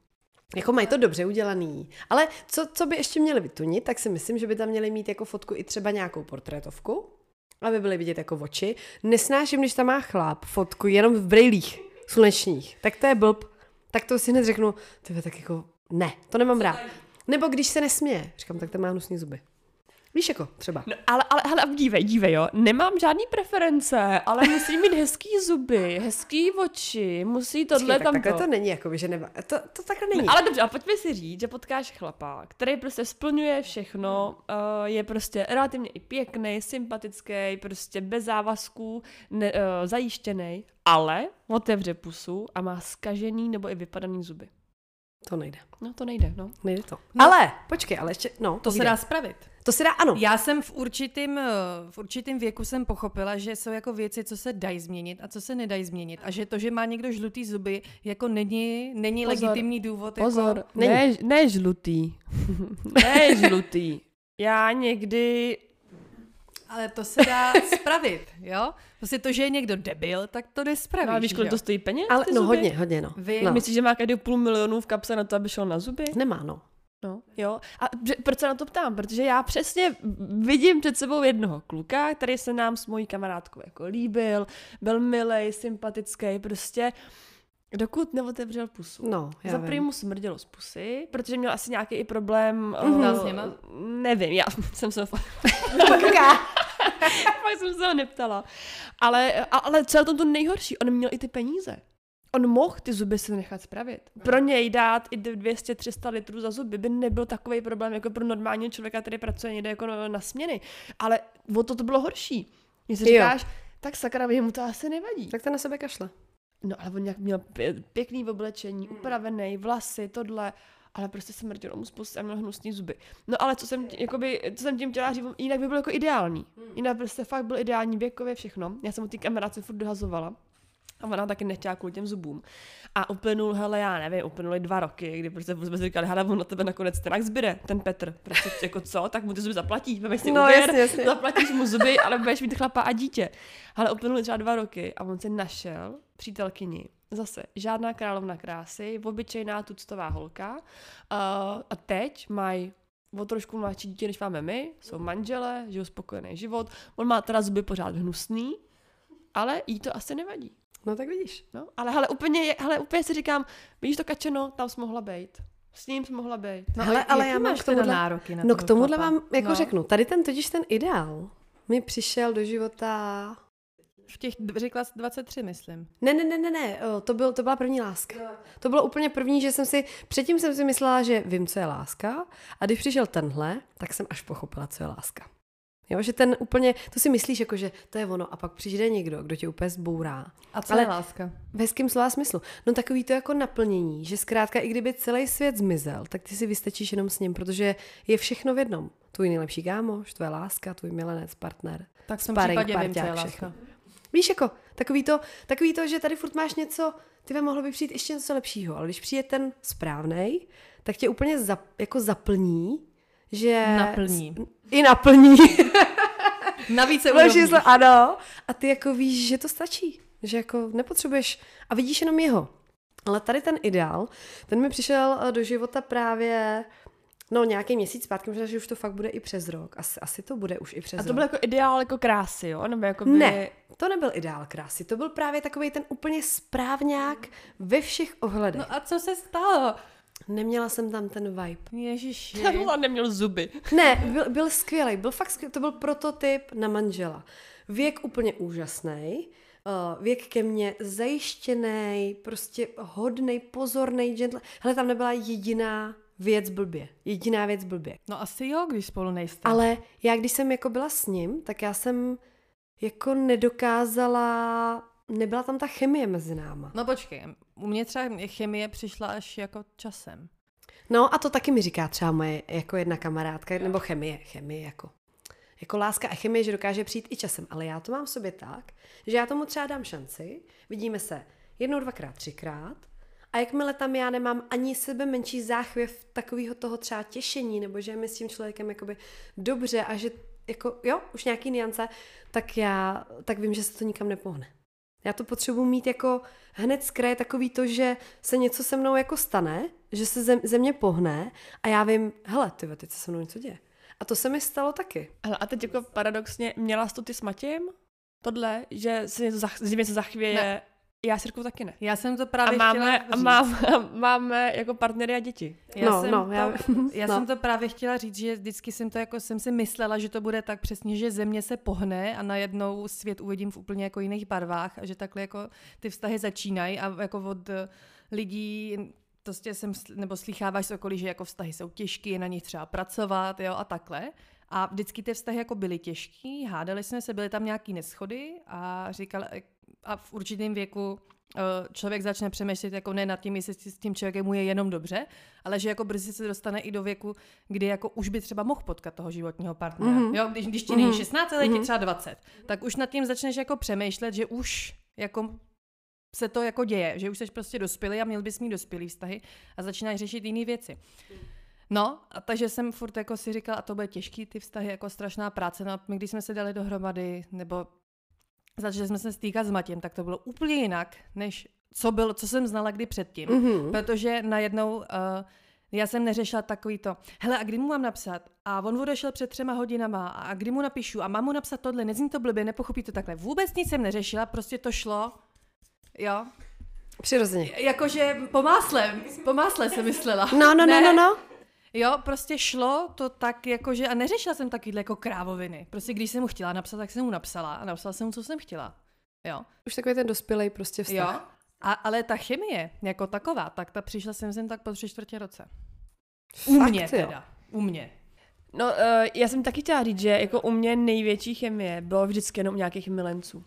Jako mají to dobře udělaný. Ale co, co by ještě měli vytunit, tak si myslím, že by tam měli mít jako fotku i třeba nějakou portrétovku, aby byly vidět jako oči. Nesnáším, když tam má chlap fotku jenom v brejlích slunečních. Tak to je blb. Tak to si hned řeknu, ty tak jako ne, to nemám rád. Nebo když se nesměje, říkám, tak to má hnusný zuby. Víš jako, třeba. No, ale, ale, ale dívej, dívej, jo. Nemám žádný preference, ale musí mít hezký zuby, hezký oči, musí tohle tam takhle to není, jako, že nemá. To, to takhle není. Ale dobře, a pojďme si říct, že potkáš chlapa, který prostě splňuje všechno, uh, je prostě relativně i pěkný, sympatický, prostě bez závazků, ne, uh, zajištěný, ale otevře pusu a má skažený nebo i vypadaný zuby. To nejde. No to nejde, no. Nejde to. No. Ale, počkej, ale ještě, no, To se povídej. dá spravit. To se dá, ano. Já jsem v určitým, eh, v určitým věku jsem pochopila, že jsou jako věci, co se dají změnit a co se nedají změnit. A že to, že má někdo žlutý zuby, jako není, není Pozor. legitimní důvod. Pozor, Jako, ne, ne žlutý. ne žlutý. Já někdy ale to se dá spravit, jo? Prostě to, že je někdo debil, tak to nespravíš, No, a víš, že kolik to stojí peněz? Ale no zuby? hodně, hodně, no. Vy- no. Myslíš, že má každý půl milionu v kapse na to, aby šel na zuby? Nemá, no. No, jo. A proč se na to ptám? Protože já přesně vidím před sebou jednoho kluka, který se nám s mojí kamarádkou jako líbil, byl milej, sympatický, prostě dokud neotevřel pusu. No, já Za prý mu smrdělo z pusy, protože měl asi nějaký i problém. S něma? Nevím, já jsem se fakt jsem se ho neptala. Ale, ale je to nejhorší? On měl i ty peníze. On mohl ty zuby si nechat spravit. Pro něj dát i 200-300 litrů za zuby by nebyl takový problém jako pro normálního člověka, který pracuje někde jako na, směny. Ale o to to bylo horší. Když si Jo. říkáš, tak sakra, mu to asi nevadí. Tak to na sebe kašle. No ale on nějak měl pě- pěkný oblečení, upravený, vlasy, tohle, ale prostě jsem mrtěl mu spoustu a měl hnusný zuby. No ale co jsem, jakoby, co jsem tím chtěla říct, jinak by byl jako ideální. Jinak prostě fakt byl ideální věkově všechno. Já jsem mu ty kamarádce furt dohazovala. A ona taky nechtěla kvůli těm zubům. A uplynul, hele, já nevím, uplynuly dva roky, kdy prostě jsme si říkali, hele, on na tebe nakonec ten zbyde, ten Petr. Prostě jako co, tak mu ty zuby zaplatí, vemeš si No, úvěr, jasně, jasně. zaplatíš mu zuby, ale budeš mít chlapa a dítě. Ale uplynuly třeba dva roky a on si našel přítelkyni. Zase žádná královna krásy, obyčejná tuctová holka. Uh, a teď mají o trošku mladší dítě, než máme my, jsou manžele, žijou spokojený život. On má teda zuby pořád hnusný, ale jí to asi nevadí. No tak vidíš. No, ale hele, úplně, hele, úplně si říkám, vidíš to kačeno, tam jsi mohla být. S ním jsi mohla být. No, Hele, ale já mám máš k tomuhle- nároky na No k tomuhle vám jako no. řeknu, tady ten totiž ten ideál mi přišel do života... V těch, řekla jsi 23, myslím. Ne, ne, ne, ne, ne, to, byl, to byla první láska. To bylo úplně první, že jsem si, předtím jsem si myslela, že vím, co je láska a když přišel tenhle, tak jsem až pochopila, co je láska. Jo, že ten úplně, to si myslíš jako, že to je ono a pak přijde někdo, kdo tě úplně zbourá. A co Ale- je láska? V hezkém slova smyslu. No takový to jako naplnění, že zkrátka i kdyby celý svět zmizel, tak ty si vystačíš jenom s ním, protože je všechno v jednom. Tvůj nejlepší kámoš, tvoje láska, tvůj milenec, partner. Tak v tom Sparring případě vím, co je parťák, láska. všechno. Víš, jako takový to, takový to, že tady furt máš něco, ty by mohlo by přijít ještě něco lepšího, ale když přijde ten správnej, tak tě úplně zap, jako zaplní, že... Naplní. I naplní. Na více Další úrovních. slovo, ano. A ty jako víš, že to stačí. Že jako nepotřebuješ a vidíš jenom jeho. Ale tady ten ideál, ten mi přišel eh, do života právě no nějaký měsíc zpátky, možná, že už to fakt bude i přes rok. Asi, asi to bude už i přes A to rok. byl jako ideál jako krásy, jo? Nebo jako by... Ne, to nebyl ideál krásy, to byl právě takový ten úplně správňák ve všech ohledech. No a co se stalo? Neměla jsem tam ten vibe. Ježiši. On neměl zuby. Ne, byl, byl skvělý, byl fakt skvělý, to byl prototyp na manžela. Věk úplně úžasný, uh, věk ke mně zajištěný, prostě hodný, pozorný, gentle. Hele, tam nebyla jediná věc blbě. Jediná věc blbě. No asi jo, když spolu nejste. Ale já, když jsem jako byla s ním, tak já jsem jako nedokázala, nebyla tam ta chemie mezi náma. No počkej, u mě třeba chemie přišla až jako časem. No a to taky mi říká třeba moje jako jedna kamarádka, nebo chemie, chemie jako. Jako láska a chemie, že dokáže přijít i časem, ale já to mám v sobě tak, že já tomu třeba dám šanci, vidíme se jednou, dvakrát, třikrát a jakmile tam já nemám ani sebe menší záchvěv takového toho třeba těšení, nebo že je mi s tím člověkem jakoby dobře a že jako, jo, už nějaký niance, tak já, tak vím, že se to nikam nepohne. Já to potřebuji mít jako hned z kraje takový to, že se něco se mnou jako stane, že se zem, země pohne a já vím, hele, ty teď se se mnou něco děje. A to se mi stalo taky. Hele, a teď jako paradoxně, měla jsi to ty s Matějem? Tohle, že se něco, zach, něco zachvěje? Ne. Já s Jirkou taky ne. Já jsem to A právě máme, chtěla a máme, máme jako partnery a děti. Já No, jsem no, to, já- já no. jsem to právě chtěla říct, že vždycky jsem to jako jsem si myslela, že to bude tak přesně, že země se pohne a najednou svět uvidím v úplně jako jiných barvách a že takhle jako ty vztahy začínají a jako od eh, lidí prostě jsem, nebo slycháváš z okolí, že jako vztahy jsou těžké, je na nich třeba pracovat, jo, a takhle. A vždycky ty vztahy jako byly těžký, hádali jsme se, byly tam nějaký neschody a říkal, a v určitém věku eh, člověk začne přemýšlet jako ne nad tím, jestli s tím člověkem mu je jenom dobře, ale že jako brzy se dostane i do věku, kdy jako už by třeba mohl potkat toho životního partnera. Mhm. Mm-hmm. Jo, když, když ti není Mhm. 16, ale je ti Mhm. třeba 20, tak už nad tím začneš jako přemýšlet, že už jako se to jako děje, že už jsi prostě dospělý a měl bys mít dospělý vztahy a začínáš řešit jiné věci. No, a takže jsem furt jako si říkala, a to bude těžký, ty vztahy, jako strašná práce. No my, když jsme se dali dohromady, nebo začali jsme se stýkat s Matěm, tak to bylo úplně jinak, než co, bylo, co jsem znala kdy předtím. Mhm. Protože najednou uh, já jsem neřešila takový to, hele, a kdy mu mám napsat? A on odešel před třema hodinama, a kdy mu napíšu? A mám mu napsat tohle, nezní to blbě, nepochopí to takhle. Vůbec nic jsem neřešila, prostě to šlo. Jo, Přirozeně. jakože po másle, po másle jsem myslela. No, no, no, Ne. no, no. Jo, prostě šlo to tak, jakože, a neřešila jsem takovýhle jako krávoviny. Prostě když jsem mu chtěla napsat, tak jsem mu napsala a napsala jsem mu, co jsem chtěla. Jo. Už takový ten dospělý prostě Jo. vztah. A, ale ta chemie jako taková, tak ta přišla jsem sem tak po tři čtvrtě roce. U Fakt, mě jo. teda. U mě. No, uh, já jsem taky chtěla říct, že jako u mě největší chemie bylo vždycky jenom u nějakých milenců.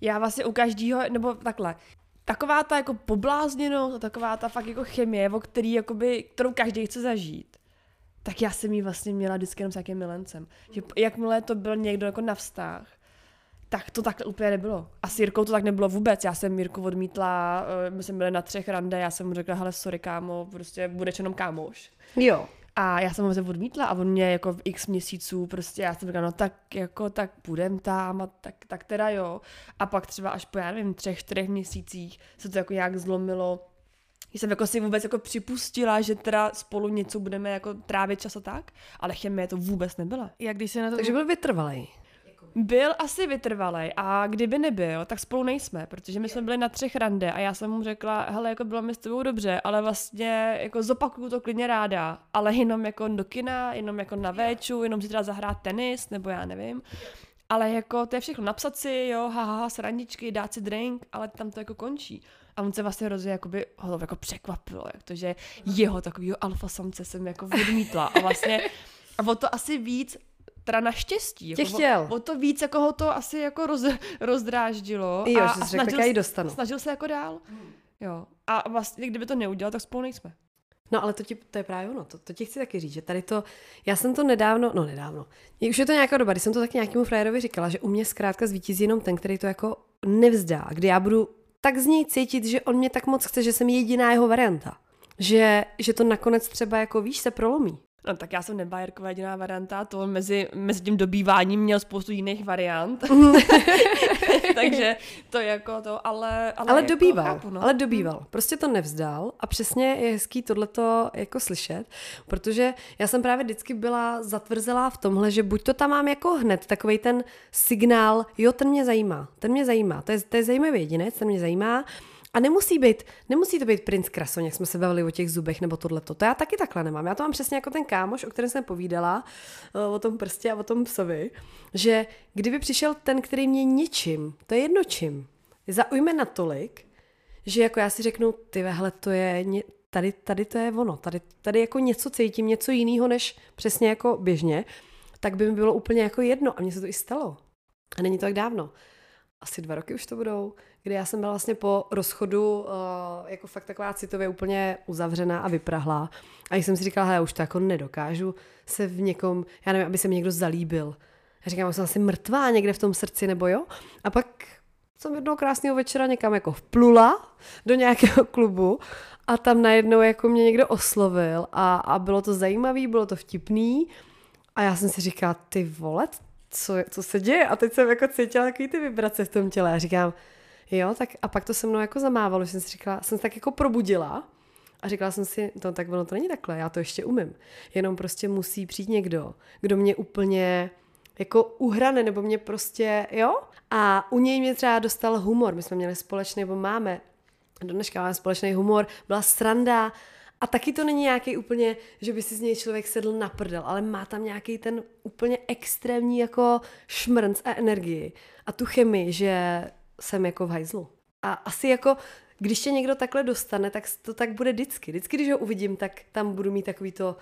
Já vlastně u každého, nebo takhle, taková ta jako poblázněnost, taková ta fakt jako chemie, o který, jakoby, kterou každý chce zažít, tak já jsem ji vlastně měla vždycky jenom s nějakým milencem. Že jakmile to byl někdo jako na vztah, tak to takhle úplně nebylo. A s Jirkou to tak nebylo vůbec. Já jsem Jirku odmítla, eh, my jsme byli na třech rande, já jsem mu řekla, hele, sorry kámo, prostě budeš jenom kámoš. Jo. A já jsem ho odmítla a on mě jako v x měsíců prostě, já jsem říkala, no tak jako, tak půjdem tam a tak, tak teda jo. A pak třeba až po, já nevím, třech, čtyřech měsících se to jako nějak zlomilo. Jsem jako si vůbec jako připustila, že teda spolu něco budeme jako trávit čas a tak, ale chemie to vůbec nebyla. Jak když se na to... Takže byl vytrvalý. Byl asi vytrvalý a kdyby nebyl, tak spolu nejsme, protože my jsme byli na třech rande a já jsem mu řekla, hele, jako bylo mi s tebou dobře, ale vlastně jako zopakuju to klidně ráda, ale jenom jako do kina, jenom jako na véču, jenom si teda zahrát tenis, nebo já nevím. Ale jako to je všechno, napsat si, jo, haha, ha, srandičky, dát si drink, ale tam to jako končí. A on se vlastně hrozně jakoby, ho to jako překvapilo, jak to, že jeho takového alfa samce jsem jako odmítla a vlastně a o to asi víc teda naštěstí. Tě jako chtěl. O, o, to víc jako ho to asi jako roz, rozdráždilo. Jo, a, že a jsi řekl, tak já ji dostanu. snažil se jako dál. Jo. A vlastně, kdyby to neudělal, tak spolu nejsme. No ale to, ti, to je právě ono, to, to ti chci taky říct, že tady to, já jsem to nedávno, no nedávno, už je to nějaká doba, když jsem to tak nějakému frajerovi říkala, že u mě zkrátka zvítězí jenom ten, který to jako nevzdá, kdy já budu tak z něj cítit, že on mě tak moc chce, že jsem jediná jeho varianta. Že, že to nakonec třeba jako víš, se prolomí. No tak já jsem nebyla Jirkova jediná varianta, to on mezi, mezi tím dobýváním měl spoustu jiných variant. Takže to jako to, ale... Ale, ale jako dobýval, chápu, no. ale dobýval. Prostě to nevzdal a přesně je hezký tohleto jako slyšet, protože já jsem právě vždycky byla zatvrzelá v tomhle, že buď to tam mám jako hned, takový ten signál, jo, ten mě zajímá, ten mě zajímá, to je, to je zajímavý jedinec, ten mě zajímá, a nemusí být, nemusí to být princ Krason, jak jsme se bavili o těch zubech nebo tohleto. To já taky takhle nemám. Já to mám přesně jako ten kámoš, o kterém jsem povídala, eh, o tom prstě a o tom psovi, že kdyby přišel ten, který mě ničím, to je jedno čím, zaujme natolik, že jako já si řeknu, ty vehle, to je, tady, tady to je ono, tady, tady jako něco cítím, něco jiného, než přesně jako běžně, tak by mi bylo úplně jako jedno a mně se to i stalo. A není to tak dávno. Asi dva roky už to budou, kdy já jsem byla vlastně po rozchodu uh, jako fakt taková citově úplně uzavřená a vyprahlá. A jsem si říkala, já už to jako nedokážu se v někom, já nevím, aby se mi někdo zalíbil. Já říkám, jsem asi mrtvá někde v tom srdci, nebo jo? A pak jsem jednoho krásného večera někam jako vplula do nějakého klubu a tam najednou jako mě někdo oslovil a, a bylo to zajímavý, bylo to vtipný a já jsem si říkala, ty vole, co, co se děje? A teď jsem jako cítila takový ty vibrace v tom těle a říkám, Jo, tak a pak to se mnou jako zamávalo, že jsem si říkala, jsem se tak jako probudila a říkala jsem si, to tak ono to není takhle, já to ještě umím. Jenom prostě musí přijít někdo, kdo mě úplně jako uhrane, nebo mě prostě, jo? A u něj mě třeba dostal humor, my jsme měli společný, nebo máme, do dneška máme společný humor, byla sranda, a taky to není nějaký úplně, že by si z něj člověk sedl na prdel, ale má tam nějaký ten úplně extrémní jako šmrnc a energii. A tu chemii, že jsem jako v hajzlu. A asi jako, když tě někdo takhle dostane, tak to tak bude vždycky. Vždycky, když ho uvidím, tak tam budu mít takový to,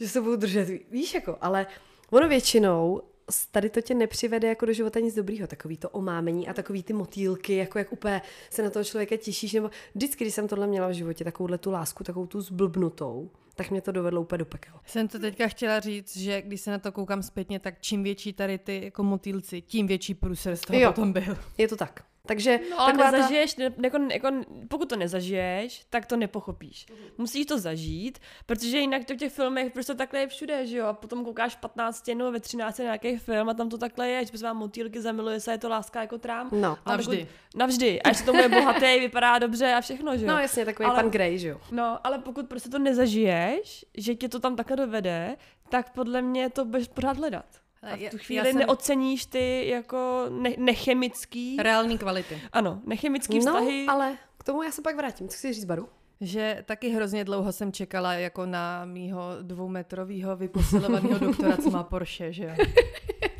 že se budu držet, víš jako, ale ono většinou tady to tě nepřivede jako do života nic dobrýho, takový to omámení a takový ty motýlky, jako jak úplně se na toho člověka těšíš, nebo vždycky, když jsem tohle měla v životě, takovouhle tu lásku, takovou tu zblbnutou, tak mě to dovedlo úplně do pekel. Jsem to teďka chtěla říct, že když se na to koukám zpětně, tak čím větší tady ty jako motýlci, tím větší průser z toho jo, potom byl. Je to tak. Takže no, ale nezažiješ, ta... ne, jako, jako, pokud to nezažiješ, tak to nepochopíš. Mm. Musíš to zažít, protože jinak to v těch filmech prostě takhle je všude, že jo? A potom koukáš 15 nebo ve 13 nějaký film a tam to takhle je, že prostě vám motýlky zamiluje se, je to láska jako trám. No, a navždy. Pokud, navždy. A ještě tomu je bohatý, vypadá dobře a všechno, že jo? No jasně, takový ale, pan Grey, že jo? No, ale pokud prostě to nezažiješ, že tě to tam takhle dovede, tak podle mě to budeš pořád hledat. A v tu chvíli jsem... neoceníš ty jako ne- nechemický... Reální kvality. Ano, nechemický vztahy. No, ale k tomu já se pak vrátím. Co chci říct, Baru? Že taky hrozně dlouho jsem čekala jako na mýho dvoumetrovýho vyposilovaného doktora, co má Porsche, že jo?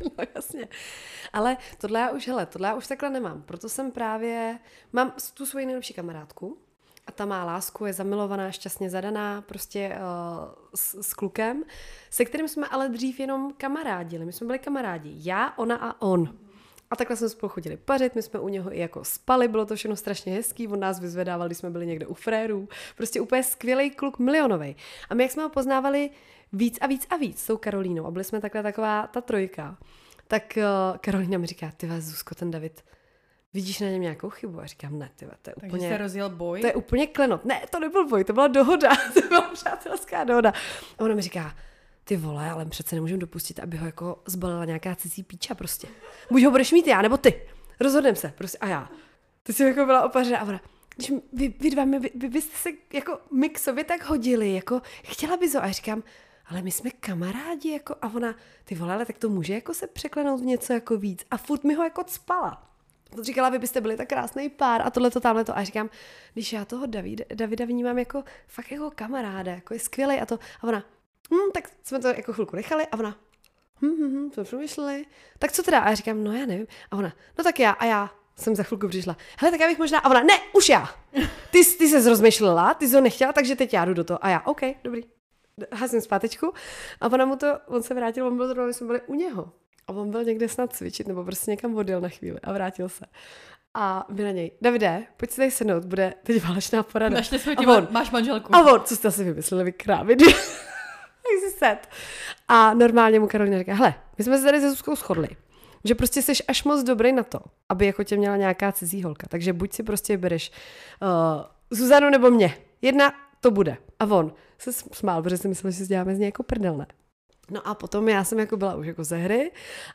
no jasně. Ale tohle já už, hele, tohle já už takhle nemám. Proto jsem právě, mám tu svoji nejlepší kamarádku, a ta má lásku, je zamilovaná, šťastně zadaná, prostě uh, s, s klukem, se kterým jsme ale dřív jenom kamarádili. My jsme byli kamarádi. Já, ona a on. A takhle jsme spolu chodili pařit, my jsme u něho i jako spali, bylo to všechno strašně hezký, on nás vyzvedával, když jsme byli někde u frérů. Prostě úplně skvělý kluk, milionový. A my jak jsme ho poznávali víc a víc a víc s tou Karolínou a byli jsme takhle taková ta trojka, tak uh, Karolína mi říká, ty vás, Zuzko, ten David, vidíš na něm nějakou chybu? A říkám, ne, ty to je Takže úplně... jste rozjel boj? To je úplně klenot. Ne, to nebyl boj, to byla dohoda. to byla přátelská dohoda. A ona mi říká, ty vole, ale přece nemůžeme dopustit, aby ho jako zbalila nějaká cizí píča prostě. Buď ho budeš mít já, nebo ty. Rozhodnem se, prostě. A já. Ty jsi jako byla opařená a ona, když vy, vy dva, my, vy, vy, jste se jako my k sobě tak hodili, jako chtěla bys ho. A já říkám, ale my jsme kamarádi, jako, a ona, ty vole, ale tak to může jako se překlenout v něco jako víc. A furt mi ho jako spala. Říkala, vy byste byli tak krásný pár a tohle to, tamhle to. A říkám, když já toho David, Davida vnímám jako fakt jako kamaráda, jako je skvělý a to. A ona, hm, tak jsme to jako chvilku nechali a ona, hm, hm, hm, jsme přemýšleli. Tak co teda? A já říkám, no já nevím. A ona, no tak já a já jsem za chvilku přišla. Hele, tak já bych možná, a ona, ne, už já. Ty, ty se rozmýšlela, ty jsi ho nechtěla, takže teď já jdu do toho. A já, OK, dobrý. Hasím zpátečku. A ona mu to, on se vrátil, on byl zrovna, my jsme byli u něho. A on byl někde snad cvičit, nebo prostě někam odjel na chvíli a vrátil se. A my na něj, Davide, pojď si tady sednout, bude teď válečná porada. Našli jsme on- máš manželku. A on, co jste asi vymysleli, vy krávy? tak si set. A normálně mu Karolina říká, hele, my jsme se tady se Zuzkou shodli, že prostě jsi až moc dobrý na to, aby jako tě měla nějaká cizí holka. Takže buď si prostě bereš uh, Zuzanu nebo mě. Jedna to bude. A on se smál, protože si myslel, že si děláme z něj jako prdel, ne? No a potom já jsem jako byla už jako ze hry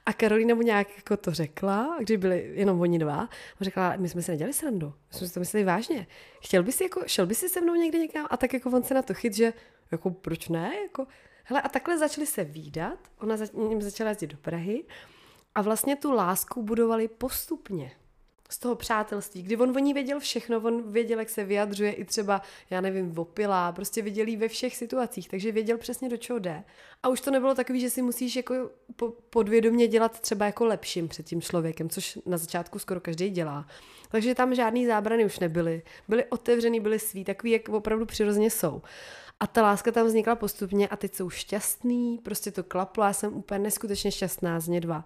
a Karolina mu nějak jako to řekla, když byli jenom oni dva. Řekla, my jsme si nedělali srandu, my jsme si to mysleli vážně. Chtěl bys jako, šel bys si se mnou někde někam? A tak jako on se na to chyt, že jako proč ne? Jako, hele, a takhle začali se výdat, ona za, začala jezdit do Prahy a vlastně tu lásku budovali postupně z toho přátelství, kdy on o ní věděl všechno, on věděl, jak se vyjadřuje i třeba, já nevím, opilá, prostě viděl jí ve všech situacích, takže věděl přesně, do čeho jde. A už to nebylo takový, že si musíš jako po- podvědomě dělat třeba jako lepším před tím člověkem, což na začátku skoro každý dělá. Takže tam žádný zábrany už nebyly. Byly otevřený, byly svý, takový, jak opravdu přirozeně jsou. A ta láska tam vznikla postupně a teď jsou šťastný, prostě to klaplo, já jsem úplně neskutečně šťastná z ně dva.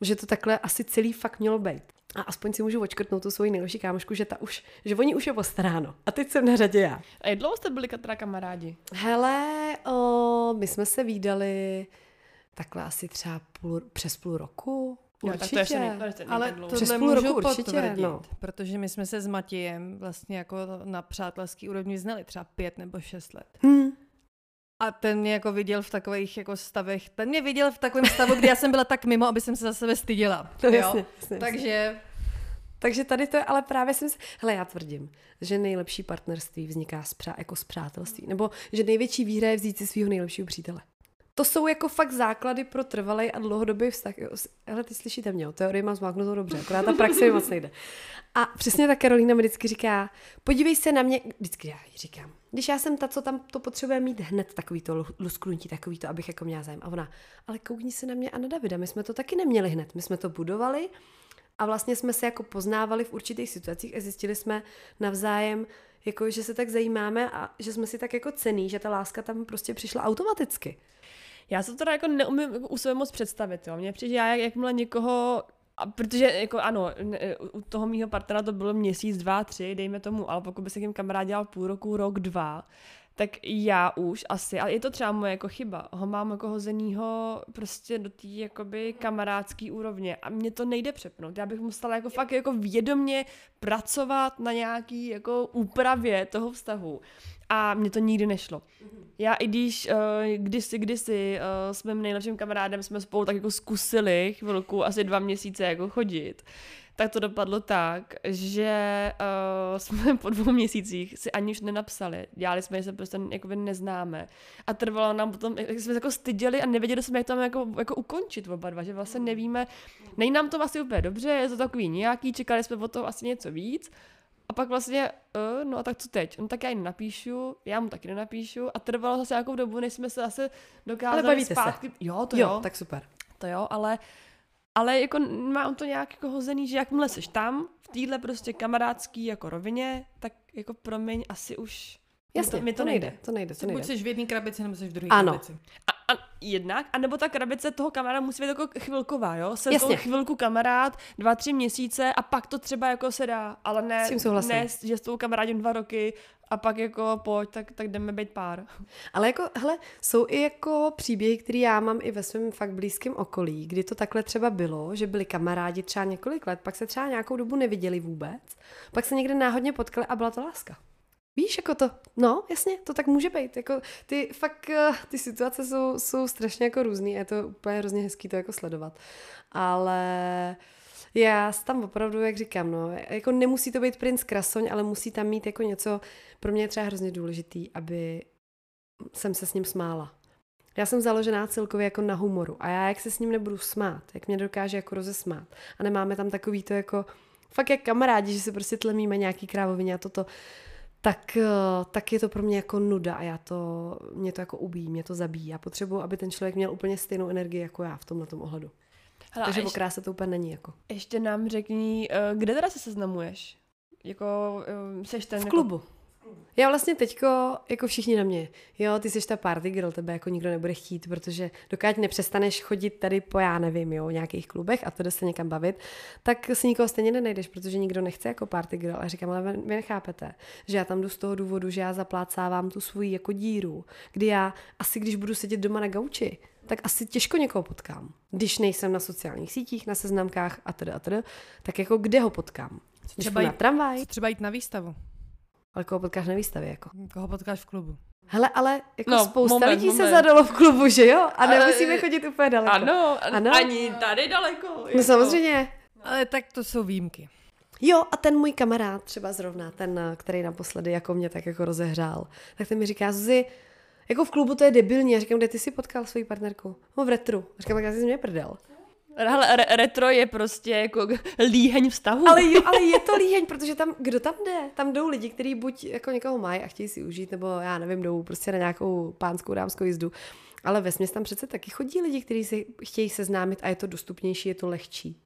Že to takhle asi celý fakt mělo být. A aspoň si můžu očkrtnout tu svoji nejlepší kámošku, že, ta už, že oni už je postaráno. A teď jsem na řadě já. A jak dlouho jste byli teda kamarádi? Hele, o, my jsme se výdali takhle asi třeba půl, přes půl roku. Určitě. tak to ještě Ale dlouho. Přes tohle půl můžu roku určitě, potvrdit, no. protože my jsme se s Matějem vlastně jako na přátelský úrovni znali třeba pět nebo šest let. Hmm. A ten mě jako viděl v takových jako stavech, ten mě viděl v takovém stavu, kdy já jsem byla tak mimo, aby jsem se za sebe styděla. No, jo? jasně, jasně, Takže Takže tady to je, ale právě jsem si... Hele, já tvrdím, že nejlepší partnerství vzniká z přá, jako z přátelství. Nebo že největší výhra je vzít si svého nejlepšího přítele. To jsou jako fakt základy pro trvalý a dlouhodobý vztah. Hele, ty slyšíte mě, jo, teorii mám zmáknutou dobře, akorát ta praxe mi moc nejde. A přesně tak Karolína mi vždycky říká, podívej se na mě, vždycky já jí říkám, když já jsem ta, co tam to potřebuje mít hned, takový to lu- lusknutí, takový to, abych jako měla zájem. A ona, ale koukni se na mě a na Davida, my jsme to taky neměli hned, my jsme to budovali a vlastně jsme se jako poznávali v určitých situacích a zjistili jsme navzájem, jako, že se tak zajímáme a že jsme si tak jako cený, že ta láska tam prostě přišla automaticky. Já se to teda jako neumím u sebe moc představit, jo. Mně přijde, já jak, jakmile někoho, a protože jako ano, ne, u toho mýho partnera to bylo měsíc, dva, tři, dejme tomu, ale pokud by se k ním kamarád dělal půl roku, rok, dva, tak já už asi, ale je to třeba moje jako chyba, ho mám jako hozenýho prostě do té jakoby kamarádský úrovně a mně to nejde přepnout. Já bych musela jako fakt jako vědomně pracovat na nějaký jako úpravě toho vztahu a mně to nikdy nešlo. Já i když uh, kdysi, kdysi uh, s mým nejlepším kamarádem jsme spolu tak jako zkusili chvilku, asi dva měsíce jako chodit, tak to dopadlo tak, že uh, jsme po dvou měsících si ani už nenapsali. Dělali jsme, že se prostě jakoby neznáme. A trvalo nám potom, jak jsme se jako styděli a nevěděli jsme, jak to máme jako, jako ukončit oba dva, že vlastně nevíme, nej nám to vlastně úplně dobře, je to takový nějaký, čekali jsme od toho asi něco víc. A pak vlastně, uh, no a tak co teď? No tak já jí nenapíšu, já mu taky nenapíšu a trvalo zase nějakou dobu, než jsme se zase dokázali Ale bavíte se. zpátky. Jo, to jo, jo, tak super. to jo, ale, ale jako mám to nějak jako hozený, že jakmile seš tam, v téhle prostě kamarádský jako rovině, tak jako promiň, asi už mi Jasně, to, mi to nejde. To nejde, to buď nejde. jsi v jedné krabici, nebo jsi v druhé Ano. krabici. A a jednak, anebo ta krabice toho kamaráda musí být jako chvilková, jo? Se Jasně. to chvilku kamarád, dva, tři měsíce a pak to třeba jako se dá, ale ne, S tím souhlasím. ne že s tou kamarádím dva roky a pak jako pojď, tak, tak jdeme být pár. Ale jako, hele, jsou i jako příběhy, které já mám i ve svém fakt blízkém okolí, kdy to takhle třeba bylo, že byli kamarádi třeba několik let, pak se třeba nějakou dobu neviděli vůbec, pak se někde náhodně potkali a byla to láska. Víš, jako to, no, jasně, to tak může být. Jako ty fakt, eh, ty situace jsou, jsou strašně jako různý a je to úplně hrozně hezký to jako sledovat. Ale já tam opravdu, jak říkám, no, jako nemusí to být princ krasoň, ale musí tam mít jako něco, pro mě je třeba hrozně důležitý, aby jsem se s ním smála. Já jsem založená celkově jako na humoru a já jak se s ním nebudu smát, jak mě dokáže jako rozesmát a nemáme tam takový to jako fakt jak kamarádi, že si prostě tlemíme nějaký krávovině a toto, tak, eh, tak je to pro mě jako nuda a já to, mě to jako ubíjí, mě to zabíjí. Já potřebuji, aby ten člověk měl úplně stejnou energii jako já v tomhle ohledu. Hele, Takže ještě, okrása to úplně není jako. ještě nám řekni, eh, kde teda se seznamuješ? Jako, eh, seš ten... V jako- klubu. Já vlastně teďko, jako všichni na mě, jo, ty jsi ta party girl, tebe jako nikdo nebude chtít, protože dokud nepřestaneš chodit tady po, já nevím, jo, nějakých klubech a to se někam bavit, tak si nikoho stejně nenajdeš, protože nikdo nechce jako party girl. A říkám, ale vy, nechápete, že já tam jdu z toho důvodu, že já zaplácávám tu svoji jako díru, kdy já asi, když budu sedět doma na gauči, tak asi těžko někoho potkám. Když nejsem na sociálních sítích, na seznamkách a teda a teda, tak jako kde ho potkám? Když třeba třeba na jít- tramvaj, třeba jít na výstavu? Ale koho potkáš na výstavě, jako. Koho potkáš v klubu? Hele, ale jako No, no, spousta moment, lidí se moment. zadalo v klubu, že jo? A Ale- nemusíme chodit úplně daleko. Ano, Ano. ani tady daleko. No samozřejmě. Ale tak to jsou výjimky. Jo, a ten můj kamarád, třeba zrovna, ten, který naposledy jako mě tak jako rozehřál, tak ten mi říká, Zuzi, jako v klubu to je debilní. Já říkám, kde ty jsi potkal svoji partnerku? No v retru. Říkám, tak já si z mě prdel. Hele, re- retro je prostě jako líheň vztahu. Ale jo, ale je to líheň, protože tam, kdo tam jde? Tam jdou lidi, kteří buď jako někoho mají a chtějí si užít, nebo já nevím, jdou prostě na nějakou pánskou dámskou jízdu. Ale ve tam přece taky chodí lidi, kteří se chtějí seznámit a je to dostupnější, je to lehčí.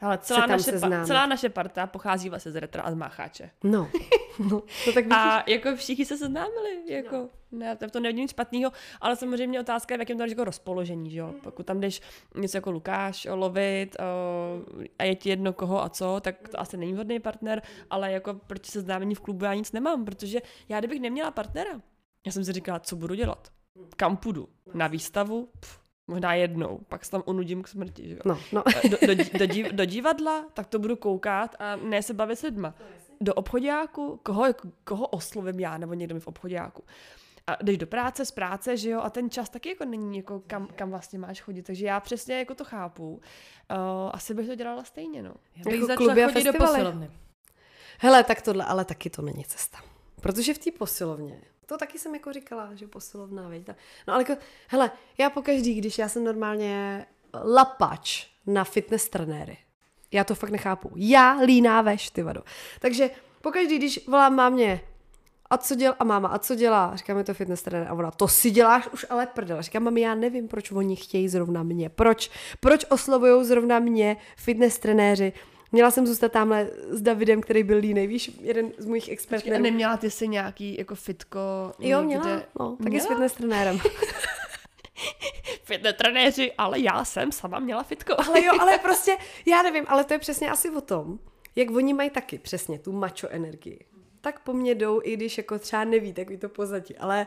Ale celá naše, pa- celá naše parta pochází vlastně z retra a z Mácháče. No, no to tak vidíš. A jako všichni se seznámili, jako, no. Ne, to- to nevidím nic špatného, ale samozřejmě otázka je, v jakém to jako rozpoložení, že jo? Pokud tam jdeš něco jako Lukáš o, lovit o, a je ti jedno koho a co, tak to asi není vhodný partner, ale jako proti seznámení v klubu já nic nemám, protože já kdybych neměla partnera, já jsem si říkala, co budu dělat, kam půjdu, na výstavu, Pff, možná jednou, pak se tam unudím k smrti, že jo? No, no. do, do, do, div, do divadla, tak to budu koukat a ne se bavit s lidma. Do obchodáku, koho, koho oslovím já, nebo někdo mi v obchodáku. A jdeš do práce, z práce, že jo, a ten čas taky jako není, jako kam, kam vlastně máš chodit, takže já přesně jako to chápu. Uh, asi bych to dělala stejně, no. Já bych Jako začala kluby a chodit do posilovny. Hele, tak tohle, ale taky to není cesta. Protože v té posilovně, to taky jsem jako říkala, že posilovna, veď. ta- No ale jako, hele, já pokaždý, když já jsem normálně lapač na fitness trenéry, já to fakt nechápu. Já líná veš, ty vado. Takže pokaždý, když volám mámě, a co dělá, a máma, a co dělá? Říkám, je to fitness trenér. A ona, to si děláš už ale prdel. Říkám, mami, já nevím, proč oni chtějí zrovna mě. Proč? Proč oslovují zrovna mě fitness trenéři? Měla jsem zůstat tamhle s Davidem, který byl línej, víš, jeden z mojich A expertů. neměla ty si nějaký jako fitko Jo, někde? měla, no, taky s Měla? fitness trenérem. Fitness trenéři, ale já jsem sama měla fitko. Ale jo, ale prostě, já nevím, ale to je přesně asi o tom, jak oni mají taky přesně tu macho energii. Tak po mně jdou, i když jako třeba neví takový to pozadí, ale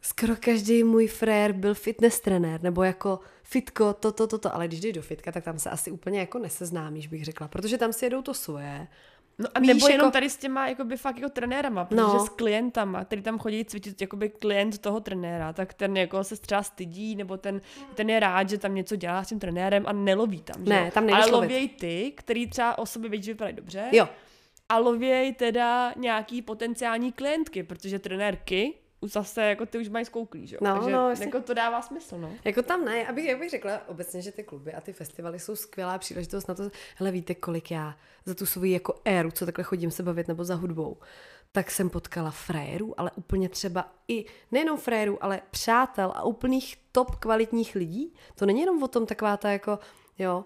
skoro každý můj frér byl fitness trenér, nebo jako fitko, toto, toto, ale když jdeš do fitka, tak tam se asi úplně jako neseznámíš, bych řekla, protože tam si jedou to svoje. No a nebo jenom jako- tady s těma jakoby fakt jako trenérama, protože No. s klientama, který tam chodí cvičit jakoby klient toho trenéra, tak ten jako se třeba stydí, nebo ten, ten je rád, že tam něco dělá s tím trenérem a neloví tam, že Ne, tam Ale lověj ty, který třeba o sobě vědí, že vypadají dobře, Jo, a lověj teda nějaký potenciální klientky, protože trenérky už zase jako ty už mají skouklý, že jo? No, Takže no, jasně. jako to dává smysl, no. Jako tam ne, abych, jak bych řekla obecně, že ty kluby a ty festivaly jsou skvělá příležitost na to, hele víte, kolik já za tu svoji jako éru, co takhle chodím se bavit nebo za hudbou, tak jsem potkala frérů, ale úplně třeba i nejenom frérů, ale přátel a úplných top kvalitních lidí. To není jenom o tom taková ta jako, jo,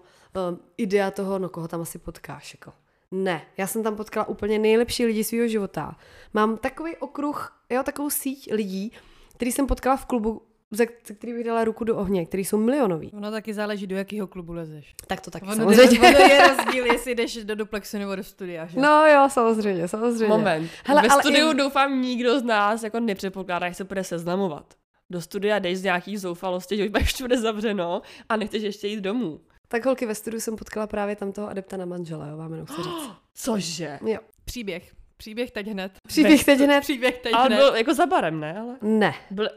um, idea toho, no koho tam asi potkáš, jako. Ne, já jsem tam potkala úplně nejlepší lidi svého života. Mám takový okruh, jo, takovou síť lidí, který jsem potkala v klubu za který bych dala ruku do ohně, který jsou milionový. Ono taky záleží, do jakého klubu lezeš. Tak to taky Ono, samozřejmě. jde, ono je rozdíl, jestli jdeš do duplexu nebo do studia, že? No jo, samozřejmě, samozřejmě. Moment. Hele, Ve ale studiu i- doufám nikdo z nás jako nepředpokládá, že se bude seznamovat. Do studia jdeš z nějaký zoufalosti, že už máš všude zavřeno a nechceš ještě jít domů. Tak holky ve studiu jsem potkala právě tam toho adepta na manžela, jo, vám jenom chci říct. Cože? Jo. Příběh. Příběh teď hned. Příběh teď hned? Příběh teď Ale hned. byl jako za barem, ne? Ale Ne, byl...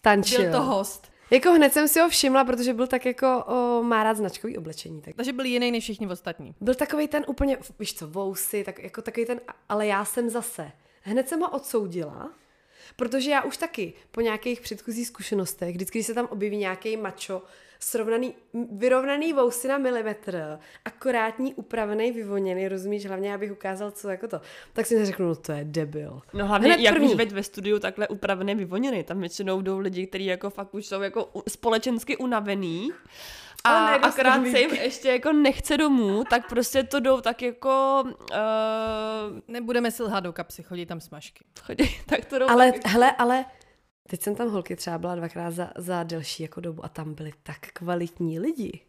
tančil. Byl to host. Jako hned jsem si ho všimla, protože byl tak jako, o, má rád značkový oblečení. Tak. Takže byl jiný než všichni ostatní. Byl takový ten úplně, víš co, vousy, tak jako takový ten, ale já jsem zase. Hned jsem ho odsoudila, protože já už taky po nějakých předchozích zkušenostech, vždycky, když se tam objeví nějaký mačo, srovnaný, vyrovnaný vousy na milimetr, akorátní, upravený, vyvoněný, rozumíš, hlavně abych ukázal, co jako to. Tak si neřeknu, no to je debil. No hlavně, Hned jak první. už veď ve studiu takhle upravený, vyvoněný. Tam většinou jdou lidi, kteří jako fakt už jsou jako společensky unavený. A ne do akorát se jim ještě jako nechce domů, tak prostě to jdou tak jako... Uh, Nebudeme si lhát do kapsy, chodí tam smažky. chodí, tak to jdou Ale, tak, hele, ale teď jsem tam holky třeba byla dvakrát za, za delší jako dobu a tam byli tak kvalitní lidi.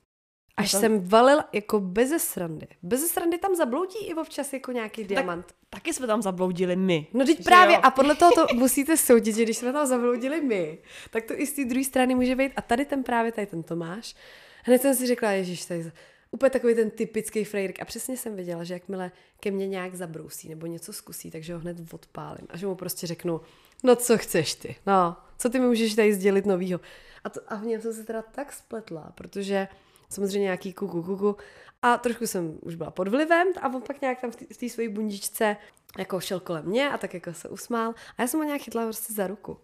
Až tam- jsem valil jako beze srandy. Beze srandy tam zabloudí i občas jako nějaký diamant. taky jsme tam zabloudili my. No teď právě jo? a podle toho to musíte soudit, že když jsme tam zabloudili my, tak to i z té druhé strany může být a tady ten právě, tady ten Tomáš. Hned jsem si řekla, ježiš, tady úplně takový ten typický frejrik. A přesně jsem věděla, že jakmile ke mně nějak zabrousí nebo něco zkusí, takže ho hned odpálím. A že mu prostě řeknu, no co chceš ty, no, co ty mi můžeš tady sdělit novýho. A, to, a v něm jsem se teda tak spletla, protože samozřejmě nějaký kuku, kuku. A trošku jsem už byla pod vlivem a on pak nějak tam v té- své bundičce jako šel kolem mě a tak jako se usmál. A já jsem ho nějak chytla prostě za ruku.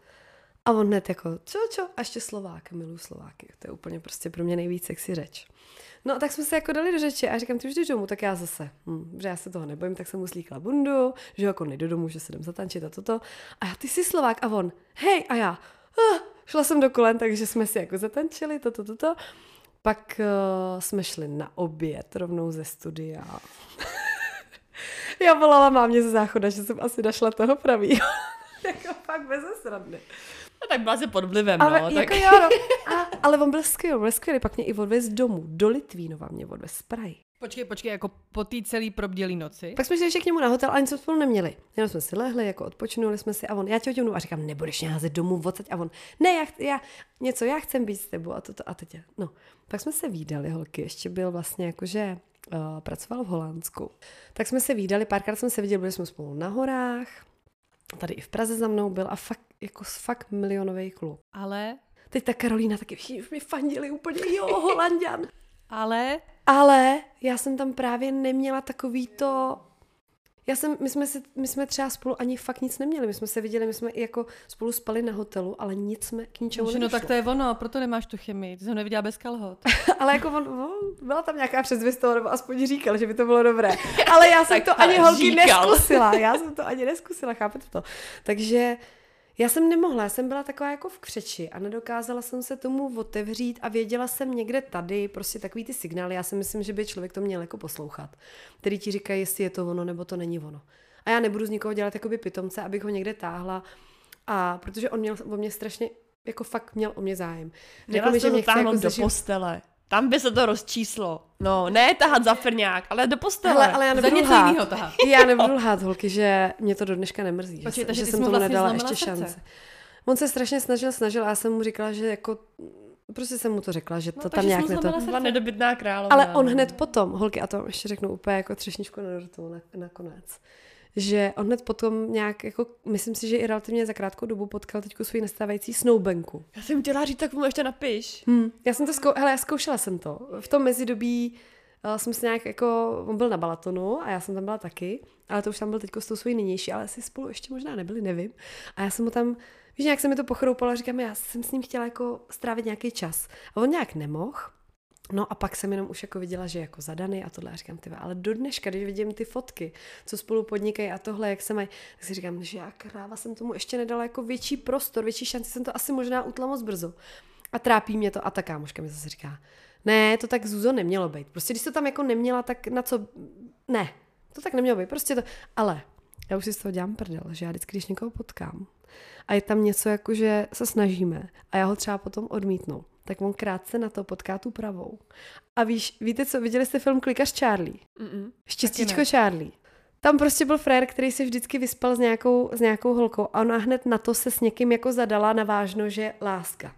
A on hned jako, čo, čo, a ještě Slovák, miluji Slováky. To je úplně prostě pro mě nejvíc sexy řeč. No tak jsme se jako dali do řeči a říkám, ty už jdeš domů, tak já zase, hm, že já se toho nebojím, tak jsem mu slíkla bundu, že jako nejdu domů, že se jdem zatančit a toto. A já, ty jsi Slovák a on, hej, a já, ah, šla jsem do kolen, takže jsme si jako zatančili, toto, toto. Pak uh, jsme šli na oběd rovnou ze studia. Já volala mámě ze záchoda, že jsem asi našla toho pravýho. jako fakt bez srandy. No, tak byla se pod vlivem, Ale no. jako tak... jo, no. A, ale on byl skvělý, byl skvělý. Pak mě i odvez domů, do Litvínova mě odvez z Prahy. Počkej, počkej, jako po té celé probdělé noci. Pak jsme šli ještě k němu na hotel a nic jsme spolu neměli. Jenom jsme si lehli, jako odpočinuli jsme si a on, já tě hodím domů a říkám, nebudeš mě házet domů odsaď a on, ne, já, já, něco, já chcem být s tebou a toto a teď. No, pak jsme se výdali, holky, ještě byl vlastně jakože uh, pracoval v Holandsku. Tak jsme se výdali, párkrát jsme se viděli, byli jsme spolu na horách, tady i v Praze za mnou byl a fakt, jako fakt milionový klub. Ale, Teď ta Karolína taky všichni mi fandili úplně, jo, Holandian. ale, Ale já jsem tam právě neměla takový to... Já jsem, my, jsme si, my jsme třeba spolu ani fakt nic neměli. My jsme se viděli, my jsme i jako spolu spali na hotelu, ale nic jsme k ničemu no nedošlo. tak to je ono, proto nemáš tu chemii. Ty jsem neviděla bez kalhot. Ale jako on, on, byla tam nějaká předzvěst toho, nebo aspoň říkal, že by to bylo dobré. Ale já jsem to ani holky říkal. neskusila. Já jsem to ani neskusila, chápete to? Takže já jsem nemohla, já jsem byla taková jako v křeči a nedokázala jsem se tomu otevřít a věděla jsem někde tady, prostě takový ty signály, já si myslím, že by člověk to měl jako poslouchat, který ti říkají, jestli je to ono nebo to není ono. A já nebudu z nikoho dělat jakoby pitomce, abych ho někde táhla, a protože on měl o mě strašně, jako fakt měl o mě zájem. Měla mi, jsi to mě chce jako do zažít- postele. Tam by se to rozčíslo. No, ne tahat za frňák, ale do postele. Hele, ale já Za nebudu něco lhát. jinýho tahat. Já nebudu lhát, holky, že mě to do dneška nemrzí. že Počkej, jsem- takže že jsem tomu vlastně nedala ještě srdce. šance. On se strašně snažil, snažil a já jsem mu říkala, že jako prostě jsem mu to řekla, že to No, tam nějak jsi mu ne to. zlomila Byla nedobytná královna. Ale on hned potom, holky, a to vám ještě řeknu úplně jako třešničku na dortu na, nakonec, že on hned potom nějak, jako, myslím si, že i relativně za krátkou dobu potkal teďku svůj nastávající snowbanku. Já jsem chtěla říct, tak mu ještě napiš. Hmm. Já jsem to zkou... Hele, já zkoušela jsem to. V tom mezidobí uh, jsem se nějak jako, on byl na Balatonu a já jsem tam byla taky, ale to už tam byl teď s tou svojí nynější, ale asi spolu ještě možná nebyli, nevím. A já jsem mu tam, víš, nějak se mi to pochroupalo a říkám, já jsem s ním chtěla jako strávit nějaký čas. A on nějak nemohl. No a pak jsem jenom už jako viděla, že jako zadaný a tohle a říkám, ty ale do dneška, když vidím ty fotky, co spolu podnikají a tohle, jak se mají, tak si říkám, že já kráva jsem tomu ještě nedala jako větší prostor, větší šanci, jsem to asi možná utla moc brzo. A trápí mě to a ta kámoška mi zase říká, ne, to tak Zuzo nemělo být. Prostě když to tam jako neměla, tak na co, ne, to tak nemělo být, prostě to, ale já už si z toho dělám prdel, že já vždycky, když někoho potkám a je tam něco jako, že se snažíme a já ho třeba potom odmítnu, tak on krátce na to potká tu pravou. A víš, víte co, viděli jste film Klikař Charlie? Mm-mm. Štěstíčko Charlie. Tam prostě byl frér, který si vždycky vyspal s nějakou, s nějakou holkou a ona hned na to se s někým jako zadala na vážno, že láska.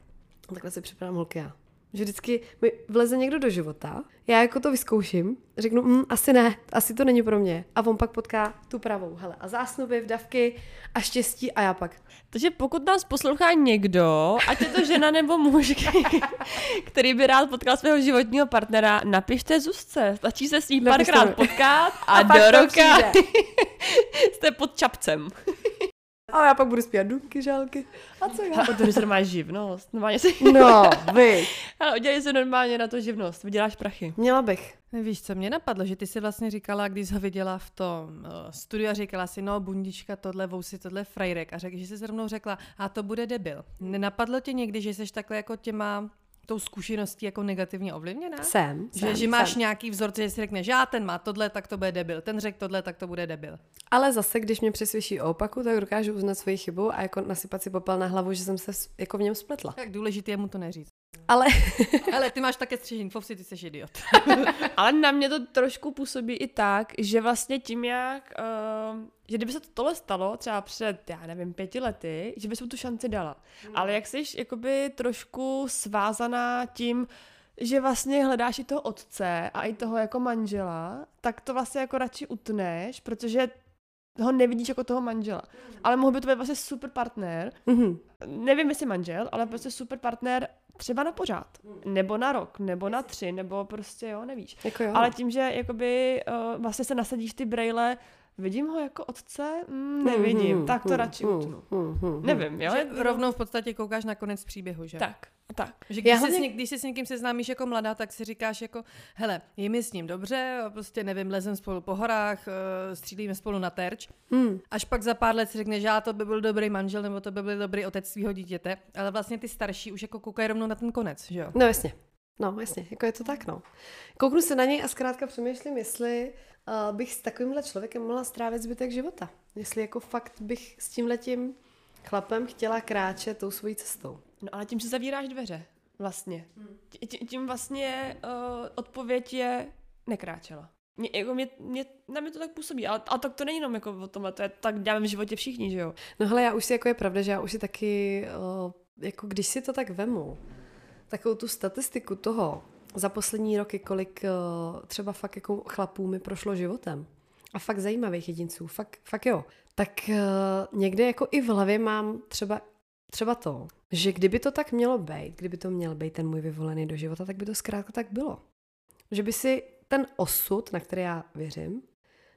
Takhle si připadám holky já. Že vždycky mi vleze někdo do života, já jako to vyzkouším, řeknu, mm, asi ne, asi to není pro mě. A on pak potká tu pravou, hele, a zásnuby, vdavky a štěstí a já pak. Takže pokud nás poslouchá někdo, ať je to žena nebo muž, který by rád potkal svého životního partnera, napište Zuzce. Stačí se s ním párkrát potkat a, A do roka jste pod čapcem. A já pak budu zpívat dunky, žálky. A co já? A to že máš živnost. Normálně si, No, vy. ale udělej si normálně na to živnost. Vyděláš prachy. Měla bych. Víš, co mě napadlo, že ty si vlastně říkala, když jsi ho viděla v tom uh, studiu a říkala si, no bundička, tohle, vousy, tohle, frajrek a řek, že jsi se rovnou řekla, a to bude debil. Nenapadlo tě někdy, že jsi takhle jako těma tou zkušeností jako negativně ovlivněná? Jsem. Že, jsem, že máš jsem. nějaký vzorce, že si řekneš, já ten má tohle, tak to bude debil. Ten řekl tohle, tak to bude debil. Ale zase, když mě přesvědčí o opaku, tak dokážu uznat svoji chybu a jako nasypat si popel na hlavu, že jsem se jako v něm spletla. Tak důležité je mu to neříct. Ale Ale ty máš také střežení fovsi, ty jsi idiot. Ale na mě to trošku působí i tak, že vlastně tím, jak, uh, že kdyby se to tohle stalo třeba před, já nevím, pěti lety, že bys mu tu šanci dala. Ale jak jsi jakoby trošku svázaná tím, že vlastně hledáš i toho otce a i toho jako manžela, tak to vlastně jako radši utneš, protože ho nevidíš jako toho manžela. Ale mohl by to být vlastně super partner, mhm. nevím jestli manžel, ale prostě super partner třeba na pořád, nebo na rok, nebo na tři, nebo prostě jo, nevíš. jako jo. Ale tím, že jakoby uh, vlastně se nasadíš ty brejle, vidím ho jako otce? Mm, nevidím, Mhm, tak to mhm, radši mhm, utnu. mhm. Nevím, jo? Že rovnou v podstatě koukáš na konec příběhu, že? Tak, tak. Že Já když, se hlavně- když se s někým seznámíš jako mladá, tak si říkáš jako, hele, je mi s ním dobře, a prostě nevím, lezem spolu po horách, eh, střílíme spolu na terč. Hmm. Až pak za pár let si řekneš, že já to by byl dobrý manžel, nebo to by byl dobrý otec svého dítěte, ale vlastně ty starší už jako koukají rovnou na ten konec, že jo? No jasně. No jasně, jako je to tak, no. Kouknu se na něj a zkrátka přemýšlím, jestli uh, bych s takovýmhle člověkem mohla strávit zbytek života. Jestli jako fakt bych s tímhletím chlapem chtěla kráčet tou svojí cestou. No ale tím si zavíráš dveře, vlastně. Tí- tí- Tím vlastně uh, odpověď je nekráčela. Mě, jako mě, mě, na mě to tak působí, ale, ale tak to není jenom jako o tomhle, to je tak děláme v životě všichni, že jo? No hele, já už si jako je pravda, že já už si taky, uh, jako když si to tak vemu, takovou tu statistiku toho za poslední roky, kolik uh, třeba fakt jako chlapů mi prošlo životem a fakt zajímavých jedinců, fakt, fakt jo, tak uh, někde jako i v hlavě mám třeba, třeba to, že kdyby to tak mělo být, kdyby to měl být ten můj vyvolený do života, tak by to zkrátka tak bylo. Že by si ten osud, na který já věřím,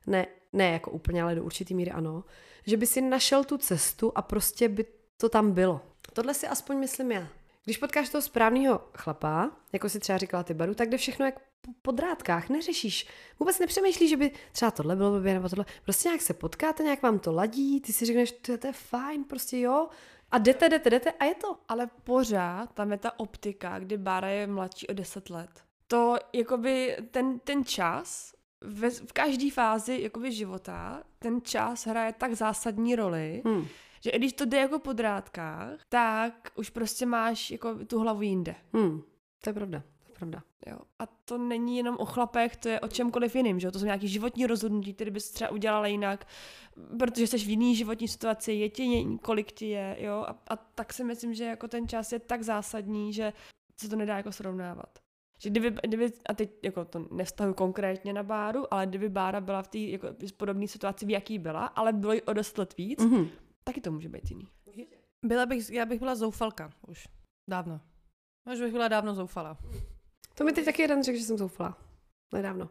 ne, ne jako úplně, ale do určitý míry ano, že by si našel tu cestu a prostě by to tam bylo. Tohle si aspoň myslím já. Když potkáš toho správného chlapa, jako si třeba říkala ty Baru, tak jde všechno jak po- drátkách, neřešíš. Vůbec nepřemýšlíš, že by třeba tohle bylo blbě nebo tohle. Prostě nějak se potkáte, nějak vám to ladí, ty si řekneš, to je, to je fajn, prostě jo. A jdete, jdete, jdete a je to. Ale pořád tam je ta optika, kdy Bára je mladší o 10 let. To, jakoby, ten, ten čas, ve, v každé fázi jakoby, života, ten čas hraje tak zásadní roli, Hmm. Že i když to jde jako po drátkách, tak už prostě máš jako tu hlavu jinde. Hmm. To je pravda, to je pravda. Jo. A to není jenom o chlapech, to je o čemkoliv jiným, že jo? To jsou nějaké životní rozhodnutí, které bys třeba udělala jinak, protože jsi v jiný životní situaci, je ti kolik ti je, jo? A, a tak si myslím, že jako ten čas je tak zásadní, že se to nedá jako srovnávat. Že kdyby, kdyby, a teď jako to nevztahuji konkrétně na Báru, ale kdyby Bára byla v té jako, podobné situaci, v jaký byla, ale bylo jí o dost let víc, mm. Taky to může být jiný. Byla bych, já bych byla zoufalka už. Dávno. Už bych byla dávno zoufala. To mi teď taky jeden řekl, že jsem zoufala. Nedávno.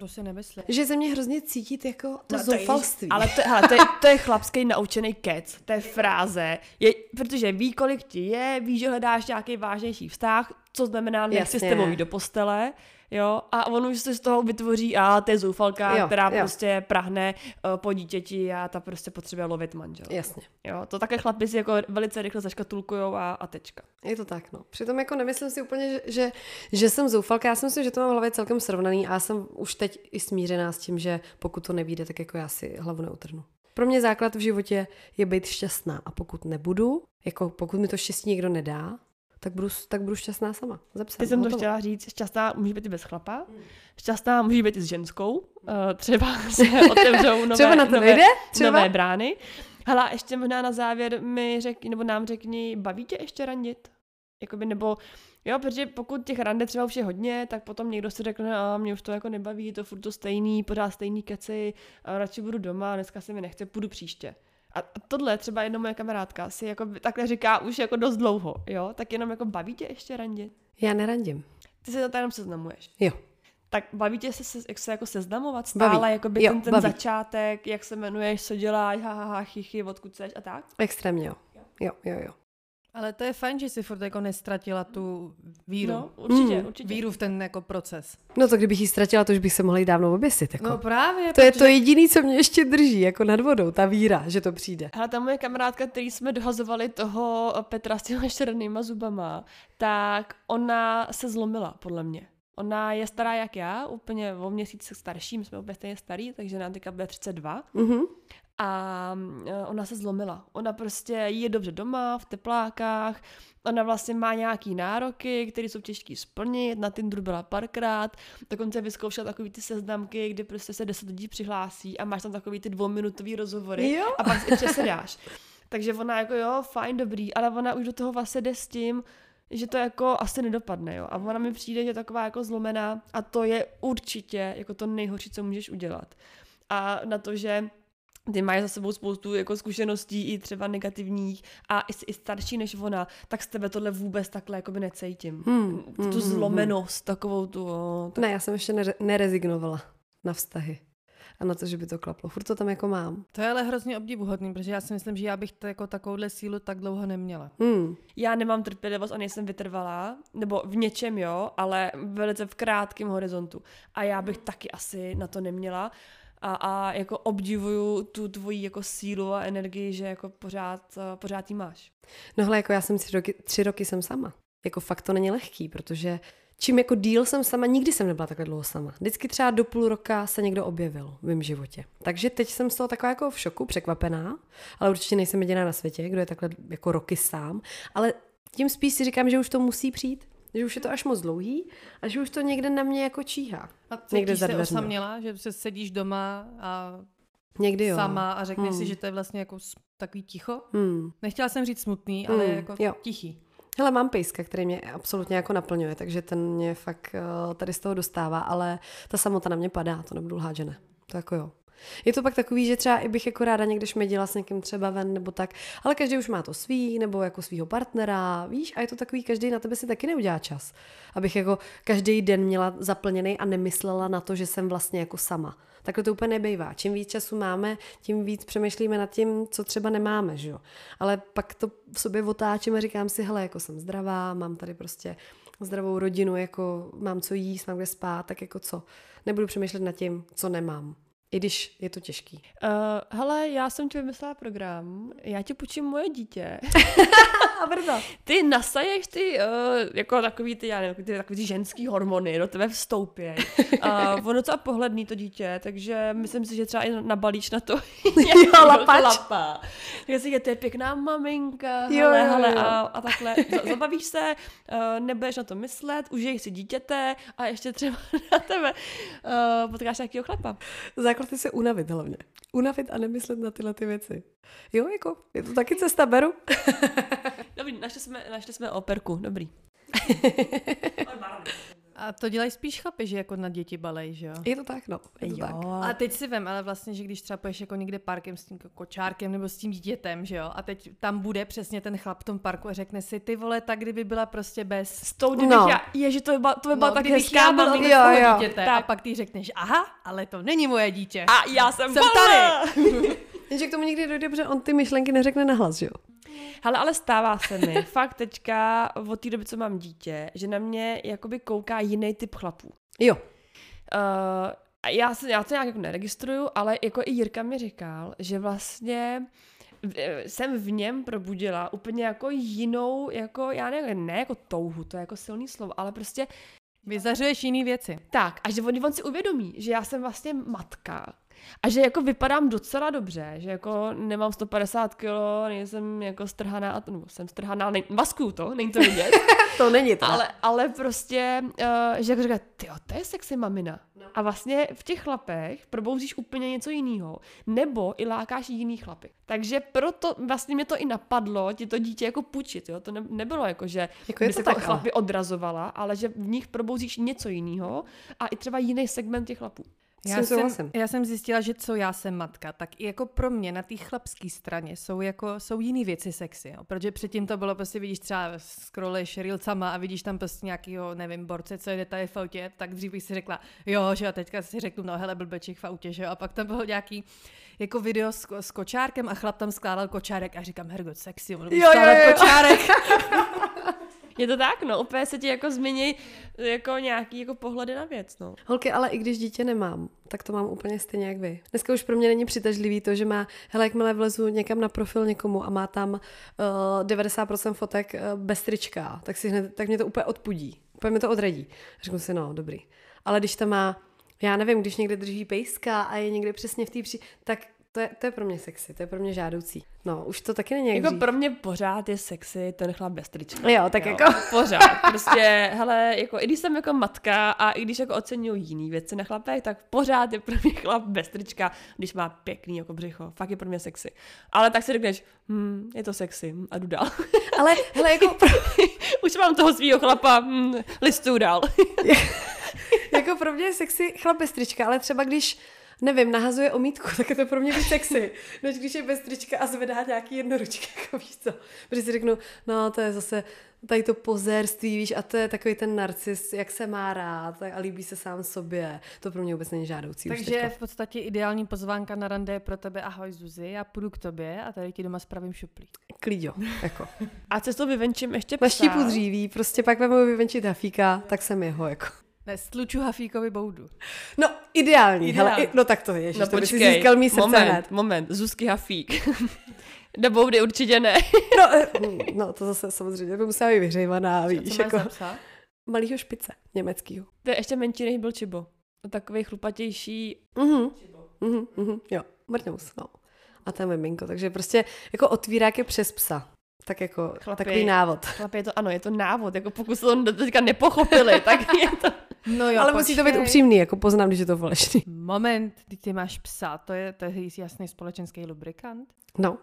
To si nemyslím. Že ze mě hrozně cítit jako to No, to je- zoufalství. Ale to, hele, to, je, to je chlapský naučený kec, to je fráze, je, protože ví, kolik ti je, ví, že hledáš nějaký vážnější vztah, co znamená, nechci s tebou jít do postele, jo, a on už se z toho vytvoří, a to je zoufalka, Jo, která jo. prostě prahne uh, po dítěti a ta prostě potřebuje lovit manžel. Jasně. Jo, to také chlapi si jako velice rychle zaškatulkujou a, a tečka. Je to tak, no. Přitom jako nemyslím si úplně, že, že, že jsem zoufalka. Já si myslím, že to mám v hlavě celkem srovnaný a já jsem už teď i smířená s tím, že pokud to nevíde, tak jako já si hlavu neutrhnu. Pro mě základ v životě je být šťastná a pokud nebudu, jako pokud mi to štěstí někdo nedá, tak budu, tak budu šťastná sama. Zapsat, Teď jsem to hotovo. chtěla říct, šťastná může být i bez chlapa, šťastná může být i s ženskou, uh, třeba se otevřou nové, Třeba na to nové, nejde? Třeba? nové brány. Hele, a ještě možná na závěr mi řekni, nebo nám řekni, baví tě ještě randit? Jakoby, nebo, jo, protože pokud těch rande třeba už je hodně, tak potom někdo si řekne, a mě už to jako nebaví, je to furt to stejný, pořád stejný keci, a radši budu doma, dneska se mi nechce, půjdu příště. A tohle třeba jedna moje kamarádka si jako takhle říká už jako dost dlouho, jo, tak jenom jako baví tě ještě randit? Já nerandím. Ty se to jenom seznamuješ. Jo. Tak baví tě se, se, jak se jako seznamovat stále, Baví. jako by ten, ten baví. začátek, jak se jmenuješ, co děláš, ha, ha, ha, chichy, odkud seš a tak? Extrémně jo. Jo, jo, jo. Ale to je fajn, že si furt jako nestratila tu víru. No, určitě, Mm. určitě. Víru v ten jako proces. No to kdybych ji ztratila, to už bych se mohla jít dávno oběsit. Jako. No právě. to je protože- to jediné, co mě ještě drží, jako nad vodou, ta víra, že to přijde. Hele, ta moje kamarádka, který jsme dohazovali toho Petra s těma černýma zubama, tak ona se zlomila, podle mě. Ona je stará jak já, úplně o měsíc starší, my jsme úplně stejně starý, takže nám teďka bude 32. Mhm. A e, ona se zlomila. Ona prostě je dobře doma, v teplákách, ona vlastně má nějaký nároky, které jsou těžké splnit, na Tinderu byla párkrát, dokonce vyzkoušela takový ty seznamky, kdy prostě se 10 lidí přihlásí a máš tam takový ty dvouminutový rozhovory Jo. a pak si přesedáš. Takže ona jako jo, fajn, dobrý, ale ona už do toho vlastně jde s tím, že to jako asi nedopadne, jo. A ona mi přijde, že je taková jako zlomená a to je určitě jako to nejhorší, co můžeš udělat. A na to, že ty mají za sebou spoustu jako zkušeností i třeba negativních a jsi i starší než ona, tak z tebe tohle vůbec takhle jakoby necítím. Hmm, tu hmm, hmm, zlomenost, takovou tu... o, tak... Ne, já jsem ještě nere- nerezignovala na vztahy. A na to, že by to klaplo. Furt to tam jako mám. To je ale hrozně obdivuhodný, protože já si myslím, že já bych to jako takovouhle sílu tak dlouho neměla. Hmm. Já nemám trpělivost a nejsem vytrvalá, nebo v něčem jo, ale velice v krátkém horizontu. A já bych taky asi na to neměla. A, a jako obdivuju tu tvoji jako sílu a energii, že jako pořád, pořád jí máš. No hele, jako já jsem tři roky, tři roky jsem sama. Jako fakt to není lehký, protože čím jako díl jsem sama, nikdy jsem nebyla takhle dlouho sama. Vždycky třeba do půl roka se někdo objevil v mém životě. Takže teď jsem z toho taková jako v šoku, překvapená, ale určitě nejsem jediná na světě, kdo je takhle jako roky sám. Ale tím spíš si říkám, že už to musí přijít, že už je to až moc dlouhý a že už to někde na mě jako číhá. A Někde cítíš za se osaměla, že se sedíš doma a Někdy jo. sama a řekneš Hmm. si, že to je vlastně jako takový ticho? Hmm. Nechtěla jsem říct smutný, ale Hmm, jako jo. tichý. Hele, mám pejska, který mě absolutně jako naplňuje, takže ten mě fakt uh, tady z toho dostává, ale ta samota na mě padá, to nebudu lhát, že ne. To jako jo. Je to pak takový, že třeba i bych jako ráda někde šmedila s někým třeba ven nebo tak, ale každý už má to svý, nebo jako svýho partnera, víš, a je to takový, každý na tebe si taky neudělá čas. Abych jako každý den měla zaplněný a nemyslela na to, že jsem vlastně jako sama. Takhle to úplně nebejvá. Čím víc času máme, tím víc přemýšlíme nad tím, co třeba nemáme, že jo. Ale pak to v sobě otáčím a říkám si, hele, jako jsem zdravá, mám tady prostě zdravou rodinu, jako mám co jíst, mám kde spát, tak jako co. Nebudu přemýšlet nad tím, co nemám. I když je to těžký. Uh, hele, já jsem ti vymyslela program, já ti půjčím moje dítě. A brdo. Ty nasaješ ty, uh, jako takový ty, já nevím, ty, takový ty ženský hormony do tebe vstoupí. Uh, ono to a pohledný to dítě, takže myslím si, že třeba i nabalíš na to Jo, lapač. lapa. Takže si je, to je pěkná maminka, Jo, hele, jo, hele, jo. a, a takhle. Zabavíš se, uh, nebudeš na to myslet, užiješ si dítěte a ještě třeba na tebe uh, potkáš nějakýho chlapa. Základ je se unavit hlavně. Unavit a nemyslet na tyhle ty věci. Jo, jako, je to taky cesta, beru. Dobrý, našli jsme, našli jsme operku, dobrý. A to dělají spíš chlapi, že jako na děti balej, že jo? Je to tak, no. Je to tak. A teď si vem, ale vlastně, že když třeba půjdeš jako někde parkem s tím kočárkem nebo s tím dítětem, že jo, a teď tam bude přesně ten chlap v tom parku a řekne si, ty vole, tak kdyby byla prostě bez... S tou, kdybych No. já, ježi, to by byla, to by byla tak kdybych hezká já byl maminka. otec toho Jo, jo. dítěte Tak. a pak ty řekneš, aha, ale to není moje dítě. A já jsem, Jsem tady. Jenže k tomu někdy dojde, protože on ty myšlenky neřekne nahlas, že jo? Hele, ale stává se mi, fakt teďka od té doby, co mám dítě, že na mě jakoby kouká jiný typ chlapů. Jo. Uh, já, se, já to nějak jako neregistruju, ale jako i Jirka mi říkal, že vlastně v- jsem v něm probudila úplně jako jinou, jako já nevím, ne jako touhu, to je jako silný slovo, ale prostě Vyzařuješ jiný věci. tak, a že on, on si uvědomí, že já jsem vlastně matka, A že jako vypadám docela dobře, že jako nemám 150 kg, nejsem jako strhaná, nebo jsem strhaná, nej, maskuju to, není to vidět. to není to. Ale, ale prostě, uh, že jako říká, ty to je sexy mamina. No. A vlastně v těch chlapech probouzíš úplně něco jiného. Nebo i lákáš jiný chlapy. Takže proto vlastně mě to i napadlo, ti to dítě jako půjčit, jo. To ne, nebylo jako, že jako by se tak, chlapy odrazovala, ale že v nich probouzíš něco jiného a i třeba jiný segment těch chlapů. Já jsem, já jsem zjistila, že co já jsem matka, tak i jako pro mě na té chlapské straně jsou jako jsou jiné věci sexy, jo. protože předtím to bylo prostě vidíš třeba scrolluješ reelcama a vidíš tam prostě nějakýho, nevím, borce, co jede tady v autě, tak dřív bych si řekla, jo, že a teďka si řeknu, no hele, blbečích v autě, že jo, a pak tam bylo nějaký jako video s, s kočárkem a chlap tam skládal kočárek a říkám, hergot, sexy, on jo, jo, jo. kočárek. Je to tak, no, úplně se ti jako změní jako nějaký jako pohledy na věc, no. Holky, ale i když dítě nemám, tak to mám úplně stejně jak vy. Dneska už pro mě není přitažlivý to, že má, hele, jakmile vlezu někam na profil někomu a má tam uh, eh, 90% fotek uh, bez trička, tak, si hned, tak mě to úplně odpudí. Úplně mi to odradí. Řeknu si, no, dobrý. Ale když to má já nevím, když někde drží pejska a je někde přesně v té při... tak to je, to je pro mě sexy, to je pro mě žádoucí. No, už to taky není Jako pro mě pořád je sexy ten chlap bez trička. Jo, tak jo, jako. Pořád. Prostě, hele, jako i když jsem jako matka a i když jako oceňuji jiný věci na chlapech, tak pořád je pro mě chlap bez trička, když má pěkný jako břicho. Fakt je pro mě sexy. Ale tak si řekneš, hm, je to sexy a jdu dál. Ale, hele, jako... už mám toho svého chlapa, hm, listu dál. jako pro mě je sexy chlap bez trička, ale třeba když nevím, nahazuje omítku, tak je to pro mě víc sexy, než když je bez trička a zvedá nějaký jednoručky, jako víš co. Protože si řeknu, no to je zase tady to pozérství, víš, a to je takový ten narcis, jak se má rád a líbí se sám sobě. To pro mě vůbec není žádoucí. Takže v podstatě ideální pozvánka na rande je pro tebe ahoj Zuzi, já půjdu k tobě a tady ti doma spravím šuplík. Klíďo, jako. A cestou vyvenčím ještě psa. Maštípu dříví, prostě pak vemu vyvenčit hafíka, tak jsem jeho, jako. Ne, stluču Hafíkovi boudu. No, ideální. Ideál. Hele, no tak to je, no, to počkej, by si získal mý srdce moment, hned. moment, Zuzky Hafík. Do boudy určitě ne. no, eh, no, to zase samozřejmě by musela být vyhřejvaná, víš. Co jako? Malýho špice, německýho. To je ještě menší, než byl Čibo. Takový chlupatější Mhm, mhm, mhm, jo, mrňous, no. A ten miminko, takže prostě jako otvírák je přes psa. Tak jako chlapi, takový návod. Chlapi, je to, ano, je to návod, jako pokud se to teďka nepochopili, tak je to... No jo, Ale počkej. musí to být upřímný, jako poznám, když je to falešný. Moment, když ty máš psa, to je, to je jasný společenský lubrikant? No.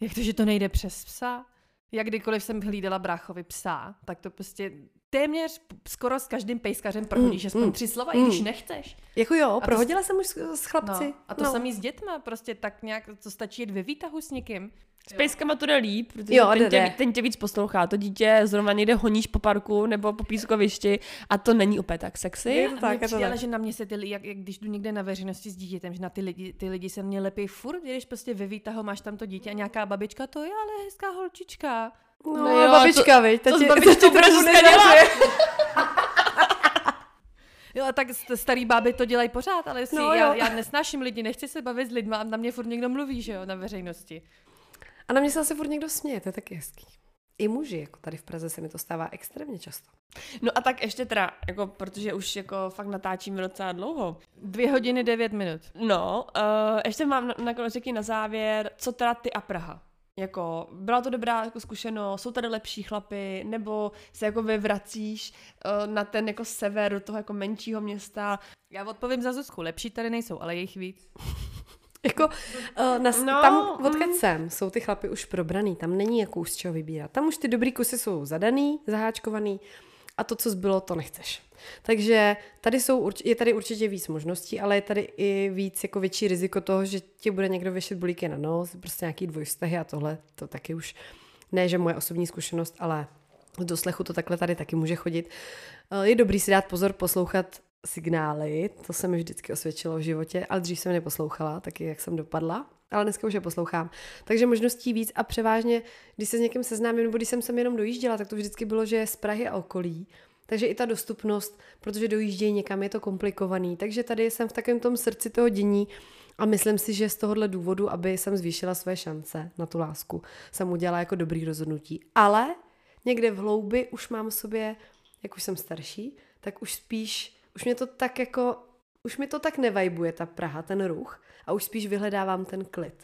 Jak to, že to nejde přes psa? Jak kdykoliv jsem hlídala bráchovi psa, tak to prostě téměř skoro s každým pejskařem prohodíš mm, aspoň mm, tři slova, mm. i když mm. nechceš. Jako jo, a prohodila to, jsem už s, s chlapci. No, a to no. samý s dětma, prostě tak nějak, to stačí jít ve výtahu s někým. S pejskama to jde líp, protože jo, ten, tě, ten tě víc poslouchá. To dítě zrovna někde honíš po parku nebo po pískovišti a to není úplně tak sexy. Je to tak, je to tak. že na mě se ty lidi, jak, jak, když jdu někde na veřejnosti s dítětem, že na ty lidi, ty lidi se mě lepí furt, když prostě ve výtahu máš tam to dítě a nějaká babička, to je ale hezká holčička. No, no jo, babička, viď? To, to, to, to, to, Jo, tak starý báby to dělají pořád, ale jestli no, já, já nesnáším lidi, nechci se bavit s lidmi a na mě furt někdo mluví, že jo, na veřejnosti. A na mě se zase furt někdo směje, to je taky hezký. I muži, jako tady v Praze se mi to stává extrémně často. No a tak ještě teda, jako, protože už jako fakt natáčíme docela dlouho. Dvě hodiny, devět minut. No, uh, ještě mám na, na, na závěr, co teda ty a Praha? Jako, byla to dobrá jako zkušenost, jsou tady lepší chlapy, nebo se jako vyvracíš uh, na ten jako sever do toho jako menšího města. Já odpovím za Zuzku, lepší tady nejsou, ale jejich víc. Jako, uh, na, no, tam, odkud mm. jsem, jsou ty chlapy už probraný, tam není jako z čeho vybírat. Tam už ty dobrý kusy jsou zadaný, zaháčkovaný a to, co zbylo, to nechceš. Takže tady jsou, je tady určitě víc možností, ale je tady i víc jako větší riziko toho, že ti bude někdo věšet bulíky na nos, prostě nějaký dvojstahy a tohle, to taky už ne, že moje osobní zkušenost, ale z doslechu to takhle tady taky může chodit. Eh, je dobrý si dát pozor poslouchat signály, to se mi vždycky osvědčilo v životě, ale dřív jsem neposlouchala, taky jak jsem dopadla, ale dneska už je poslouchám. Takže možností víc a převážně, když se s někým seznámím, nebo když jsem sem jenom dojížděla, tak to vždycky bylo, že je z Prahy a okolí. Takže i ta dostupnost, protože dojíždějí někam, je to komplikovaný. Takže tady jsem v takovém tom srdci toho dění a myslím si, že z tohohle důvodu, aby jsem zvýšila své šance na tu lásku, jsem udělala jako dobrý rozhodnutí. Ale někde v hloubi už mám v sobě, jak už jsem starší, tak už spíš už mě to tak jako už mi to tak nevajbuje, ta Praha, ten ruch, a už spíš vyhledávám ten klid.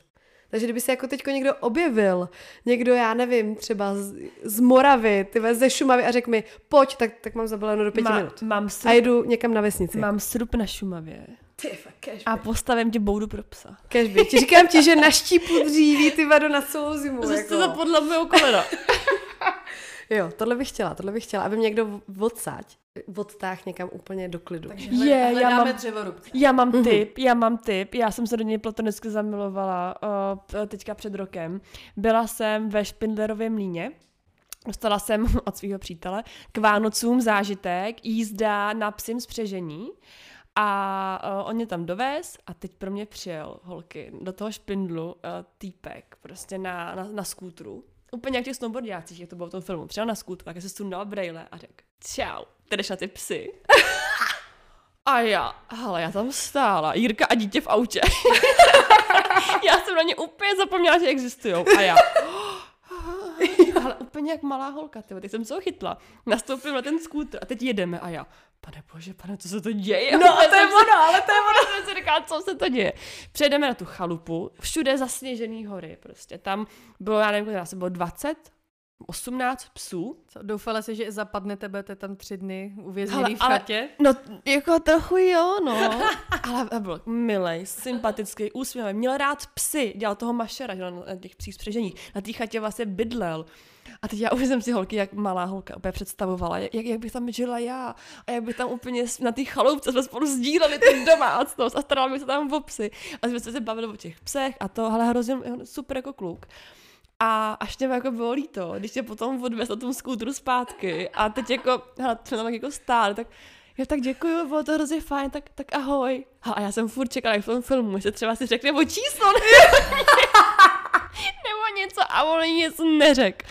Takže kdyby se jako teďko někdo objevil, někdo, já nevím, třeba z, z Moravy, ty ze Šumavy a řekl mi, pojď, tak, tak mám zabaleno do pěti Má, minut. mám, A srup, jedu někam na vesnici. mám srup na Šumavě Ty, fakt, a postavím ti boudu pro psa. Cashby. Ti říkám ti, že naštípu dříví ty vado na celou zimu. Zase jako. to podle mého kolena. Jo, tohle bych chtěla, tohle bych chtěla, aby mě někdo odsaď, odtáh někam úplně do klidu. Takže Je, já mám- dřevorubce. Já mám Mhm. tip, já mám tip. Já jsem se do něj platonicky zamilovala uh, teďka před rokem. Byla jsem ve Špindlerově mlíně. Dostala jsem od svého přítele k Vánocům zážitek, jízda na psím spřežení. A uh, on mě tam dovez a teď pro mě přijel holky do toho špindlu uh, týpek prostě na, na, na skútru. Úplně jak těch snowboardiácích, jak to bylo v tom filmu. Přijel na skútru, tak se sundal brejle a řekl, čau, jdeš na ty psy. A já, hele, já tam stála, Jirka a dítě v autě. já jsem na ně úplně zapomněla, že existují. A já, ale úplně jak malá holka, tyvo. teď jsem se ho chytla. Nastoupil na ten skútr a teď jedeme a já, pane bože, pane, co se to děje? No, Úplně to je ono, ale to je ono. jsem si říkala, co se to děje. Přejdeme na tu chalupu, všude zasněžený hory prostě. Tam bylo, já nevím, kolik nás bylo 20, 18 psů. Co, doufala jsi, že zapadnete, budete tam tři dny uvězněný Hele, v ale- chatě? No, jako trochu jo, no. Ale byl milej, sympatický, úsměvný. Měl rád psy, dělal toho mašera, že na těch psích spřeženích. Na té chatě vlastně bydlel. A teď já už jsem si holky, jak malá holka, úplně představovala, jak, jak bych tam žila já. A jak bych tam úplně na té chaloupce jsme spolu sdíleli tu domácnost a starali bych se tam o psy. A jsme se bavili o těch psech a to, ale hrozně super jako kluk. A až mě jako bylo líto, když tě potom odvez na tom skútru zpátky a teď jako, hele, jsme tam tak jako stáli, tak jo, tak děkuju, bylo to hrozně fajn, tak, tak ahoj. Ha, a já jsem furt čekala, jak v tom filmu, že třeba si řekne o číslo, nebo něco a on něco neřek.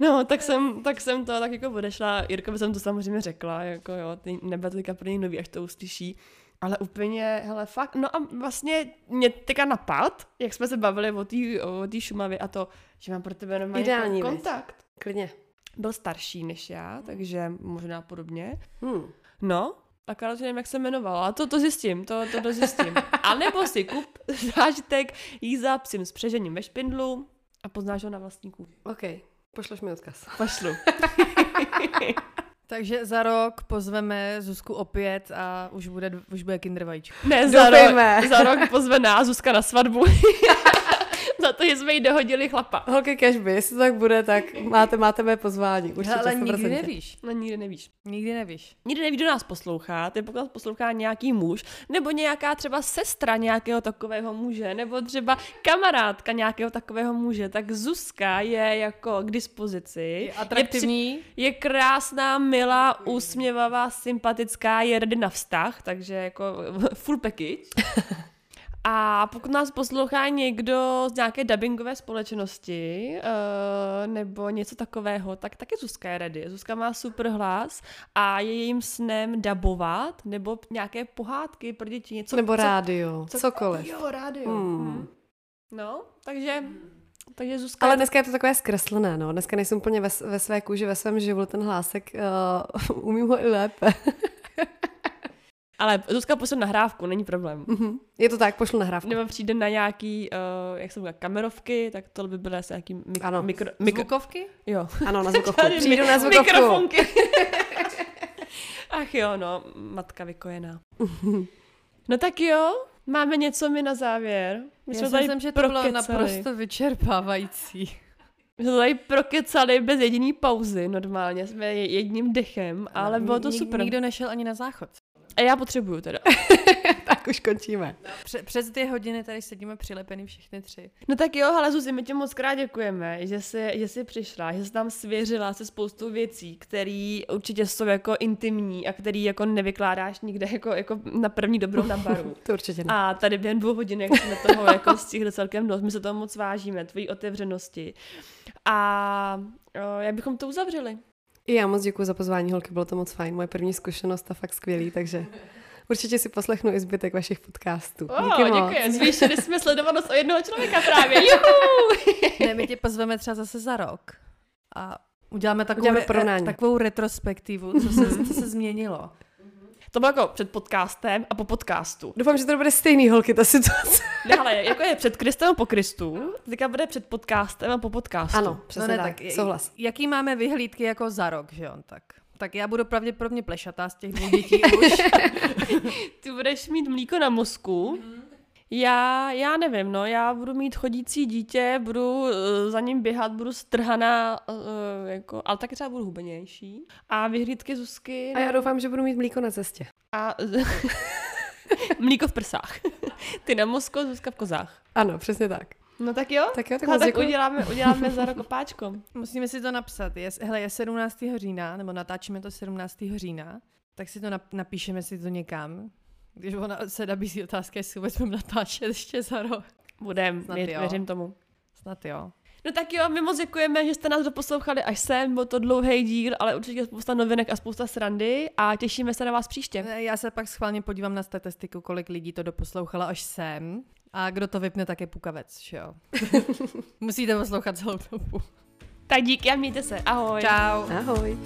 No, tak jsem, tak jsem to tak jako odešla, Jirkovi jsem to samozřejmě řekla, jako jo, ty nebude to teďka pro něj nový, až to uslyší. Ale úplně, hele, fakt, no a vlastně mě teďka napad, jak jsme se bavili o té Šumavě a to, že mám pro tebe normálně Ideální, kontakt. Klidně. Byl starší než já, takže možná podobně. Hmm. No, akorát nevím, jak se jmenovala. A to, to zjistím, to, to dozjistím. A nebo si kup zážitek jízda psím s přežením ve špindlu a poznáš ho na vlastníků. OK, pošleš mi odkaz. Pošlu. Takže za rok pozveme Zuzku opět a už bude, už bude kinder vajíčko. Ne, za Doufejme. rok, za rok pozve nás Zuzka na svatbu. za to, že jsme jí dohodili chlapa. Holky Cashby, jestli to tak bude, tak máte, máte mé pozvání. Určitě, Ale nikdy 100%. nevíš. No nikdy nevíš. Nikdy nevíš. Nikdy neví, kdo nás poslouchá, ty pokud nás poslouchá nějaký muž, nebo nějaká třeba sestra nějakého takového muže, nebo třeba kamarádka nějakého takového muže, tak Zuzka je jako k dispozici. Je atraktivní. Je, při, je krásná, milá, úsměvavá, sympatická, je ready na vztah, takže jako full package. A pokud nás poslouchá někdo z nějaké dubbingové společnosti uh, nebo něco takového, tak taky Zuzka je ready. Zuzka má super hlas a je jejím snem dabovat nebo nějaké pohádky pro děti. Něco, Nebo co- rádio, co- cokoliv. Jo, rádio. Hmm. Hmm. No, takže, takže Zuzka... Ale dneska je to takové zkreslené, no. Dneska nejsem úplně ve, ve své kůži, ve svém živlu ten hlásek. Uh, umím ho i lépe. Ale Zuzka pošle nahrávku, není problém. Mhm. je to tak, pošlu nahrávku. Nebo přijde na nějaký, uh, jak se říká, kamerovky, tak tohle by byly asi nějaký mik- Ano. mikro, mikro, Zvukovky? jo. Ano, na zvukovku. Přijdu mi- na zvukovku. Mikrofonky. Ach jo, no, matka vykojená. No tak jo, máme něco my na závěr. My Já jsme tady myslím, že to bylo naprosto vyčerpávající. My jsme tady prokecali bez jediný pauzy, normálně jsme je- jedním dechem, ale bylo to super. Nikdo nešel ani na záchod. A já potřebuju teda. tak už končíme. Pře- přes dvě hodiny tady sedíme přilepení všichni tři. No tak jo, ale Zuzi, my tě moc krát děkujeme, že jsi, že jsi přišla, že jsi tam svěřila se spoustu věcí, které určitě jsou jako intimní a které jako nevykládáš nikde jako, jako na první dobrou na baru. To určitě ne. A tady během dvou hodin, jak jsme toho jako stihli celkem dost, my se toho moc vážíme, tvojí otevřenosti. A o, jak bychom to uzavřeli? I já moc děkuji za pozvání, holky, bylo to moc fajn. Moje první zkušenost a fakt skvělý, takže určitě si poslechnu i zbytek vašich podcastů. Díky oh, moc. děkuji, zvýšili jsme sledovanost o jednoho člověka právě. Juhu! Ne, my tě pozveme třeba zase za rok. A uděláme takovou, Uděláme re- takovou retrospektivu, co se, co se změnilo. To bylo jako před podcastem a po podcastu. Doufám, že to bude stejný holky, ta situace. Ne, ale jako je před Kristem a po Kristu, teďka bude před podcastem a po podcastu. Ano, přesně no ne, tak, tak, souhlas. Jaký máme vyhlídky jako za rok, že on tak? Tak já budu pravděpodobně plešatá z těch dvou dětí už. Ty budeš mít mlíko na mozku. Mm. Já, já nevím, no, já budu mít chodící dítě, budu uh, za ním běhat, budu strhaná, uh, jako, ale taky třeba budu hubenější. A vyhlídky Zuzky... A já doufám, že budu mít mlíko na cestě. A mlíko v prsách. Ty na mozku, Zuzka v kozách. Ano, přesně tak. No tak jo, tak, jo, tak, tak uděláme, uděláme za rok opáčko. Musíme si to napsat. Je, hele, je 17. října, nebo natáčíme to 17. října, tak si to napíšeme si to někam. Když ona se nabízí otázka, jestli vůbec budeme natáčet ještě za rok. Budem, Snad věř, věřím tomu. Snad jo. No tak jo, my moc děkujeme, že jste nás doposlouchali až sem, byl to dlouhý díl, ale určitě spousta novinek a spousta srandy a těšíme se na vás příště. Já se pak schválně podívám na statistiku, kolik lidí to doposlouchalo až sem a kdo to vypne, tak je pukavec, že jo. Musíte poslouchat celou dobu. Tak díky a mějte se. Ahoj. Čau. Ahoj.